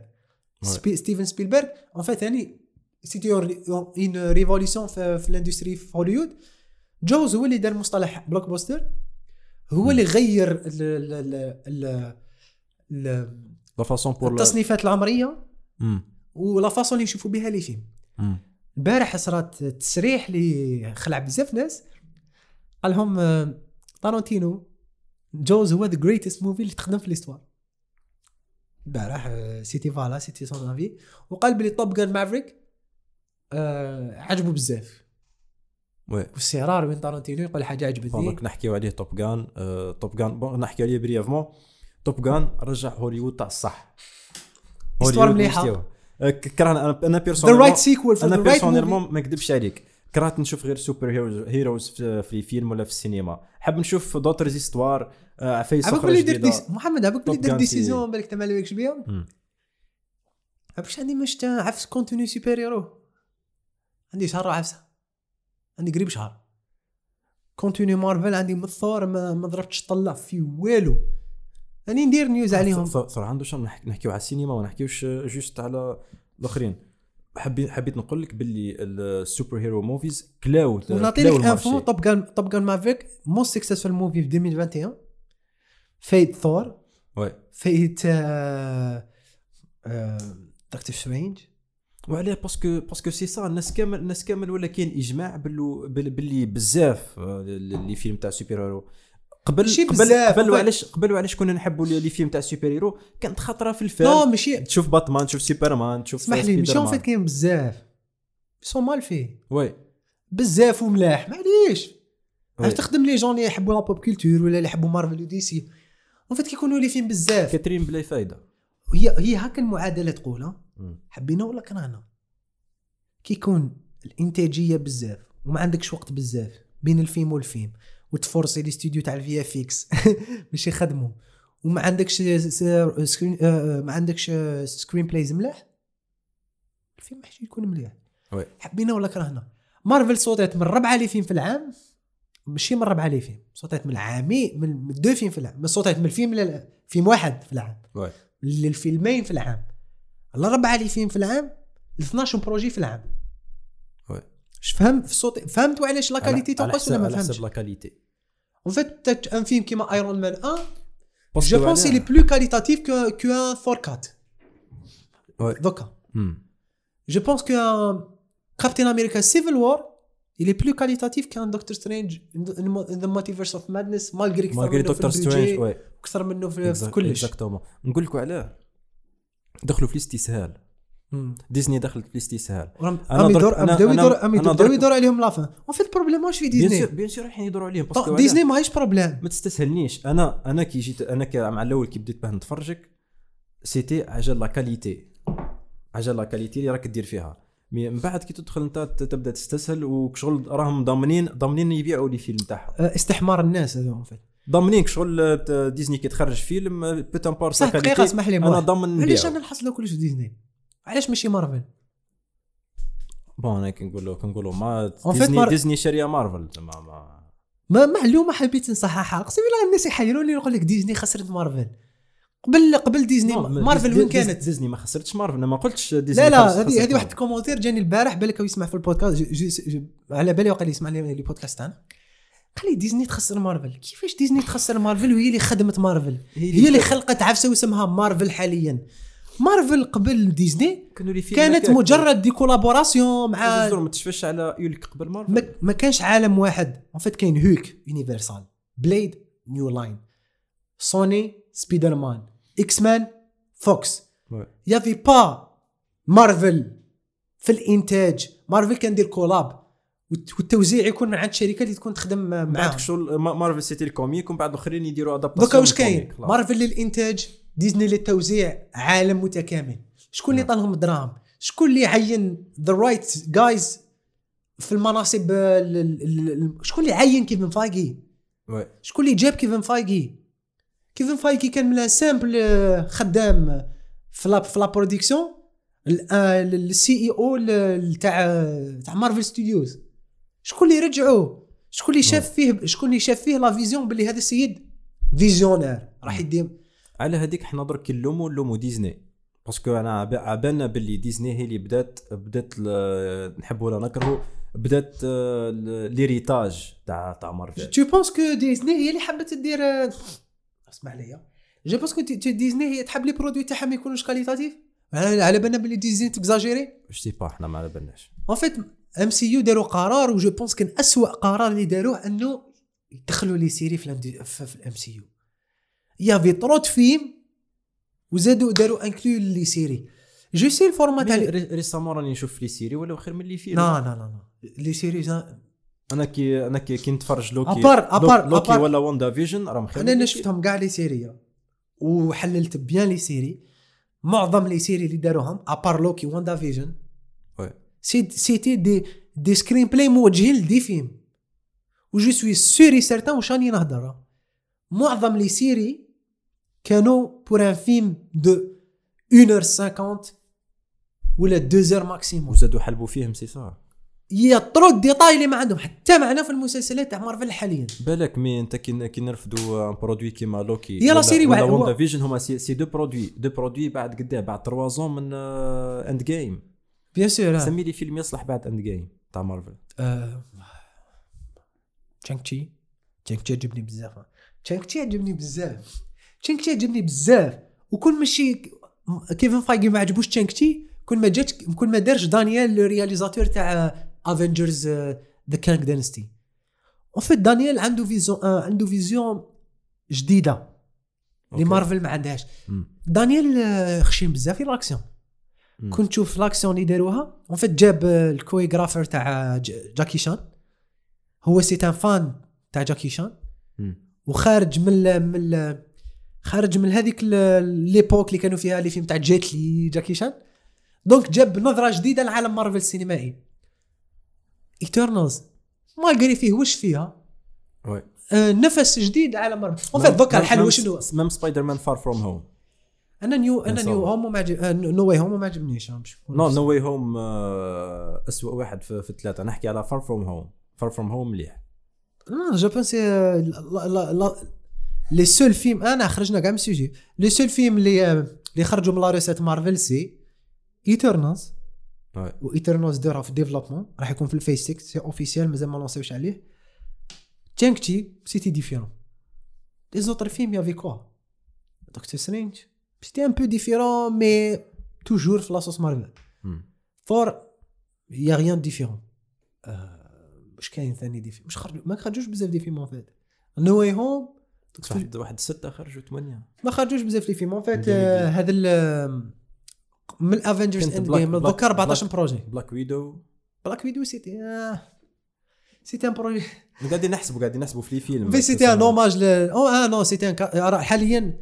سبي ستيفن سبيلبرغ en fait يعني c'était une révolution في, في ال industry في هوليوود Jaws هو اللي دار مصطلح blockbuster هو اللي غير ال ال ال ال ال la façon pour التصنيفات العمرية و la façon اللي يشوفوا بها les films البارح صرات تصريح اللي خلع بزاف ناس. قال لهم آه، تارانتينو Jaws هو the greatest movie اللي تخدم في l'histoire البارح آه، c'était voilà c'était son avis وقال بلي Top Gun Maverick آه عجبه بزاف. والسرار وين تارانتينو يقول حاجة عجبتني. نحكيو عليه Top Gun Top Gun bon نحكي عليه brièvement Top Gun رجع هوليوود تاع الصح. histoire ك- كرهنا أنا أنا ذا personnellement رايت سيكول أنا personnellement ما نكذبش عليك. كرهت نشوف غير سوبر هيروز هيروز في, في الفيلم ولا في السينما. حاب نشوف دوتر زيستوار عفايس عباك بلي ديس محمد عباك بلي Gun ديسيزيون بالك انت ما عليكش بها مم. عرفت عندي مش عفس كونتوني سوبر هيرو عندي شهر عفسة. عندي قريب شهر. كونتوني مارفل عندي من الثور ما, ما ضربتش طلع في والو. راني ندير نيوز عليهم. صار عنده نحكي نحكيو على السينما وما نحكيوش جوست على الآخرين. حبيت حبيت نقول لك باللي ال superhero movies كلاو ونعطي كلاو لك info. Top Gun Top Gun Maverick most successful movie في 2021 فايت Thor oui فايت Doctor Strange وعليه parce que parce que c'est ça الناس كامل الناس كامل ولا كاين اجماع بل- باللي بزاف آه، les films تاع superhero قبل ماشي قبل بزاف، قبل. وعلاش قبل وعلاش كنا نحبوا les films تاع superhero كانت خطرة في نو الفيلم ماشي. تشوف باتمان تشوف سوبرمان تشوف اسمح لي ماشي en. fait كاين بزاف. sont mal faits oui. بزاف وملاح. معليش. عرفت تخدم les gens اللي يحبوا la pop culture ولا اللي يحبوا Marvel و DC en fait كيكونوا les films بزاف. كاثرين بلا فايدة. هي هي هكا المعادلة تقول. حبينا ولا كرهنا؟ كي يكون الإنتاجية بزاف وما عندكش وقت بزاف بين الفيلم والفيلم وتفورسي les studios تاع ال VFX باش يخدموا وما عندكش سكرين آه، ما عندكش سكرين بلايز ملاح الفيلم محتاج يكون مليح. وي. حبينا ولا كرهنا؟ مارفل صوتت من ربعة لي فيلم في العام؟ ماشي من ربعة لي فيلم صوتت من العامين من دو فيلم في العام ما صوتت من الفيلم فيلم واحد في العام. للفيلمين في العام. على ربعه لي فيلم في العام ل 12 بروجي في العام. اش فهم؟ في الصوت فهمت وعلاش لا كاليتي على تنقص ولا ما على فهمتش؟ لا كاليتي. en fait un film كيما Iron Man 1 parce que je pense est plus qualitatif que qu'un Thor 4 Ouais. دوكا مم. Je pense qu'un Captain America Civil War, il est plus qualitatif qu'un Doctor Strange. In the, Multiverse of Madness كثر malgré منه في Doctor Strange oui وكثر منه في, كلش exactement نقول لك علاه. دخلوا في الاستسهال. ديزني دخلت في الاستسهال. درك- يدور أنا- راهم بداو أنا- يدور عليهم لافان en fait ال problème ماشي في Disney. bien sûr رايحين يدوروا عليهم parce que Disney ماهيش problème. ما تستسهلنيش. أنا أنا كي جيت أنا مع الأول كي بديت باه نتفرجك c'était عجل la qualité. عجل la qualité اللي راك دير فيها. mais من بعد كي تدخل انت تبدأ تستسهل وشغل راهم ضامنين ضامنين يبيعوا les films تاعهم. أه، استحمار الناس en fait ضامنين شغل ديزني كي تخرج فيلم putain بار صح دقيقة اسمح لي أنا. ضامن علاش أنا نحصلوا كلش في ديزني؟ علاش ماشي مارفل؟ bon أنا كنقولوا كنقولوا ما ديزني مار- ديزني شارية مارفل زعما ما ما ما اليوم حبيت نصححها. أقسم بالله الناس يحيروني يقول لك ديزني خسرت مارفل. قبل قبل ديزني non، ما- مارفل وين كانت؟ ديزني ما خسرتش مارفل أنا ما قلتش ديزني لا لا هذه هذه واحد مارفل. ال commentaire جاني البارح بالك يسمع في البودكاست. على بالي وقال يسمع les les podcasts تاعنا قال لي ديزني تخسر مارفل. كيفاش ديزني تخسر مارفل؟ وهي اللي خدمت مارفل. هي اللي. خلقت عفسة واسمها مارفل حاليا. مارفل قبل ديزني كانت. مجرد des collaborations مع ما تشفاش على يولك قبل مارفل؟ ما, ما كانش عالم واحد. en fait كاين هوك يونيفرسال Blade New Line سوني Spider-Man X-Men فوكس. يافي با مارفل في الإنتاج. مارفل كان دير collab والت- والتوزيع يكون من عند الشركة اللي تكون تخدم معاهم. بعد شغل ما- مارفل c'était les comics ومن بعد الاخرين يديروا adaptation دوكا واش كاين؟ مارفل للإنتاج ديزني للتوزيع عالم متكامل. شكون اللي. طالهم الدراهم شكون اللي عين the right guys في المناصب ال- ال- ال- ال- شكون اللي عين كيفن فايجي شكون اللي جاب كيفن فايجي كيفن فايجي كان من simple خدام في la في la production ال CEO تاع تاع مارفل ستوديوز شكون اللي رجعوه شكون اللي شاف فيه شكون اللي شاف فيه la vision باللي هذا السيد visionnaire راح يدير على هذيك حنا درك نلومو نلومو ديزني parce que أنا عب- عبالنا باللي ديزني هي اللي بدات بدات نحبوا ولا نكرهوا بدات l'héritage تاع تاع مارفل tout pense que ديزني هي اللي حبت دير اسمع ليا je pense que ديزني هي تحب les produits تاعها ما يكونوش qualitatifs على بالنا باللي ديزني تكزاجيري واش c'est pas حنا ما على بالناش en fait MCU داروا قرار و je pense كان اسوء قرار اللي داروه أنه يدخلوا les séries في الام في, في ال MCU y avait trop films وزادوا داروا inclus les séries je sais ال format تاع les- récemment راني نشوف les séries ولا خير من les films لا لا لا les séries أنا كي أنا كي, كي نتفرج لوكي à part- لو- لوكي à part. ولا WandaVision راهم خير. أنا نشفتهم كاع les séries. وحللت bien les séries. معظم les séries اللي داروهم à part لوكي WandaVision c'était des des screenplays موجهين ل des films. و je suis sûr et certain واش راني نهضر معظم les séries كانوا pour un film de 1h50 ولا 2h maximum وزادوا حلبوا فيهم c'est ça y a trop détails اللي ما عندهم. حتى معنا في المسلسلات تاع مارفل حاليا. بالك mais انت كي نرفدوا un produit كيما لوكي. يلا ولا- série ولا واحد- WandaVision هما ces, ces deux produits. deux produits بعد قداه بعد 3 زون من Endgame bien sûr سمي les films يصلح بعد Endgame تاع مارفل. Shang-Chi Shang-Chi عجبني بزاف. Shang-Chi عجبني بزاف. Shang-Chi عجبني بزاف. وكل ماشي كيفن فايجي ما عجبوش Shang-Chi كل ما جاتش كل ما دارش دانيال ال réalisateur تاع Avengers The Kang Dynasty en fait دانيال عنده vision آه، عنده vision جديده اللي. مارفل ما عندهاش. دانيال آه، خشين بزاف في الاكسيون مم. كنت تشوف l'action اللي داروها en fait جاب ال chorégraphe تاع جاكي شان هو c'est un fan تاع جاكي شان. وخارج من ال من ال خارج من هذيك l'époque اللي كانوا فيها les films تاع جيت لي جاكي شان donc جاب نظره جديده لعالم مارفل السينمائي Eternals malgré فيه وش فيها؟ oui. آه نفس جديد على مارفل en fait دوكا الحل même- شنو même Spider-Man Far From Home أنا No أنا No. Home ما عجب آه، No Way Home ما عجبنيش آه، No No Way Home اسوء واحد في, في الثلاثة. نحكي على Far From Home Far From Home مليح. la- la- la- les seuls films أنا خرجنا كاع من ال sujet les seuls films اللي اللي خرجوا من la recette مارفل c'est Eternals و Eternals deux راه في développement راح يكون في ال phase 6 c'est officiel مازال ما لونسيوش عليه. Shang-Chi c'était différent les autres films y avait quoi دكتور سترينج c'était un peu différent mais toujours في la sauce مارفل. Thor y a rien différent واش كاين ثاني des films مش خرجوا ما خرجوش بزاف des films فات No Way Home واحد واحد ستة خرجوا ثمانية. ما خرجوش بزاف لي فيلم فات جدا. هذا من Avengers Endgame دوكا 14 Black- projets Black Widow بلاك ويدو سيتي آه. سيتي ان بروجي قاعدين نحسبوا قاعدين نحسبوا في فيلم. في سيتي ان اوماج ل أو آه نو سيتي ان راه حاليا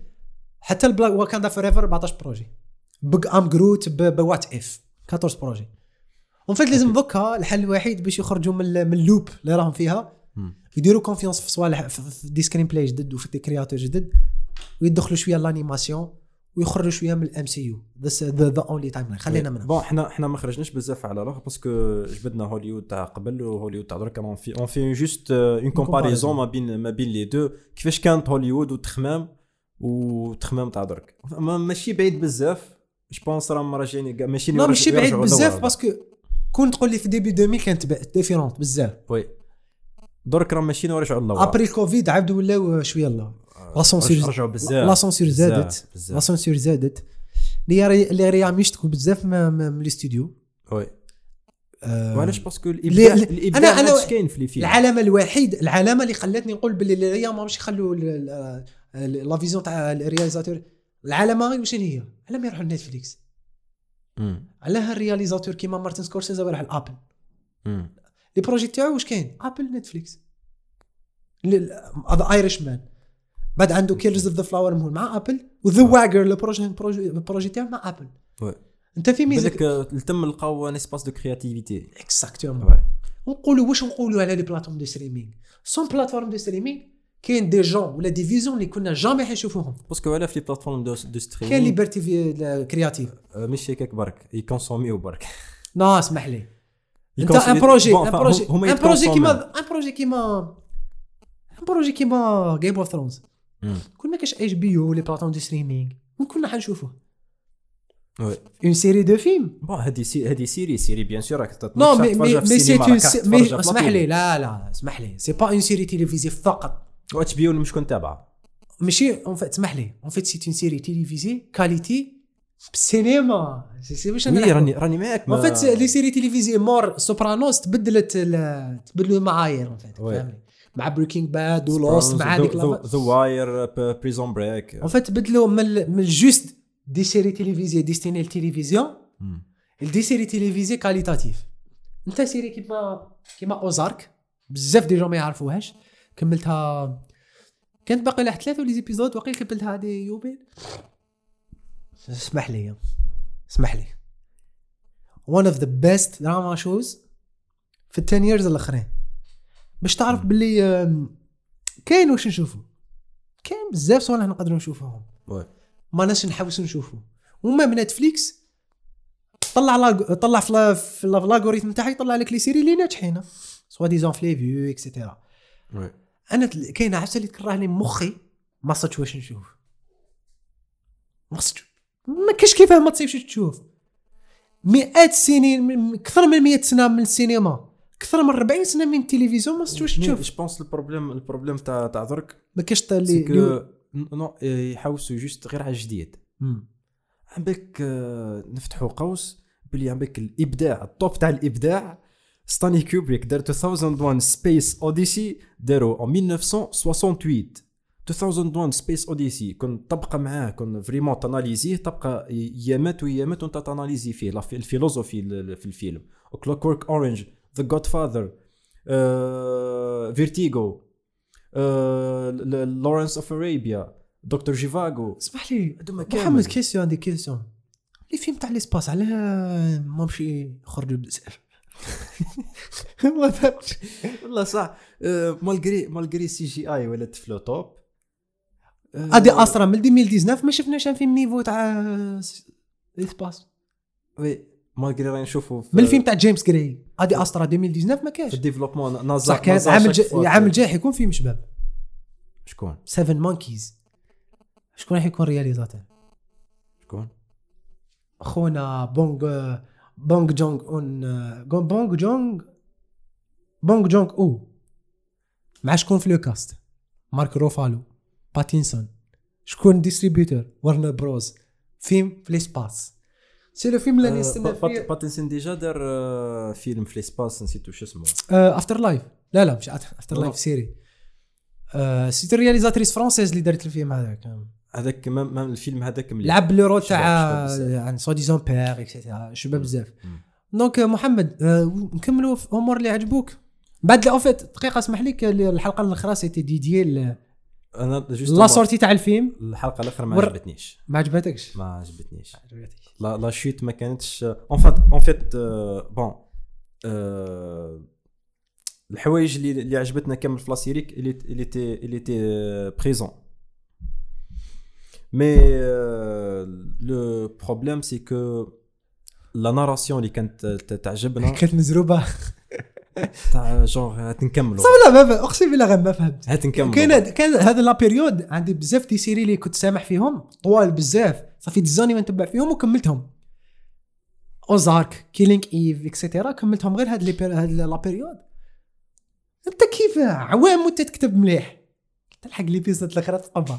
حتى البلاك واكاندا فور ايفر 14 بروجي بق ام جروت بوات اف 14 بروجي اون فيت لازم دوكا الحل الوحيد باش يخرجوا من من اللوب اللي راهم فيها. يديروا كونفيونس في صوالح في- في دي سكرين بلاي جدد وفي دي كرياتور جدد ويدخلوا شوية لانيماسيون ويخرجوا شوية من الام سي يو ذا ذا اونلي تايم لاين خلينا منها. بون حنا حنا ما خرجناش بزاف على الأخر parce que جبدنا هوليوود تاع قبل وهوليوود تاع درك on fait on fait juste une comparaison ما بين ما بين les deux كيفاش كانت هوليوود وتخمام وتخمام تاع درك ما- ماشي بعيد بزاف. je pense راهم راجعين ماشي non ماشي بعيد بزاف. parce que كون تقول لي في début 2000 كانت différente بزاف. oui درك راهم ماشيين ورجعوا لورا après الكوفيد عاودوا ولاو شوية الله la censure رجعوا بزاف la censure زادت بزاف، بزاف. la censure زادت اللي ريام يشتكوا بزاف من من الاستوديو oui وعلاش parce que لي- الابداع لي- الابداع ما عادش كاين في les films العلامة الوحيد العلامة اللي خلتني نقول باللي ريام ماهمش يخلوا ال- ال- ال- la vision تاع ال réalisateur. العلامة واش هي؟ على ما يروحوا ل Netflix. علاه ال réalisateur كيما مارتن سكورسيزا يروح ل Apple. les projets تاعو واش كاين؟ Apple Netflix Irishman بعد عنده Killers of the Flower Moon مع Apple و The Wager ال projet تاعو مع Apple أنت في ميزه بالك تم لقاو un espace de créativité exactement ونقولوا واش نقولوا على les plateformes de streaming sans plateformes de streaming كاين des genres ولا des visions اللي كنا jamais حنشوفوهم parce que على في les plateformes de de كاين streaming liberté créative آه، ماشي هكاك برك. يكونسوميو برك. non اسمح لي. أنت un projet un projet un projet. كيما un projet كيما un projet كيما Game of Thrones. كل ما كاش HBO les plateformes de streaming كنا حنشوفوه. oui. Une série de films bon هذه c'est هذه série série bien sûr راك non mais mais في mais c'est mais اسمح لي. لا لا اسمح لي. C'est pas une série télévisée فقط. و HB كنت تابعه ماشي en fait اسمح لي. en fait c'est une série télévisée qualité بالسينما c'est واش oui راني راني معاك en fait les séries télévisées مور Sopranos تبدلت تبدلوا المعايير en fait. فهمني؟ مع Breaking Bad و Lost مع هذيك The Wire Prison Break en fait بدلوا من من juste des séries télévisées destinées للتلفزيون des séries télévisées qualitatives انت série كيما كيما Ozark بزاف des gens ما يعرفوهاش كملتها كانت باقي لها ثلاثة ولا épisodes وقيل كملتها هذه يومين. اسمح لي. اسمح لي. One of the best drama shows في ال ten years الأخرين. باش تعرف باللي كاين واش نشوفوا كاين بزاف صوالح نقدروا نشوفوهم. ما ناش نحوسوا نشوفوا وما من Netflix طلع l'alg... طلع في l'a- في l'a- في l'algorithme تاعي يطلع لك les séries اللي ناجحين soi-disant في les vues et cetera أنا كاينة عفسة اللي تكرهني مخي ما صدتش واش نشوف. ما صدتش ما كاش كيفاه ما تصيبش تشوف. مئات السنين أكثر من 100 سنة من السينما. أكثر من 40 سنة من التلفزيون ما صدتش واش تشوف. je pense ال problème ال problème تاع تاع درك؟ ما كاش تا c'est اللي que nous يحوسوا juste غير على الجديد. عندك آه، نفتحوا قوس بلي عندك الإبداع ال top تاع الإبداع. ستانلي كوبريك دار 2001 Space Odyssey داروا en 1968 2001 Space Odyssey كنت تبقى معاه كن vraiment تاناليزيه تبقى يامات ويامات وانت تاناليزي فيه ال philosophie ال- في الفيلم. Clockwork Orange The Godfather Vertigo Lawrence of Arabia Doctor Zhivago اسمح لي. محمد question عندي question les films تاع l'espace علاه ما مشي يخرجوا بزاف. ما فهمتش. والله صح. malgré malgré CGI ولات في le top. Ad Astra من 2019 ما شفناش فيلم niveau تاع l'espace oui. راني نشوفوا في من الفيلم تاع جيمس جراي. Ad Astra 2019 ما في كاش ال développement نازا صح كان الجاي العام في- الجاي حيكون فيلم شباب شكون؟ 7 Monkeys شكون راح يكون réalisateur شكون؟ خونا بونغ بونغ جونغ اون بونغ جونغ بونغ جونغ أو. مع شكون في le cast؟ مارك روفالو باتينسون. شكون distributeur Warner Bros film في l'espace c'est le film اللي نستنى فيه باتنسون déjà دار فيلم في l'espace نسيتو شو اسمه After Life لا لا مش After لا. Life série cette réalisatrice française اللي دارت الفيلم هذاك هذاك même الفيلم هذاك لعب لو رول تاع. عن سوا ديزون بير اكسيتيرا شباب بزاف. دونك محمد نكملوا في امور اللي عجبوك بعد اون فيت دقيقه اسمح لي الحلقة الاخرى سيتي ديديي أنا لا سورتي تاع الفيلم؟ الحلقة الأخرى ما ور- عجبتنيش. ما عجبتكش؟ ما عجبتنيش. لا لا شوت ما كانتش اون فات اون فيت بون الحوايج اللي اللي عجبتنا كامل في لا سيري اللي اللي تي اللي تي présent mais le problème c'est que la narration اللي كانت تعجبنا كانت مزروبة. تاع جونغ هات نكملوا لا ما أقسم بالله غير ما فهمت. هات نكملوا كاين كان هذا la période عندي بزاف des séries اللي كنت سامح فيهم طوال بزاف. ça fait des années ما نتبع فيهم وكملتهم. Ozark Killing Eve et cetera كملتهم. غير هاد la pér- هاد la période أنت كيف عوام وأنت تكتب مليح؟ تلحق ليبيزود الاخرى تقبل.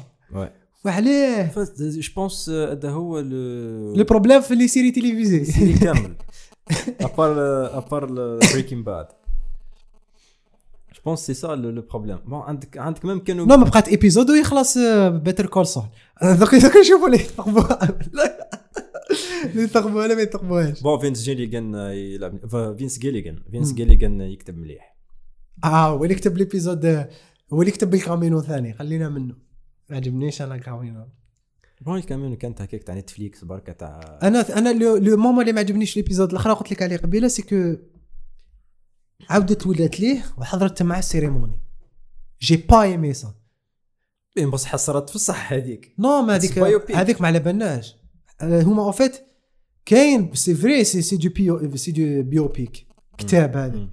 وعليه. جو بونس هذا هو لو لو بروبليم في لي سيري تيليفيزي سيري كامل ابار ابار بريكين باد بونس سي سا لو بروبليم بون عندك عندك ميم كانوا نو ما بقات ايبيزود ويخلص بيتر كول سول دوك دوك نشوفوا لي يثقبوها اللي يثقبوها ولا ما يثقبوهاش بون فينس جيليغان يلعب Vince Gilligan Vince. Gilligan يكتب مليح آه هو اللي كتب l'épisode هو اللي كتب El Camino ثاني خلينا منه ما عجبنيش أنا El Camino bon كمان كانت هكاك تاع Netflix بركه تاع أنا أنا le moment اللي ما عجبنيش l'épisode الاخرى قلت لك عليه قبيله c'est que عاودت ولات ليه وحضرت معاه ال cérémonie. j'ai pas aimé ça بس حصرت في الصح هذيك. non ما هذيك. هذيك ما على بالناش آه، هما en fait كاين c'est vrai c'est c'est du bio c'est du biopic كتاب هذا.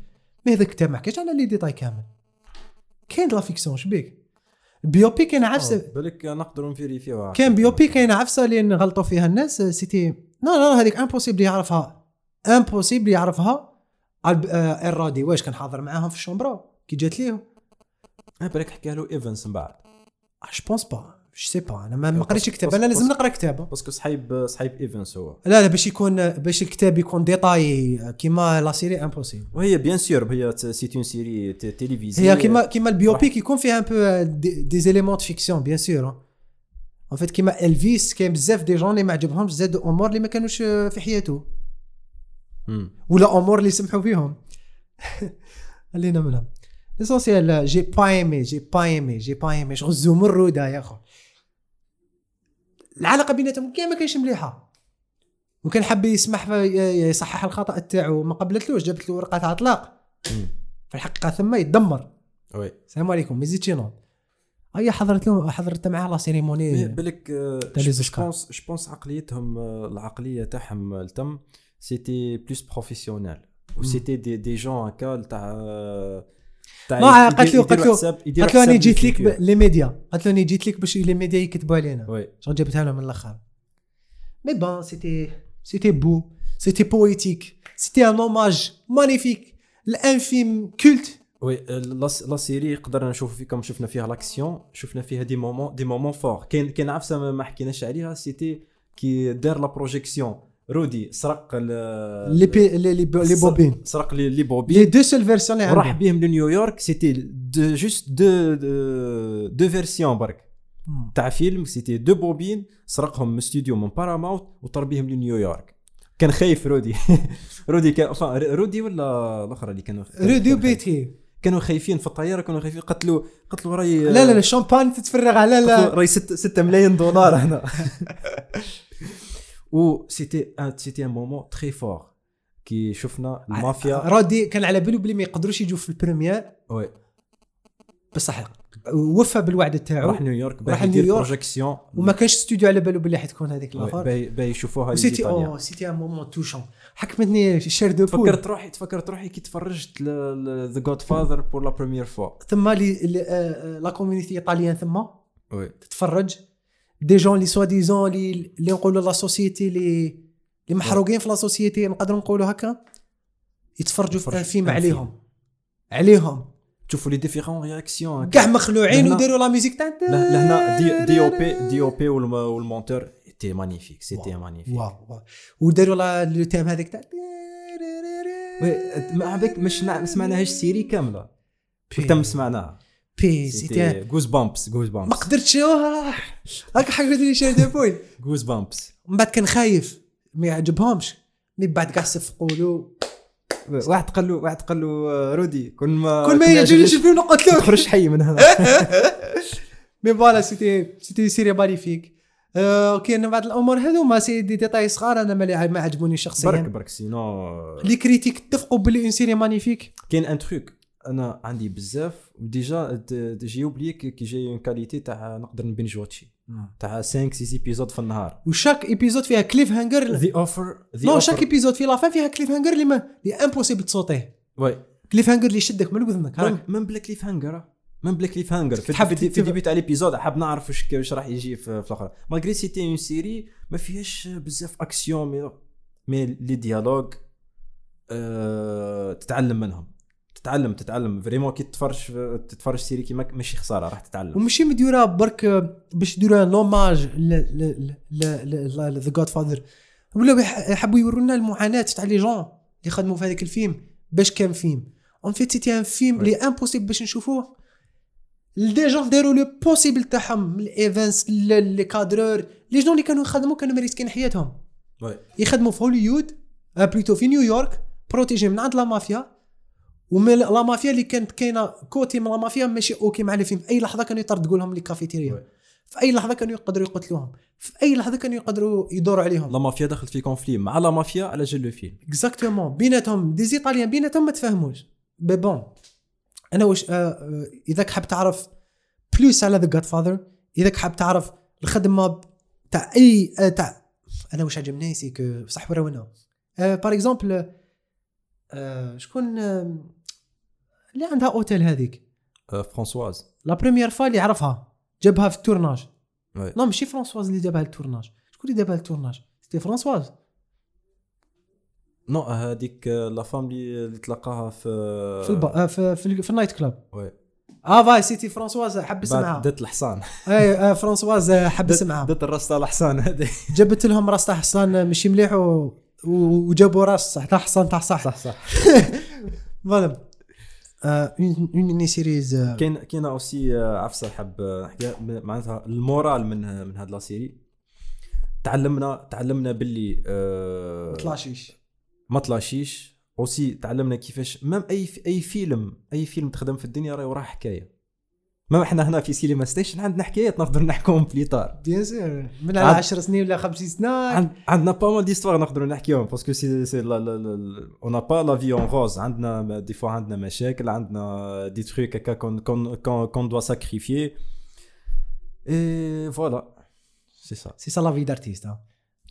mais هذاك الكتاب ما حكاش على les détails كامل. كاين la fiction شبيك ال biopic أنا عفسه بالك نقدروا ن vérifier وها. كان biopic كاين عفسة اللي غلطوا فيها الناس c'était non non هذيك impossible يعرفها. impossible يعرفها. Ruddy واش كان حاضر معاهم؟ في ال chambre كي جات ليه آه، بالك حكى له Evans من بعد. je pense pas je sais pas أنا ما قريتش كتاب. أنا لازم نقرأ كتابه. parce que صحيب صحيب Evans هو. لا لا باش يكون باش الكتاب يكون ديتاي كيما la série impossible وهي bien sûr هي c'est une série télévisée هي كيما كيما ال biopic يكون فيها un peu des éléments de fiction bien sûr en fait كيما Elvis كاين بزاف des gens اللي ما عجبهمش زادوا أمور اللي ما كانوش في حياته. ولا أمور اللي سمحوا فيهم. خلينا منهم. l'essentiel j'ai pas aimé j'ai pas aimé j'ai pas aimé شغل الزمرده يا أخو. العلاقة بيناتهم كاع ما كانش مليحة. وكان حب يسمح يصحح الخطأ تاعو ما قبلتلوش جابت له ورقه تاع اطلاق. في الحقيقة ثم يتدمر. oui. السلام عليكم ما يزيدش ينوض هيا حضرت له حضرت معاه la cérémonie. بالك je. pense عقليتهم العقلية تاعهم التم. c'était plus professionnel و c'était des des gens هكا تاع تاع ما يدير- قالت له- يديروا قالت له- حساب- يديروا قالت له راني حساب جيت ليك للفيتور. ب- les médias قالت له راني جيت ليك باش les médias يكتبوا علينا oui شغل جابتها له من الآخر mais bon c'était c'était beau c'était poétique c'était un hommage magnifique à un film culte oui لا la série قدرنا نشوف فيه كم شفنا فيها l'action شفنا فيها des moments des moments forts كاين كاين عفسه ما- ما حكيناش عليها c'était كي دار la projection Ruddy سرق les b- les les, les bobines. سرق les les les bobines deux seules versions اللي عندهم. بهم لنيويورك c'était deux juste deux deux, versions برك. تاع فيلم c'était deux bobines سرقهم من استوديو من باراماونت وطر بهم لنيويورك كان خايف Ruddy. Ruddy كان Ruddy ولا الآخر اللي كانوا Ruddy و Bettye. كانوا خايفين. في الطيارة كانوا خايفين. قتلوا قتلوا راي لا لا الشامبان تتفرغ على لا راي 6 6 ملايين دولار هنا. و c'était c'était un moment très fort كي شفنا المافيا. Ruddy كان على بالو بلي ما يقدروش يجوا في ال première. oui بصح وفى بالوعد تاعو. راح نيويورك راح يدير نيويورك. projection وما كانش ستوديو على بالو بلي حتكون هذيك الآخر. باي باي يشوفوها c'était. oh c'était un moment touchant حكمتني chair de poule. تفكرت روحي تفكرت روحي كي تفرجت The Godfather pour la première fois ثم les آه، آه، la communauté italienne ثم وي تتفرج. دي جون لي سوا ديزون لي اللي نقولوا لا سوسيتي لي اللي محروقين في لا سوسيتي نقدروا نقولوا هكا. يتفرجوا في يتفرجوا. ان فيلم في ان عليهم. عليهم. تشوفوا لي ديفيرون رياكسيون كاع مخلوعين وداروا لا ميوزيك تاع لهنا دي دي أو بي دي أو بي والمونتور تي مانيفيك سيتي مانيفيك واو واو وداروا لو تيم هذيك تاع بك مش ما سمعناهاش سيري كامله تم سمعناها et c'était goosebumps goose ما bumps قدرتش. آه، هاك حاجة ديال شي depuis goosebumps من بعد كان خايف ما يعجبهمش. من بعد كاع صفقوا له واحد قال له واحد قال له آه، Ruddy كل ما كل ما يعجبنيش الفيلم نقتلو تخرج حي من هنا. mais voilà c'était c'était série magnifique كاين بعض الأمور هذوما سي دي ديتاي صغار أنا ما ما عجبوني برك شخصيا. برك sinon les critiques اتفقوا باللي une série magnifique كاين un truc أنا عندي بزاف و déjà j'ai oublié كي جاي une qualité تاع نقدر ن binge watch ي. تاع 5 6 épisodes في النهار. و chaque épisode فيها cliffhanger The Offer non chaque épisode في la fin فيها cliffhanger اللي ما اللي impossible تصوتيه oui cliffhanger اللي يشدك من اذنك من بلا cliffhanger من بلا cliffhanger في تحب في, début تاع l'épisode حاب نعرف واش واش راح يجي في, في الآخر malgré c'était une série ما فيهاش بزاف action mais mais les dialogues أه تتعلم منهم تتعلم تتعلم. vraiment كي تتفرج تتفرج série كيما ماشي خسارة راح تتعلم. وماشي مديورة برك باش يديروا hommage The Godfather ولاو يح- يحبوا يورونا المعاناة تاع les gens اللي خدموا في هذاك الفيلم. باش كان فيلم؟ en fait c'était un film اللي impossible باش نشوفوه. des gens داروا le possible تاعهم. الايفنتس les cadreurs les gens اللي كانوا يخدموا كانوا مريسكين حياتهم. oui يخدموا في هوليوود آه plutôt في نيويورك protégés من عند la mafia. ومن la mafia اللي كانت كاينة côté من la mafia ماشي ok مع الفيلم في أي لحظة كانوا يطردقوا لهم les oui. كافيتيريا في أي لحظة كانوا يقدروا يقتلوهم. في أي لحظة كانوا يقدروا يدوروا عليهم. la mafia دخلت في conflit مع la mafia على جال le film. exactement بيناتهم des italiens بيناتهم ما تفهموش puis bon أنا واش آه آه اذا حاب تعرف plus على The Godfather اذا حاب تعرف الخدمة تاع أي آه تاع أنا واش عجبني c'est que صح ورونا آه par exemple آه شكون آه اللي عندها أوتيل هذيك. آه، فرانسواز. la première fois اللي عرفها جابها في ال tournage. لا ماشي فرانسواز اللي جابها لل tournage. شكون اللي جابها لل tournage؟ c'était فرانسواز. non هذيك آه، la femme اللي تلقاها في في الب... آه في في, في ال night club. oui. آه فاي c'était فرانسواز حبس معاها. دت الحصان. أي فرانسواز حبس معاها. دت الراس تاع الحصان هذه. جبت لهم راس تاع حصان ماشي مليح و... وجابوا راس تاع حصان تاع صح. صح صح. voilà. une une série آه، كاين كاين aussi عفسة حب آه، نحكي معناتها المورال من من هاد la série. تعلمنا تعلمنا باللي آه، طلاشيش ما طلاشيش aussi تعلمنا كيفاش même أي أي فيلم أي فيلم تخدم في الدنيا راه وراه حكاية. ما إحنا هنا في Cinema Station عندنا حكايات نقدر نحكوهم plus tard bien sûr من على عاد- 10 سنين ولا 5 سنين. عند- عندنا pas mal d'histoires نقدروا نحكيهم parce que c'est c'est on pas la vie en rose عندنا des fois عندنا مشاكل عندنا des trucs هكا qu'on qu'on qu'on qu'on doit sacrifier et voilà c'est ça c'est ça la vie d'artiste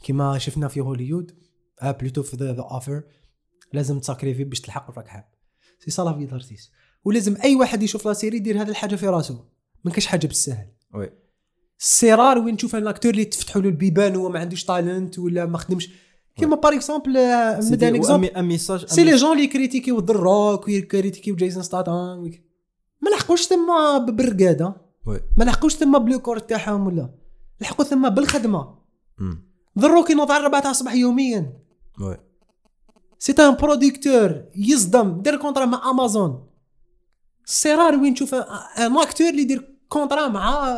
كيما شفنا في هوليود آه plutôt في The Offer لازم ت sacrifier باش تلحق راك حاب c'est ça la vie d'artiste ولازم أي واحد يشوف la série يدير هذه الحاجة في راسه. ما كاش حاجة بالسهل. oui. c'est rare وين تشوف un acteur اللي تفتحوا له البيبان وهو ما عندوش talent ولا ما خدمش. كيما par exemple نبدا un exemple c'est les gens اللي critiquaient The Rock وي critiquer و جيسون ستاتام ما لحقوش تما بالرقاده oui. ما لحقوش تما ب le corps تاعهم ولا. لحقوا تما بالخدمة. The Rock ينوض على 4 تاع الصباح يوميا. oui. c'est un producteur يصدم دار contrat مع Amazon c'est rare وين تشوف un acteur اللي يدير contrat مع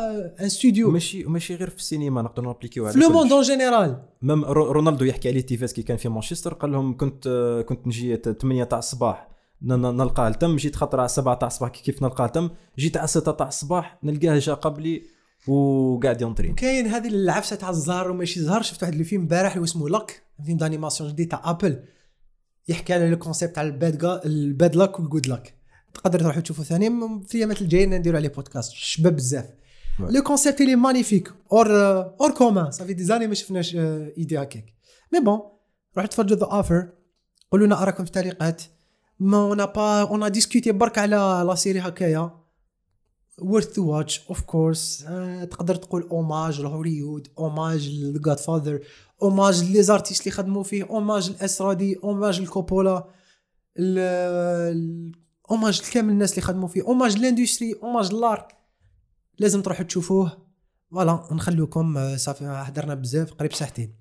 un studio وماشي وماشي غير في السينما نقدروا ن appliquer و على le monde. en général même رو- رونالدو يحكي عليه تيفيز كي كان في مانشستر قال لهم كنت كنت نجي 8 تاع الصباح نلقاه تم جيت خطره على 7 تاع الصباح كيف نلقاه تم جيت على 6 تاع الصباح نلقاه جا قبلي وقاعد ينطرين. كاين هذه العفسه تاع الزهر وماشي زهر شفت واحد الفيلم امبارح اللي اسمه Luck film d'animation جديد تاع Apple يحكي على le concept تاع ال bad ال bad luck وال good luck تقدر تروحوا تشوفوا ثاني في الايامات الجايه نديروا عليه بودكاست شباب بزاف. le concept il est magnifique hors hors commun ça fait des années ما شفناش idée هكاك mais bon روحوا تفرجوا The Offer قولوا لنا اراكم في التعليقات. mais on va on discuter برك على la série هكايا. Worth to watch of course. آه، تقدر تقول hommage لهوليود hommage ل Godfather hommage les artistes اللي خدموا فيه hommage الاسرادي hommage لكوبولا. hommage لكامل الناس اللي خدموا فيه hommage l'industrie hommage l'art لازم تروحوا تشوفوه. فوالا نخلوكم آه، صافي هدرنا بزاف قريب ساعتين.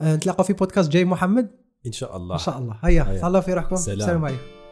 آه، نتلاقاو في بودكاست جاي محمد؟ إن شاء الله. إن شاء الله. هيا. تهلاو في روحكم. سلام. السلام عليكم.